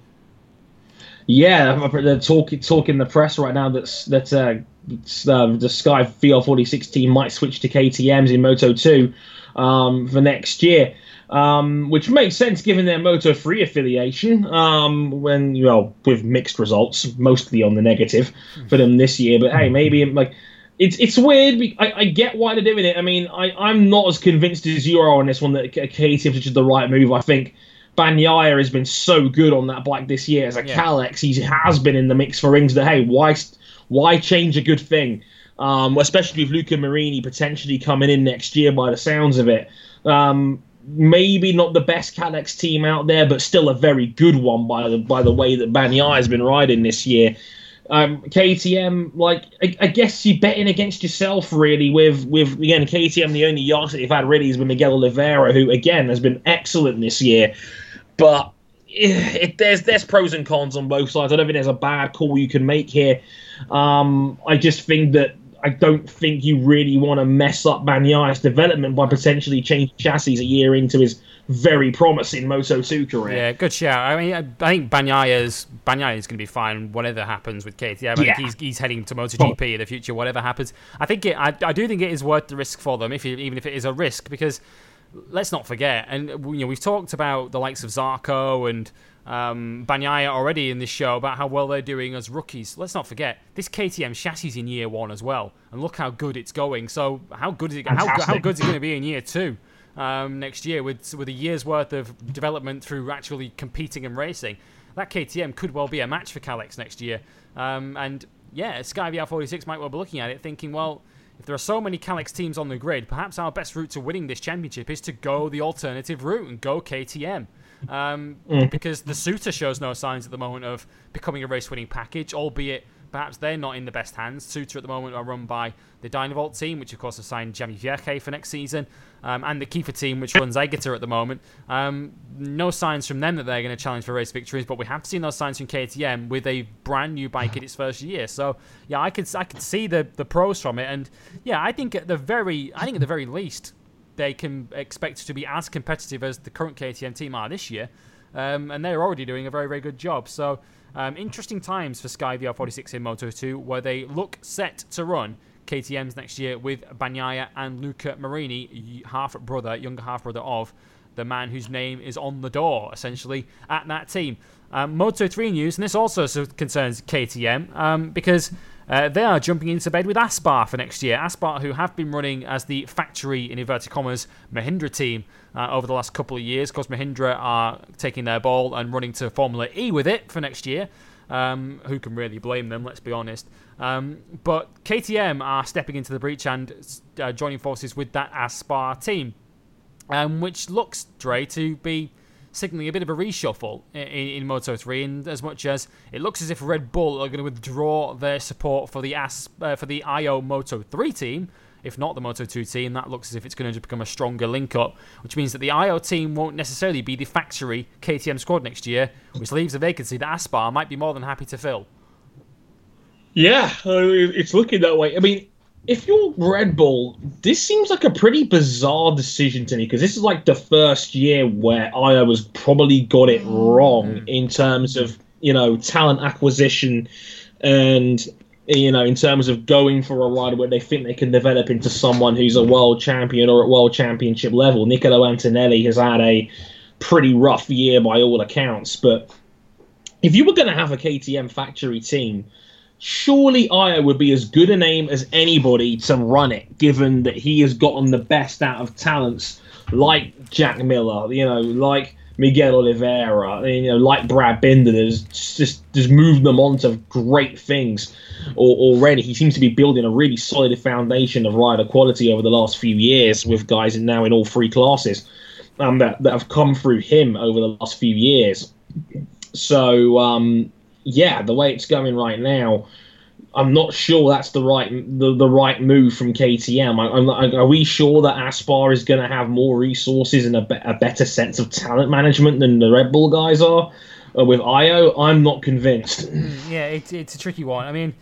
Yeah, they're talking talk in the press right now that that uh, uh, the Sky VR46 team might switch to KTM's in Moto 2 um, for next year um, which makes sense given their Moto 3 affiliation. Um, when you know, with mixed results, mostly on the negative for them this year. But hey, maybe like it's it's weird. I, I get why they're doing it. I mean, I I'm not as convinced as you are on this one that KTM is the right move. I think. Bagnaia has been so good on that bike this year as a yeah. He has been in the mix for rings. That hey, why why change a good thing? Um, especially with Luca Marini potentially coming in next year by the sounds of it. Um, maybe not the best Kalex team out there, but still a very good one by the by the way that Bagnaia has been riding this year. Um, KTM, like I, I, guess you're betting against yourself really. With with again KTM, the only yard that they've had really has been Miguel Oliveira, who again has been excellent this year. But it, it, there's there's pros and cons on both sides. I don't think there's a bad call you can make here. Um, I just think that I don't think you really want to mess up Bagnaia's development by potentially changing chassis a year into his very promising Moto 2 career. Yeah, good shout. I mean, I, think Bagnaia's Bagnaia is going to be fine whatever happens with KTM. I yeah. he's, he's heading to MotoGP oh. in the future, whatever happens. I think it, I, I do think it is worth the risk for them, if even if it is a risk, because let's not forget, and you know, we've talked about the likes of Zarco and um, Bagnaia already in this show about how well they're doing as rookies. Let's not forget this KTM chassis in year one as well, and look how good it's going. So how good is it? How, how good is it going to be in year two um, next year with with a year's worth of development through actually competing and racing? That KTM could well be a match for Kalex next year. Um, and yeah, Sky VR46 might well be looking at it, thinking, well, if there are so many Kalex teams on the grid, perhaps our best route to winning this championship is to go the alternative route and go KTM um, mm. because the Suter shows no signs at the moment of becoming a race-winning package, albeit perhaps they're not in the best hands. Suter at the moment are run by the Dynavolt team, which of course have signed Jamie Vierge for next season, um, and the Kiefer team, which runs Aegerter at the moment. Um, no signs from them that they're going to challenge for race victories, but we have seen those signs from KTM with a brand new bike in its first year. So yeah, I could I could see the the pros from it, and yeah, I think at the very I think at the very least they can expect to be as competitive as the current KTM team are this year. Um, and they're already doing a very, very good job. So, um, interesting times for Sky VR46 in Moto 2, where they look set to run KTM's next year with Bagnaia and Luca Marini, half brother, younger half brother of the man whose name is on the door, essentially, at that team. Um, Moto 3 news, and this also concerns KTM um, because uh, they are jumping into bed with Aspar for next year. Aspar, who have been running as the factory, in inverted commas, Mahindra team uh, over the last couple of years. Of course, Mahindra are taking their ball and running to Formula E with it for next year. Um, who can really blame them? Let's be honest. Um, but KTM are stepping into the breach and uh, joining forces with that Aspar team, um, which looks, Dre, to be signaling a bit of a reshuffle in, in, Moto 3, and as much as it looks as if Red Bull are going to withdraw their support for the As, uh, for the Ajo Moto 3 team, if not the Moto 2 team, that looks as if it's going to become a stronger link up, which means that the Ajo team won't necessarily be the factory KTM squad next year, which leaves a vacancy that Aspar might be more than happy to fill. Yeah, it's looking that way. I mean, if you're Red Bull, this seems like a pretty bizarre decision to me because this is like the first year where Ajo was probably got it wrong mm. in terms of you know talent acquisition and you know in terms of going for a rider where they think they can develop into someone who's a world champion or at world championship level. Niccolo Antonelli has had a pretty rough year by all accounts, but if you were going to have a KTM factory team surely Ajo would be as good a name as anybody to run it, given that he has gotten the best out of talents like Jack Miller, you know, like Miguel Oliveira, you know, like Brad Binder. There's just just moved them on to great things already. He seems to be building a really solid foundation of rider quality over the last few years with guys now in all three classes um, that, that have come through him over the last few years. So, um, yeah, the way it's going right now, I'm not sure that's the right the, the right move from KTM. I, I, are we sure that Aspar is going to have more resources and a, be, a, better sense of talent management than the Red Bull guys are? Uh, with Ajo, I'm not convinced. Hmm, yeah, it's it's a tricky one. I mean,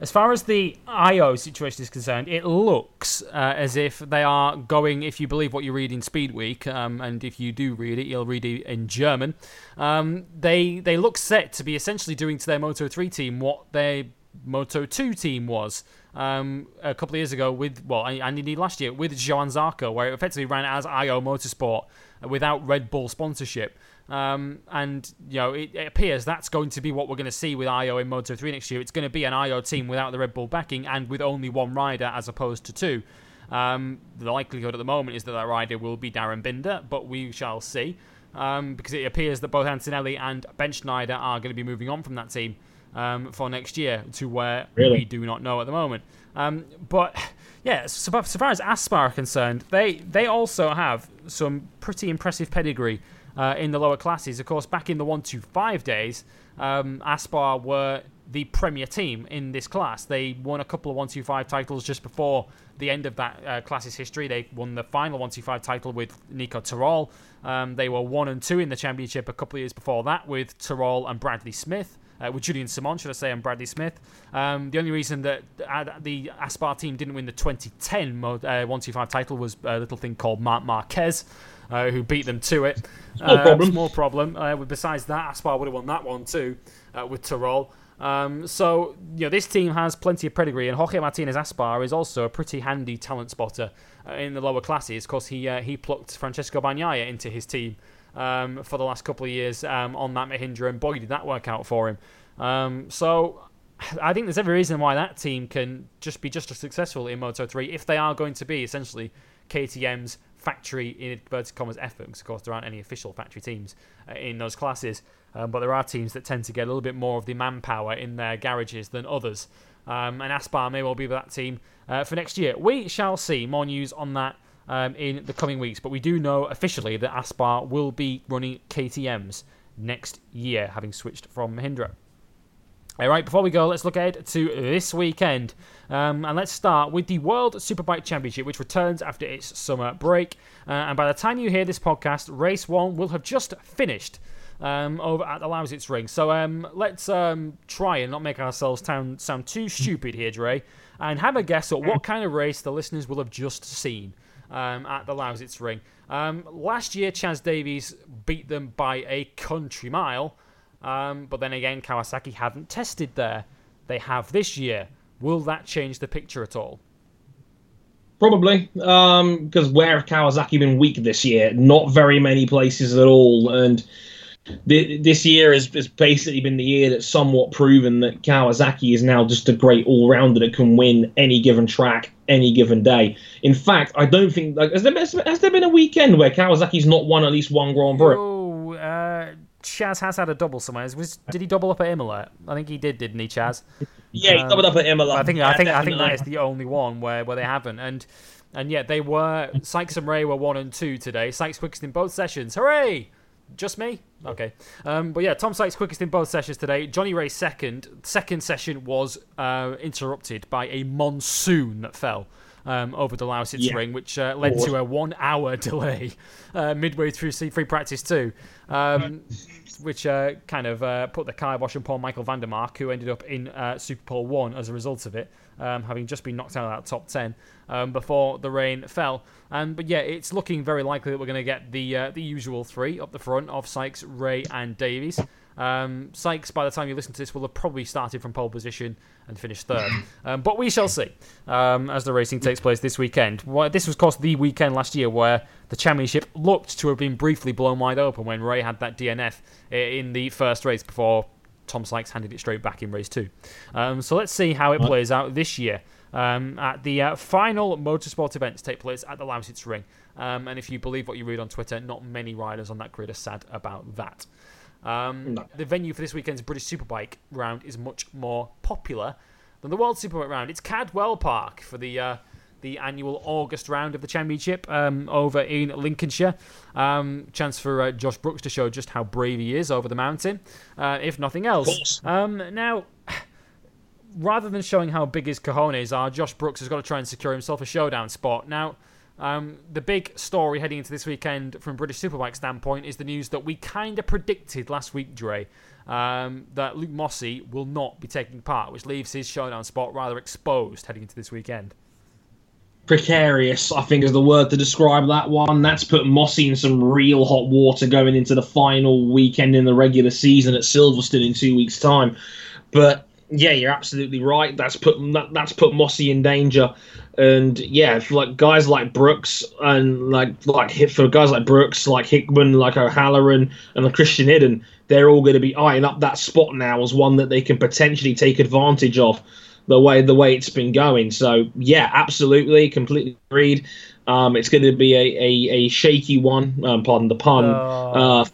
as far as the Ajo situation is concerned, it looks uh, as if they are going, if you believe what you read in Speed Week, um, and if you do read it, you'll read it in German. Um, they they look set to be essentially doing to their Moto 3 team what their Moto 2 team was um, a couple of years ago with, well, and indeed last year with Johann Zarco, where it effectively ran as Ajo Motorsport without Red Bull sponsorship. Um, and you know, it, it, appears that's going to be what we're going to see with Ajo in Moto 3 next year. It's going to be an Ajo team without the Red Bull backing and with only one rider as opposed to two. Um, the likelihood at the moment is that that rider will be Darryn Binder, but we shall see. Um, because it appears that both Antonelli and Bendsneyder are going to be moving on from that team um, for next year to where really? we do not know at the moment. Um, but yeah, so, so far as Aspar are concerned, they they also have some pretty impressive pedigree uh, in the lower classes. Of course, back in the 125 days, um, Aspar were the premier team in this class. They won a couple of 125 titles just before the end of that uh, class's history. They won the final 125 title with Nico Terol. Um, they were one and two in the championship a couple of years before that with Terol and Bradley Smith. Uh, with Julian Simon, should I say, and Bradley Smith. Um, the only reason that uh, the Aspar team didn't win the 2010 uh, 125 title was a little thing called Marc Marquez, uh, who beat them to it. Small uh, problem. Small problem. Uh, besides that, Aspar would have won that one too uh, with Terol. Um, so you know this team has plenty of pedigree, and Jorge Martinez Aspar is also a pretty handy talent spotter uh, in the lower classes because he uh, he plucked Francesco Bagnaia into his team um, for the last couple of years um, on that Mahindra, and boy did that work out for him. Um, so I think there's every reason why that team can just be just as successful in Moto 3 if they are going to be essentially KTM's factory in inverted commas effort because of course there aren't any official factory teams uh, in those classes. Um, but there are teams that tend to get a little bit more of the manpower in their garages than others. Um, and Aspar may well be that team uh, for next year. We shall see. More news on that um, in the coming weeks. But we do know officially that Aspar will be running KTM's next year having switched from Mahindra. All right, before we go, let's look ahead to this weekend. Um, and let's start with the World Superbike Championship, which returns after its summer break. Uh, and by the time you hear this podcast, race one will have just finished um, over at the Lausitz Ring. So um, let's um, try and not make ourselves sound, sound too stupid here, Dre, and have a guess at what kind of race the listeners will have just seen um, at the Lausitz Ring. Um, last year, Chaz Davies beat them by a country mile. Um, but then again, Kawasaki haven't tested there. They have this year. Will that change the picture at all? Probably, because um, where have Kawasaki been weak this year? Not very many places at all, and th- this year has, has basically been the year that's somewhat proven that Kawasaki is now just a great all-rounder that can win any given track, any given day. In fact, I don't think like has there been, has there been a weekend where Kawasaki's not won at least one Grand Prix? Oh, uh, Chaz has had a double somewhere. Was did he double up at Imola? I think he did, didn't he, Chaz? Yeah, he um, doubled up at Imola. I think yeah, I think definitely. I think that is the only one where, where they haven't. And and yet they were Sykes and Rea were one and two today. Sykes quickest in both sessions. Hooray! Just me? Okay. Um, but yeah, Tom Sykes quickest in both sessions today. Johnny Rea second. Second session was uh, interrupted by a monsoon that fell um, over the Lausitz yeah. ring, which uh, led to a one hour [laughs] delay uh, midway through free practice two, um, which uh, kind of uh, put the kibosh on Paul Michael van der Mark, who ended up in uh, Super Pole 1 as a result of it, um, having just been knocked out of that top 10 um, before the rain fell. And But yeah, it's looking very likely that we're going to get the, uh, the usual three up the front of Sykes, Rea, and Davies. Um, Sykes, by the time you listen to this, will have probably started from pole position and finished third. [laughs] Um, but we shall see um, as the racing takes place this weekend. Well, this was, of course, the weekend last year where the championship looked to have been briefly blown wide open when Rea had that DNF in the first race before Tom Sykes handed it straight back in race two. Um, so let's see how it plays out this year. Um, at the uh, final motorsport events take place at the Lausitz Ring. Um, and if you believe what you read on Twitter, not many riders on that grid are sad about that. Um, no. The venue for this weekend's British Superbike round is much more popular than the World Superbike round. It's Cadwell Park for the uh, the annual August round of the championship um, over in Lincolnshire. Um, chance for uh, Josh Brooks to show just how brave he is over the mountain, uh, if nothing else. Um, now. [sighs] Rather than showing how big his cojones are, Josh Brooks has got to try and secure himself a showdown spot. Now, um, the big story heading into this weekend from British Superbike standpoint is the news that we kind of predicted last week, Dre, um, that Luke Mossey will not be taking part, which leaves his showdown spot rather exposed heading into this weekend. Precarious, I think, is the word to describe that one. That's put Mossey in some real hot water going into the final weekend in the regular season at Silverstone in two weeks' time. But yeah, you're absolutely right. That's put that, that's put Mossey in danger, and yeah, like guys like Brooks and like like for guys like Brooks, like Hickman, like O'Halloran, and Christian Iddon, they're all going to be eyeing up that spot now as one that they can potentially take advantage of. The way the way it's been going, so yeah, absolutely, completely agreed. Um, it's going to be a, a, a shaky one. Um, pardon the pun. Oh. Uh,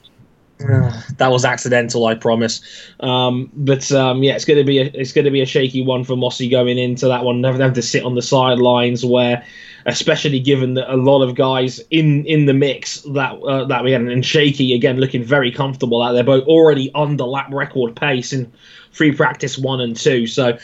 [sighs] that was accidental, I promise. Um, but um, yeah, it's going to be a, it's going to be a shaky one for Mossey going into that one. Never have to sit on the sidelines where, especially given that a lot of guys in in the mix that uh, that we had and shaky again looking very comfortable out there, both already under lap record pace in free practice one and two. So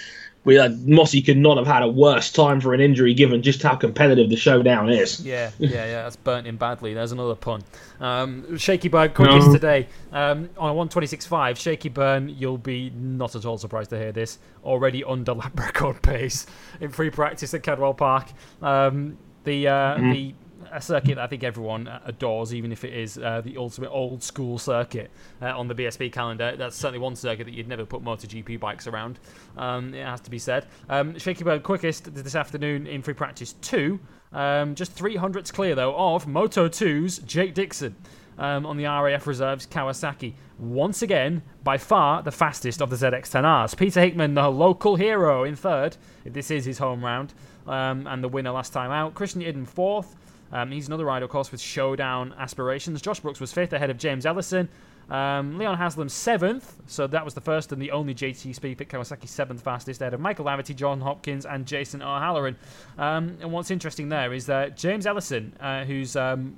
we uh, Mossey could not have had a worse time for an injury given just how competitive the showdown is. Yeah, yeah, yeah. That's burnt him badly. There's another pun. Um, Shakey Byrne quickest no. today um, on a 126.5. Shakey Byrne, you'll be not at all surprised to hear this. Already under lap [laughs] record pace in free practice at Cadwell Park. Um, the uh, mm. the a circuit that I think everyone adores, even if it is uh, the ultimate old school circuit uh, on the BSB calendar. That's certainly one circuit that you'd never put MotoGP bikes around. Um, it has to be said. Um, Shakey Byrne quickest this afternoon in free practice two. Um, just 300s clear though of Moto 2's Jake Dixon. Um, on the RAF reserves Kawasaki. Once again, by far the fastest of the ZX10Rs. Peter Hickman, the local hero, in third. This is his home round, um, and the winner last time out. Christian Iddon fourth. Um, he's another rider, of course, with showdown aspirations. Josh Brooks was fifth ahead of James Ellison. Um, Leon Haslam seventh, so that was the first and the only JG Speedfit Kawasaki seventh fastest ahead of Michael Laverty, John Hopkins, and Jason O'Halloran. Um, and what's interesting there is that James Ellison, uh, who's um,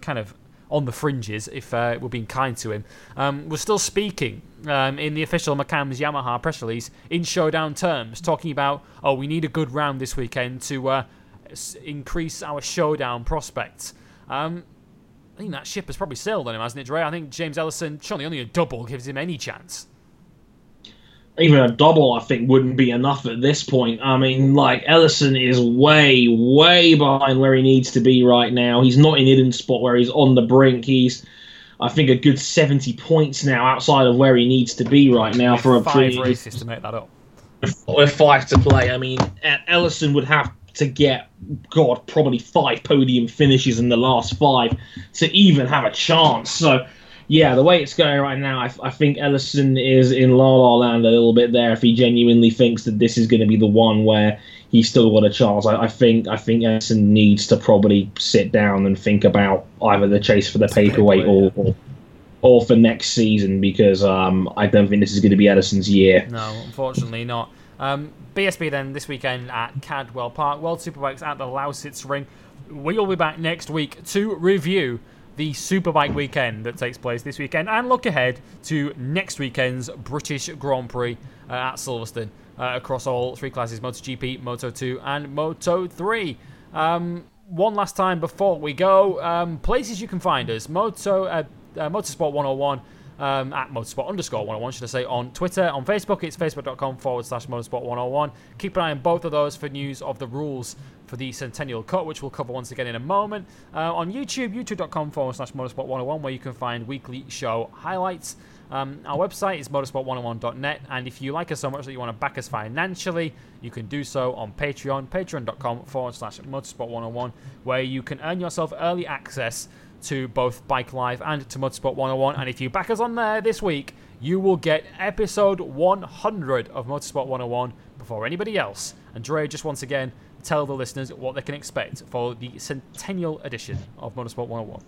kind of on the fringes, if uh, we're being kind to him, um, was still speaking um, in the official McAMS Yamaha press release in showdown terms, talking about, oh, we need a good round this weekend to uh, increase our showdown prospects. Um, I think that ship has probably sailed on him, hasn't it, Dre? I think James Ellison, surely only a double gives him any chance. Even a double, I think, wouldn't be enough at this point. I mean, like, Ellison is way, way behind where he needs to be right now. He's not in hidden spot where he's on the brink. He's, I think, a good 70 points now outside of where he needs to be right now for a five pre- races to make that up. with five to play. I mean, Ellison would have to get, God, probably five podium finishes in the last five to even have a chance. So, yeah, the way it's going right now, I, I think Ellison is in La La Land a little bit there. If he genuinely thinks that this is going to be the one where he's still got a chance, I, I think I think Ellison needs to probably sit down and think about either the chase for the paperweight or, or or for next season because um, I don't think this is going to be Ellison's year. No, unfortunately not. Um, BSB then this weekend at Cadwell Park, World Superbikes at the Lausitz Ring. We will be back next week to review the Superbike weekend that takes place this weekend and look ahead to next weekend's British Grand Prix uh, at Silverstone uh, across all three classes MotoGP, Moto2, and Moto3. Um, one last time before we go, um, places you can find us Moto, uh, uh Motorsport 101 um, at motorsport underscore 101, should I say, on Twitter. On Facebook, it's facebook.com forward slash motorsport 101. Keep an eye on both of those for news of the rules for the Centennial Cup, which we'll cover once again in a moment. Uh, on YouTube, youtube.com forward slash motorsport 101, where you can find weekly show highlights. Um, our website is motorsport101.net, and if you like us so much that you want to back us financially, you can do so on Patreon, patreon.com forward slash motorsport101, where you can earn yourself early access to both Bike Live and to Motorsport 101. And if you back us on there this week, you will get episode 100 of Motorsport 101 before anybody else. And Dre, just once again, tell the listeners what they can expect for the centennial edition of Motorsport 101.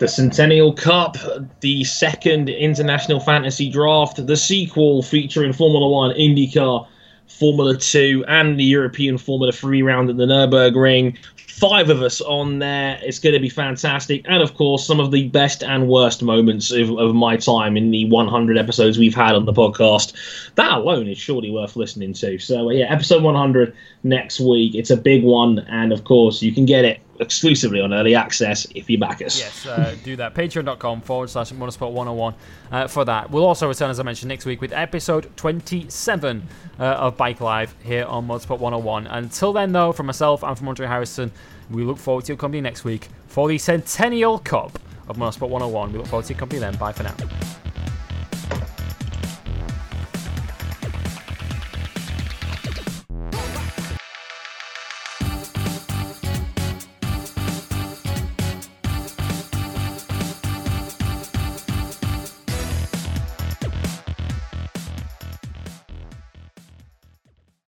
The Centennial Cup, the second International Fantasy Draft, the sequel featuring Formula One, IndyCar, Formula 2, and the European Formula 3 round at the Nürburgring, five of us on there. It's going to be fantastic. And of course, some of the best and worst moments of, of my time in the 100 episodes we've had on the podcast. That alone is surely worth listening to. So, uh, yeah, episode 100 next week. It's a big one. And of course, you can get it exclusively on early access if you back us. Yes, uh, do that. Patreon.com forward slash motorsport 101 uh, for that. We'll also return, as I mentioned, next week with episode 27 uh, of Bike Live here on Motorsport 101. Until then, though, from myself and from Andre Harrison, we look forward to your company next week for the Centennial Cup of Motorsport 101. We look forward to your company then. Bye for now.